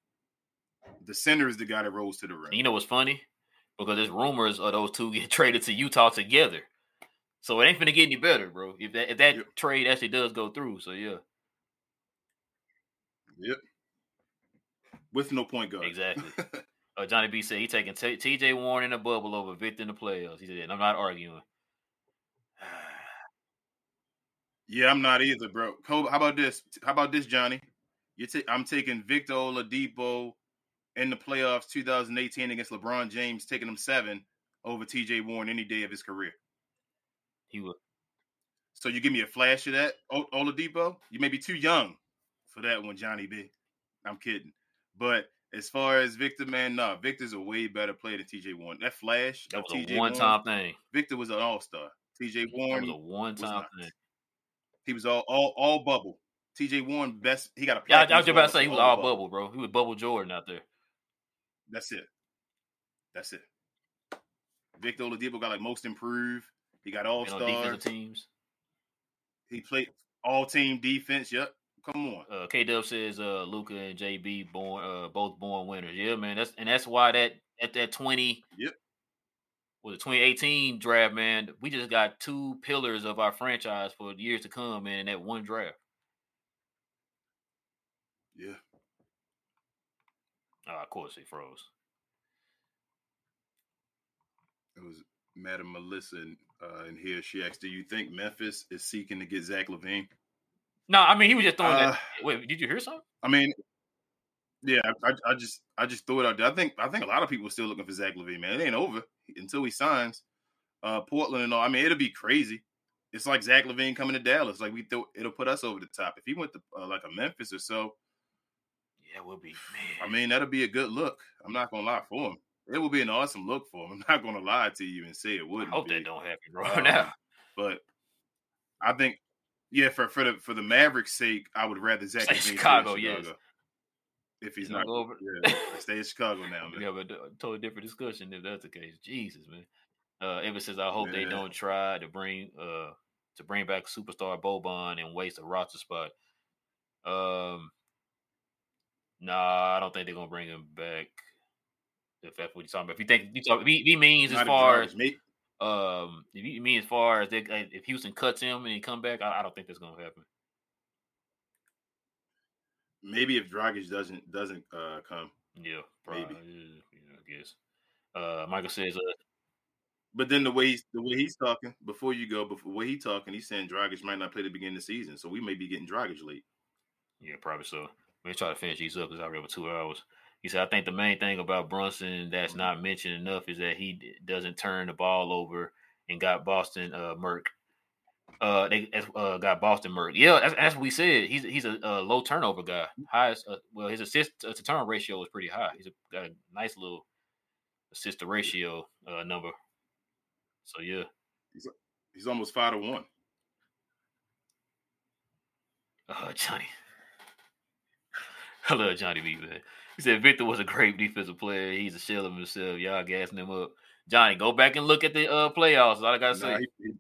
The center is the guy that rolls to the rim. You know what's funny? Because there's rumors of those two get traded to Utah together. So it ain't gonna get any better, bro. If that if that yep. trade actually does go through, so yeah. Yep with no point guard. Exactly. uh, Johnny B said he taking T- T.J. Warren in the bubble over Victor in the playoffs. He said, "I'm not arguing." yeah, I'm not either, bro. How about this? How about this, Johnny? You I'm taking Victor Oladipo in the playoffs 2018 against LeBron James, taking him seven over T.J. Warren any day of his career. He would. So you give me a flash of that, Oladipo? You may be too young for that one, Johnny B. I'm kidding. But as far as Victor, man, no, Victor's a way better player than TJ Warren. That flash, that was a one time thing. Victor was an all star. TJ Warren was a one time thing. He was all all all bubble. TJ Warren best. He got a. Yeah, I, was just about to say he was all, bubble. bubble, bro. He was bubble Jordan out there. That's it. That's it. Victor Oladipo got like most improved. He got all star teams. He played all team defense. Yep. Come on. Uh, K Dub says uh, Luka and JB born uh, both born winners. Yeah, man. That's and that's why that at that twenty. Yep. With the 2018 draft, man, we just got two pillars of our franchise for years to come, man. In that one draft. Yeah. Uh, of course, he froze. It was Madam Melissa in, uh, in here. She asked, "Do you think Memphis is seeking to get Zach LaVine?" No, I mean he was just throwing uh, that. Wait, did you hear something? I mean, yeah, I, I, just I just threw it out there. I think I think a lot of people are still looking for Zach LaVine, Man, it ain't over until he signs. Uh, Portland and all. I mean, it'll be crazy. It's like Zach LaVine coming to Dallas. Like we throw, it'll put us over the top. If he went to uh, like a Memphis or so, yeah, we'll be. Man. I mean, that'll be a good look. I'm not gonna lie for him. It will be an awesome look for him. I'm not gonna lie to you and say it wouldn't. I hope be. that don't happen right uh, now. But I think yeah, for for the for the Mavericks' sake, I would rather Zach stay Chicago, Chicago. Yes. If he's not, over. yeah, stay in Chicago now, man. Yeah, but totally different discussion if that's the case. Jesus, man. Uh, Ever since I hope yeah. they don't try to bring uh to bring back superstar Boban and waste a roster spot. Um, nah, I don't think they're gonna bring him back. If that's what you're talking about. If you think you talk, if he, if he means as far as um, if you mean as far as they, if Houston cuts him and he come back, I, I don't think that's gonna happen. Maybe if Dragic doesn't doesn't uh, come. Yeah, probably. Maybe. Yeah, I guess. Uh, Michael says. Uh, but then the way he's, the way he's talking before you go, before way he's talking, he's saying Dragic might not play the beginning of the season, so we may be getting Dragic late. Yeah, probably so. We're try to finish these up because I read for two hours. He said, I think the main thing about Brunson that's not mentioned enough is that he doesn't turn the ball over and got Boston uh, Merck. Uh, they uh, got Boston Merck. Yeah, that's, that's what we said. He's he's a, a low turnover guy. Highest, uh, well, his assist to turn ratio is pretty high. He's a, got a nice little assist to ratio uh, number. So yeah, he's he's almost five to one. Oh, Johnny. I love Johnny B, man. He said Victor was a great defensive player. He's a shell of himself. Y'all gassing him up. Johnny, go back and look at the uh, playoffs. All I gotta say. he,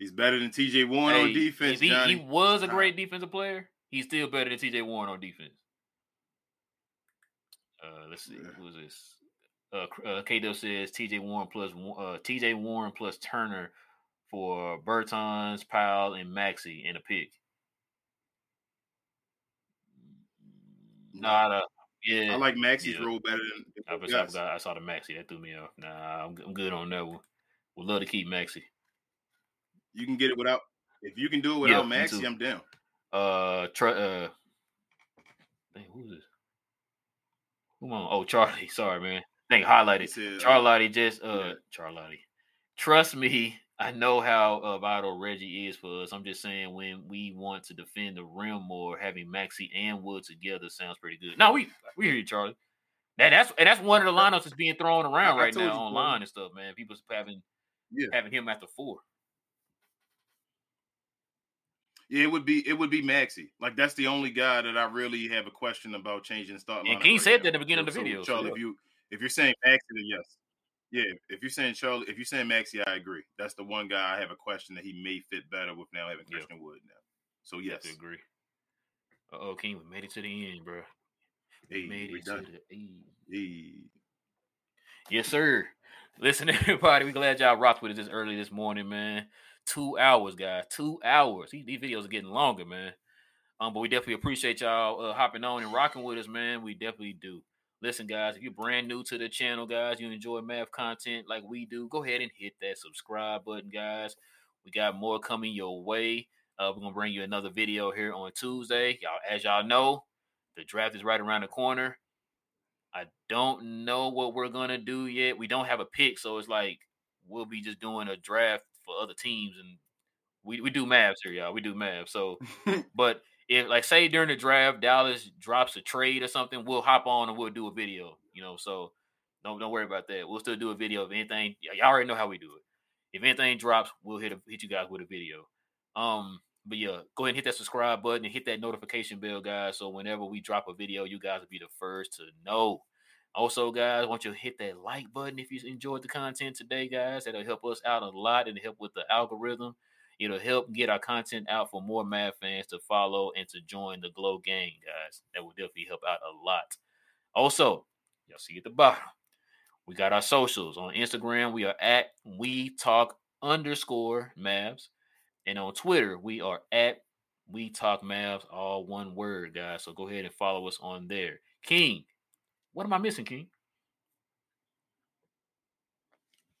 he's better than TJ Warren hey, on defense. He, he was a great defensive player. He's still better than TJ Warren on defense. Uh, let's see. Yeah. Who is this? uh, uh says T.J. Warren plus uh, T.J. Warren plus Turner for Bertans, Powell, and Maxi in a pick. Not a yeah. I like Maxi's yeah. role better than. I, I, I, I, saw the Maxi that threw me off. Nah, I'm, I'm good on that one. Would love to keep Maxi. You can get it without. If you can do it without yeah, Maxi, I'm down. Uh, try. Uh, dang, who's this? Come on. Oh, Charlie. Sorry, man. Think highlighted. Said, Charlotte just uh yeah. Charlotte. Trust me, I know how uh, vital Reggie is for us. I'm just saying when we want to defend the rim more, having Maxi and Wood together sounds pretty good. No, we we hear you, Charlie. That, that's and that's one of the lineups that's being thrown around right now online and stuff, man. People having yeah. having him after four. Yeah, it would be it would be Maxi. Like that's the only guy that I really have a question about changing start. And King right said now. that at the beginning of the video. Charlie, so. if you if you're saying then yes. Yeah, if you're saying Charlie, if you're saying Maxi, I agree. That's the one guy I have a question that he may fit better with now having Christian Wood now. So yes, I agree. Oh, King, we made it to the end, bro. We hey, made it done. to the end. Hey. Yes, sir. Listen, everybody, we glad y'all rocked with us this early this morning, man. Two hours, guys. Two hours. These, these videos are getting longer, man. Um, but we definitely appreciate y'all uh, hopping on and rocking with us, man. We definitely do. Listen, guys, if you're brand new to the channel, guys, you enjoy Mavs content like we do, go ahead and hit that subscribe button, guys. We got more coming your way. Uh, we're gonna bring you another video here on Tuesday. Y'all, as y'all know, the draft is right around the corner. I don't know what we're gonna do yet. We don't have a pick, so it's like we'll be just doing a draft for other teams, and we, we do math here, y'all. We do math. So, but if like say during the draft Dallas drops a trade or something, we'll hop on and we'll do a video. You know, so don't don't worry about that. We'll still do a video of anything. Y'all already know how we do it. If anything drops, we'll hit a, hit you guys with a video. Um, but yeah, go ahead and hit that subscribe button and hit that notification bell, guys. So whenever we drop a video, you guys will be the first to know. Also, guys, want you to hit that like button if you enjoyed the content today, guys. That'll help us out a lot and help with the algorithm. It'll help get our content out for more Mavs fans to follow and to join the Glow gang, guys. That will definitely help out a lot. Also, y'all see at the bottom, we got our socials on Instagram. We are at We Talk underscore Mavs, and on Twitter we are at We Talk Mavs, all one word, guys. So go ahead and follow us on there. King, what am I missing, King?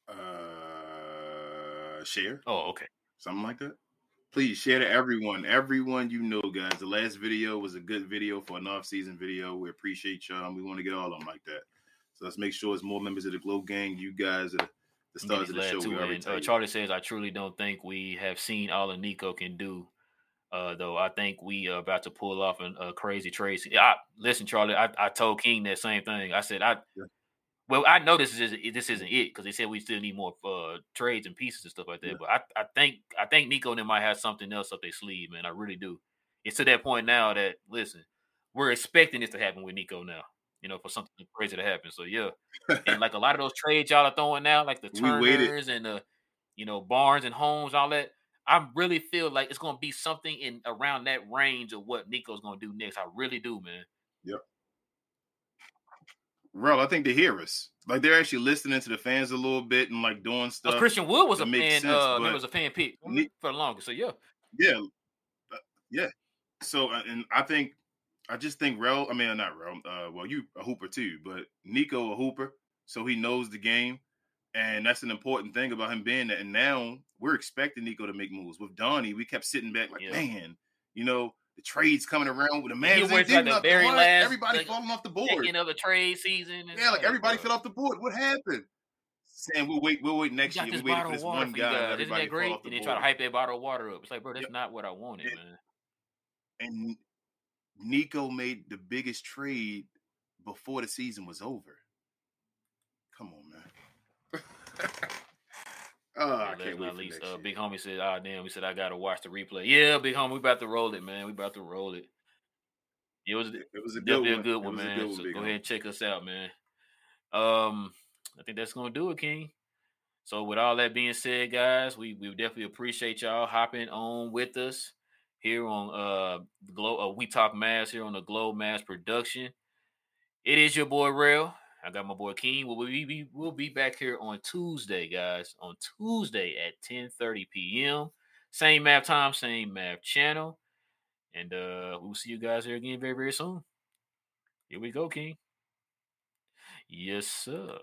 Uh, share. Oh, okay something like that. Please share to everyone, everyone you know, guys. The last video was a good video for an off-season video. We appreciate y'all, and we want to get all of them like that. So let's make sure it's more members of the Glow Gang. You guys are the stars of the show. Too, and, uh, Charlie says, "I truly don't think we have seen all that Nico can do." Uh, though I think we are about to pull off a, a crazy trade. I, listen, Charlie, I, I told King that same thing. I said I yeah. Well, I know this is this isn't it because they said we still need more uh, trades and pieces and stuff like that. Yeah. But I, I think I think Nico and them might have something else up their sleeve, man. I really do. It's to that point now that listen, we're expecting this to happen with Nico now. You know, for something crazy to happen. So yeah, and like a lot of those trades y'all are throwing now, like the Turners and the you know Barnes and Holmes, all that. I really feel like it's going to be something in around that range of what Nico's going to do next. I really do, man. Yep. Bro, I think they hear us. Like they're actually listening to the fans a little bit and like doing stuff. Oh, Christian Wood was a fan. Sense, uh, was a fan pick for the longest. So yeah, yeah, uh, yeah. So uh, and I think I just think Rel. I mean, not Rel. Uh, well, you a hooper too, but Nico a hooper, so he knows the game, and that's an important thing about him being that. And now we're expecting Nico to make moves. With Donnie, we kept sitting back like, yeah. man, you know, the trades coming around with the man. Like the very last, everybody like, falling off the board. End of the trade season. Yeah, like everybody fell off the board. What happened? Saying we'll wait, we'll wait next year. We wait for this one guy. Isn't that great? and they try to hype that bottle of water up. It's like, bro, that's yep. not what I wanted, and, man. And Nico made the biggest trade before the season was over. Come on, man. Oh, I can't wait least, uh, Big homie said, "Ah, oh, damn." We said, "I gotta watch the replay." Yeah, big homie, we about to roll it, man. We about to roll it. It was it was a good one. a good one, man. Good one, so go ahead and check us out, man. Um, I think that's gonna do it, King. So with all that being said, guys, we we definitely appreciate y'all hopping on with us here on uh Glow. Uh, we talk mass here on the Glow mass production. It is your boy Rail. I got my boy King. We'll be, we'll be back here on Tuesday, guys. On Tuesday at 10:30 p.m. Same map time, same map channel. And uh we'll see you guys here again very, very soon. Here we go, King. Yes, sir.